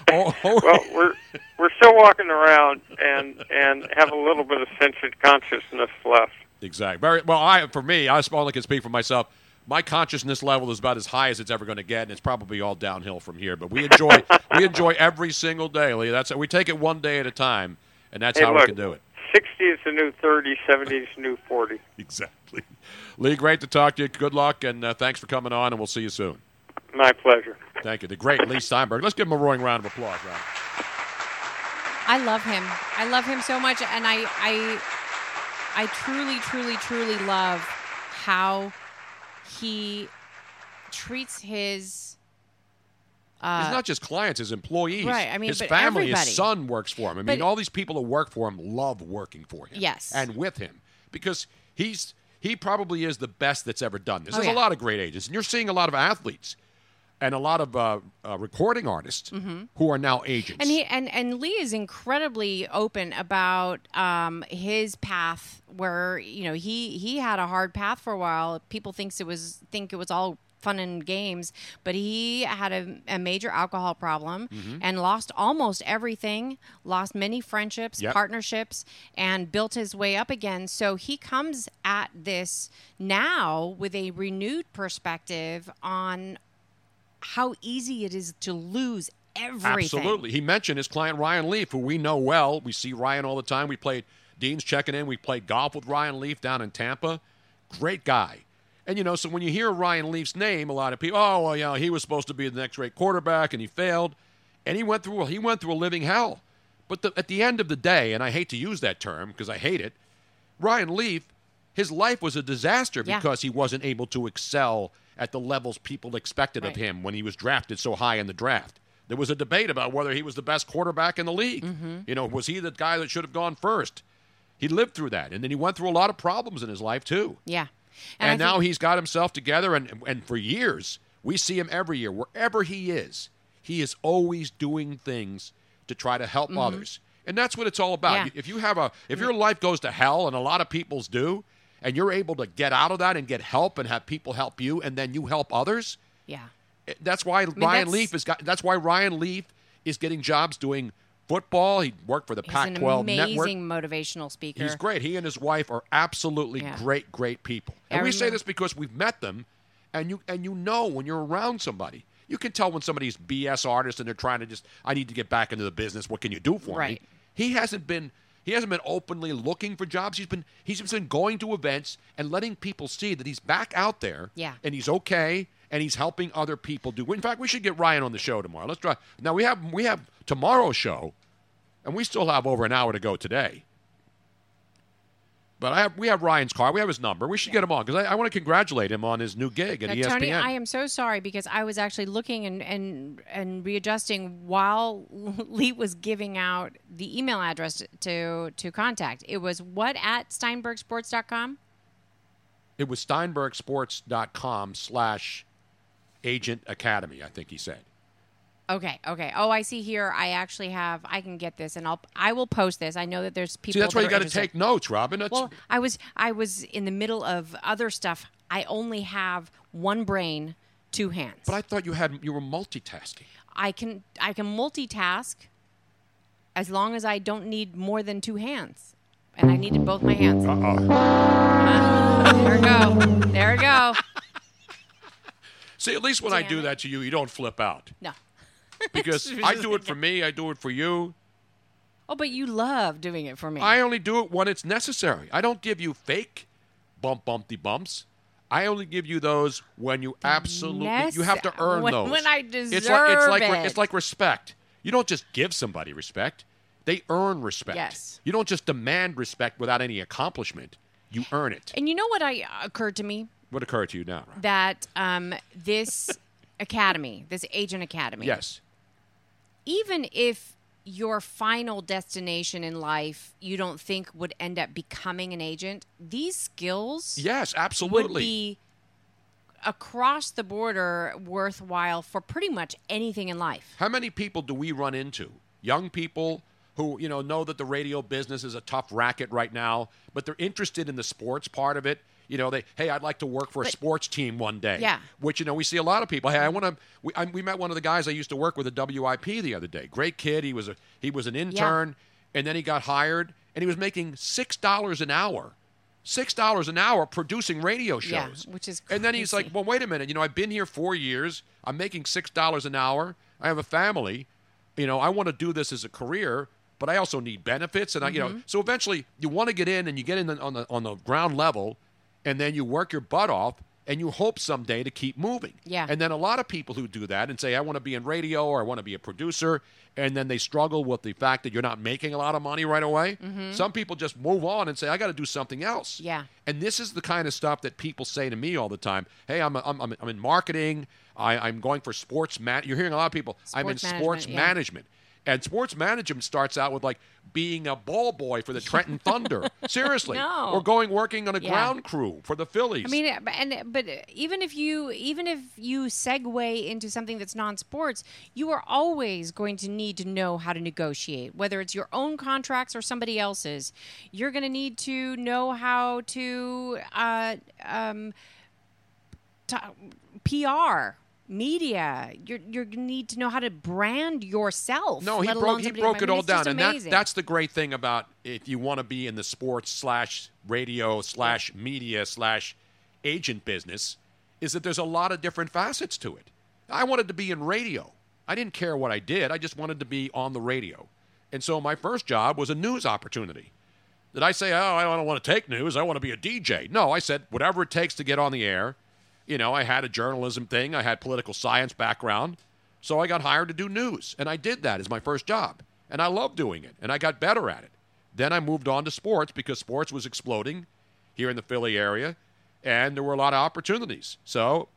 Oh, oh, oh. well, we're we're still walking around and and have a little bit of sentient consciousness left. Exactly. Very well. I for me, I only can speak for myself. My consciousness level is about as high as it's ever going to get, and it's probably all downhill from here. But we enjoy we enjoy every single day, Leigh. That's we take it one day at a time, and that's Hey, how look. we can do it. 60 is the new 30, 70 is the new 40. Exactly. Leigh, great to talk to you. Good luck, and uh, thanks for coming on, and we'll see you soon. My pleasure. Thank you. The great Leigh Steinberg. Let's give him a roaring round of applause, Rob. I love him. I love him so much, and I, I, I truly, truly, truly love how he treats his. Uh, He's not just clients, his employees. Right, I mean, his family, everybody. his son works for him. I mean, all these people who work for him love working for him. Yes. And with him. Because he's he probably is the best that's ever done this. Oh, There's yeah. a lot of great agents. And you're seeing a lot of athletes and a lot of uh, uh, recording artists Mhm. who are now agents. And he and, and Leigh is incredibly open about um, his path, where you know he he had a hard path for a while. People thinks it was think it was all fun and games, but he had a, a major alcohol problem Mhm. and lost almost everything. Lost many friendships, Yep. partnerships, and built his way up again. So he comes at this now with a renewed perspective on how easy it is to lose everything. Absolutely. He mentioned his client Ryan Leaf, who we know well. We see Ryan all the time. We played Dean's checking in. We played golf with Ryan Leaf down in Tampa. Great guy. And you know, so when you hear Ryan Leaf's name, a lot of people, oh well, you know, he was supposed to be the next great quarterback and he failed. And he went through he went through a living hell. But the, at the end of the day, and I hate to use that term because I hate it, Ryan Leaf, his life was a disaster Yeah. because he wasn't able to excel at the levels people expected of him when he was drafted so high in the draft. There was a debate about whether he was the best quarterback in the league. Mm-hmm. You know, was he the guy that should have gone first? He lived through that, and then he went through a lot of problems in his life too. Yeah. And, I now think- he's got himself together, and and for years we see him every year wherever he is. He is always doing things to try to help Mhm. others, and that's what it's all about. Yeah. If you have a if your life goes to hell, and a lot of people's do, and you're able to get out of that and get help and have people help you, and then you help others. Yeah. Eh, that's why Ryan that's- Leaf is got. That's why Ryan Leaf is getting jobs doing football. He worked for the He's Pac-12 amazing motivational speaker. He's great. He and his wife are absolutely Yeah. great, great people. And I we say this because we've met them, and you and you know when you're around somebody, you can tell when somebody's BS artist and they're trying to just, I need to get back into the business. What can you do for Right. me? He hasn't been. He hasn't been openly looking for jobs. He's been he's just been going to events and letting people see that he's back out there. Yeah. And he's okay and he's helping other people do. In fact, we should get Ryan on the show tomorrow. Let's try. Now we have we have tomorrow's show, and we still have over an hour to go today. But I have, we have Ryan's car. We have his number. We should get him on because I, I want to congratulate him on his new gig at Now, ESPN. Tony, I am so sorry because I was actually looking and, and, and readjusting while Leigh was giving out the email address to to contact. It was what at steinbergsports.com? It was steinbergsports.com slash agent academy, I think he said. Okay, okay. Oh, I see here. I actually have. I can get this, and I'll. I will post this. I know that there's people. See, that's why you got to take notes, Robin. That's, Well, I was. I was in the middle of other stuff. I only have one brain, two hands. but I thought you had you were multitasking. I can. I can multitask, as long as I don't need more than two hands, and I needed both my hands. Uh oh. There we go. There we go. See, at least when I do that to you, you don't flip out. No. Because I do it for me, I do it for you. Oh, but you love doing it for me. I only do it when it's necessary. I don't give you fake bump bumpty bumps. I only give you those when you absolutely you have to earn when- those. when I it's like it's like deserve it's like respect. You don't just give somebody respect; they earn respect. Yes. You don't just demand respect without any accomplishment. You earn it. And you know what I occurred to me What occurred to you now? That um, this academy, this agent academy, Yes. Even if your final destination in life you don't think would end up becoming an agent, these skills Yes, absolutely would be across the border worthwhile for pretty much anything in life. How many people do we run into? Young people who, you know, know that the radio business is a tough racket right now, but they're interested in the sports part of it. You know, they, hey, I'd like to work for a sports team one day. Yeah. Which, you know, we see a lot of people. Hey, I want to. We, I, we met one of the guys I used to work with at WIP the other day. Great kid. He was a he was an intern, and then he got hired, and he was making six dollars an hour. Six dollars an hour producing radio Yeah, shows. which is And then he's like, well, wait a minute. You know, I've been here four years. I'm making six dollars an hour. I have a family. You know, I want to do this as a career, but I also need benefits. And I, you know, Mhm. so eventually you want to get in and you get in the, on the on the ground level, and then you work your butt off, and you hope someday to keep moving. Yeah. And then a lot of people who do that and say, I want to be in radio or I want to be a producer, and then they struggle with the fact that you're not making a lot of money right away. Mhm. Some people just move on and say, I got to do something else. Yeah. And this is the kind of stuff that people say to me all the time. Hey, I'm, I'm, I'm, I'm in marketing. I, I'm going for sports man. You're hearing a lot of people. I'm in Sports sports yeah. management. And sports management starts out with like being a ball boy for the Trenton Thunder. Seriously. No. Or going working on a Yeah. ground crew for the Phillies. I mean, and but even if you even if you segue into something that's non-sports, you are always going to need to know how to negotiate, whether it's your own contracts or somebody else's. You're going to need to know how to uh, um, t- PR. Media, you're you're gonna need to know how to brand yourself. No, he broke he broke it all it's down, and that, that's the great thing about if you want to be in the sports slash radio slash media slash agent business, is that there's a lot of different facets to it. I wanted to be in radio. I didn't care what I did. I just wanted to be on the radio, and so my first job was a news opportunity. Did I say, oh, I don't want to take news. I want to be a DJ? No, I said whatever it takes to get on the air. You know, I had a journalism thing. I had political science background. So I got hired to do news, and I did that as my first job. And I loved doing it, and I got better at it. Then I moved on to sports because sports was exploding here in the Philly area, and there were a lot of opportunities. So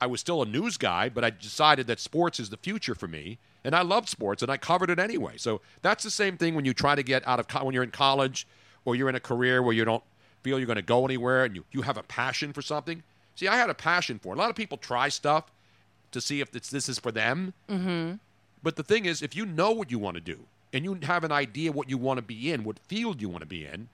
I was still a news guy, but I decided that sports is the future for me, and I love sports, and I covered it anyway. So that's the same thing when you try to get out of co- when you're in college or you're in a career where you don't feel you're going to go anywhere, and you, you have a passion for something. See, I had a passion for it. A lot of people try stuff to see if it's, this is for them. Mm-hmm. But the thing is, if you know what you want to do and you have an idea what you want to be in, what field you want to be in,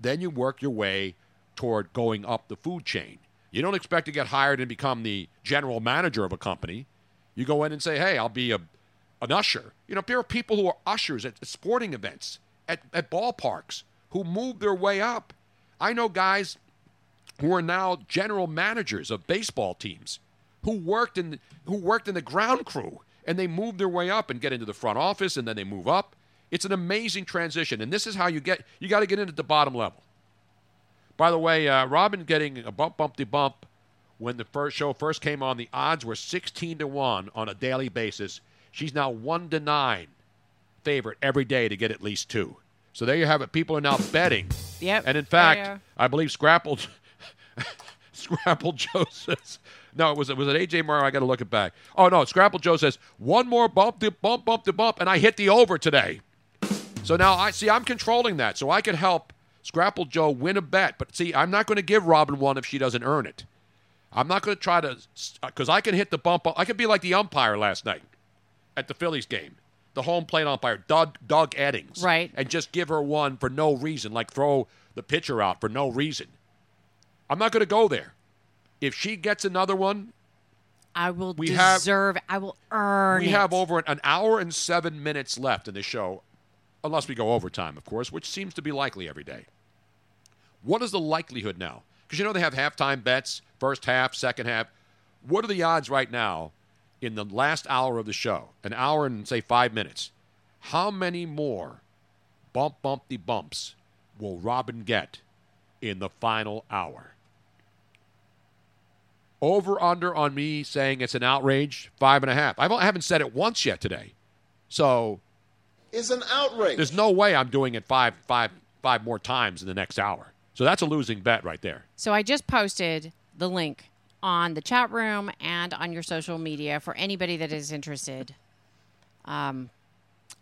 then you work your way toward going up the food chain. You don't expect to get hired and become the general manager of a company. You go in and say, "Hey, I'll be a an usher." You know, there are people who are ushers at sporting events, at, at ballparks, who move their way up. I know guys who are now general managers of baseball teams who worked in who worked in the ground crew and they move their way up and get into the front office and then they move up. It's an amazing transition, and this is how you get you got to get in at the bottom level. By the way, uh, Robin getting a bump bumpty bump when the first show first came on. The odds were sixteen to one on a daily basis. She's now one to nine favorite every day to get at least two. So there you have it. People are now betting. Yep. And in fact. I believe Scrapple Scrapple Joe says no. It was it was it AJ Morrow. I got to look it back. Oh no, Scrapple Joe says one more bump to bump bump to bump, and I hit the over today. So now I see I'm controlling that, so I can help Scrapple Joe win a bet. But see, I'm not going to give Robin one if she doesn't earn it. I'm not going to try to because uh, I can hit the bump. I could be like the umpire last night. at the Phillies game, the home plate umpire, Doug, Doug Eddings, Right. and just give her one for no reason, like throw the pitcher out for no reason. I'm not going to go there. If she gets another one, I will We have- deserve. I will earn. we it. have over an hour and seven minutes left in the show, unless we go overtime, of course, which seems to be likely every day. What is the likelihood now? Because you know they have halftime bets, first half, second half. What are the odds right now in the last hour of the show, an hour and say five minutes? How many more bump bumpy bumps will Robin get in the final hour? Over under on me saying it's an outrage, five and a half. I've, I haven't said it once yet today. So It's an outrage. there's no way I'm doing it five, five, five more times in the next hour. So that's a losing bet right there. So I just posted the link on the chat room and on your social media for anybody that is interested. Um,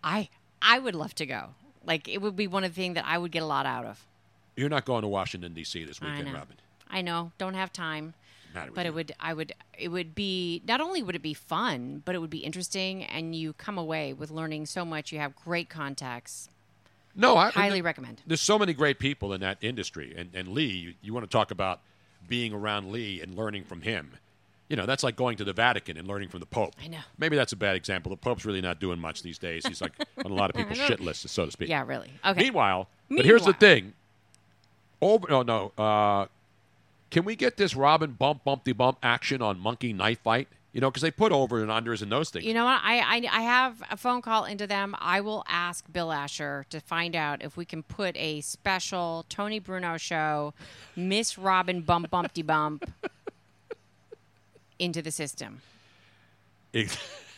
I I would love to go. Like it would be one of the things that I would get a lot out of. You're not going to Washington D.C. this weekend, know. Robin. I know, don't have time. But it would I would it would be not only would it be fun, but it would be interesting and you come away with learning so much. You have great contacts. No, I highly recommend. There's so many great people in that industry, and and Leigh, you, you want to talk about being around Leigh and learning from him. You know, that's like going to the Vatican and learning from the Pope. I know. Maybe that's a bad example. The Pope's really not doing much these days. He's like on a lot of people's shit lists, so to speak. Yeah, really. Okay. Meanwhile, but here's the thing. Over, no, no. Uh, can we get this Robin bump bumpty bump action on Monkey Knife Fight? You know, because they put over and unders and those things. You know what? I, I I have a phone call into them. I will ask Bill Asher to find out if we can put a special Tony Bruno show, Miss Robin Bump Bumpty Bump, into the system.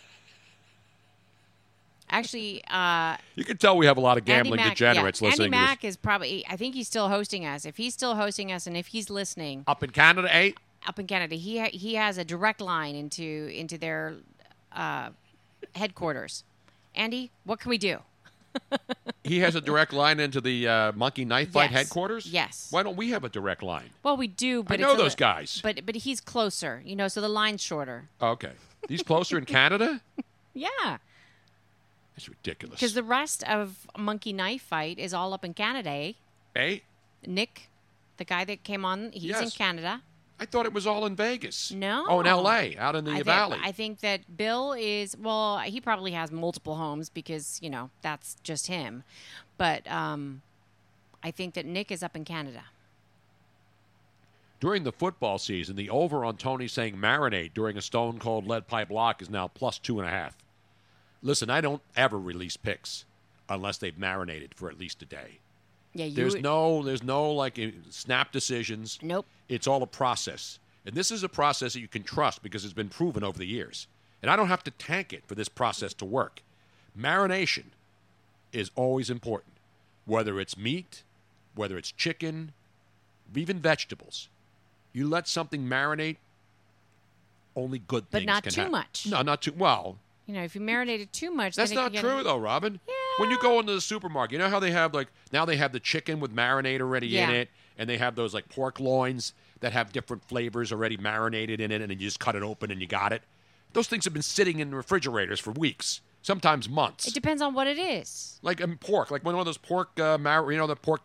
Actually, uh, you can tell we have a lot of gambling Mack, degenerates yeah, listening Andy. Mack is probably. I think he's still hosting us. If he's still hosting us, and if he's listening Up in Canada, eh? up in Canada, he ha- he has a direct line into into their uh, headquarters. Andy, what can we do? He has a direct line into the uh, Monkey Knife Fight Yes. headquarters. Yes. Why don't we have a direct line? Well, we do, but I know a li- those guys. But but he's closer, you know, so the line's shorter. Okay, he's closer in Canada. Yeah, That's ridiculous. because the rest of Monkey Knife Fight is all up in Canada. Eh? Eh? Nick, the guy that came on, he's in Canada. I thought it was all in Vegas. No. Oh, in L.A., out in the I think, valley. I think that Bill is well. He probably has multiple homes because you know that's just him. But um, I think that Nick is up in Canada. During the football season, the over on Tony saying marinate during a stone cold lead pipe lock is now plus two and a half. Listen, I don't ever release picks unless they've marinated for at least a day. Yeah, you. There's no, there's no like uh, snap decisions. Nope. It's all a process, and this is a process that you can trust because it's been proven over the years. And I don't have to tank it for this process to work. Marination is always important, whether it's meat, whether it's chicken, even vegetables. You let something marinate, only good But things But not can too happen. much. No, not too well. You know, if you marinate it too much, That's not can get- true though, Robin. Yeah. When you go into the supermarket, you know how they have like now they have the chicken with marinade already in it, and they have those like pork loins that have different flavors already marinated in it, and then you just cut it open and you got it. Those things have been sitting in refrigerators for weeks, sometimes months. It depends on what it is. Like um, pork, like one of those pork, uh, mar- you know, the pork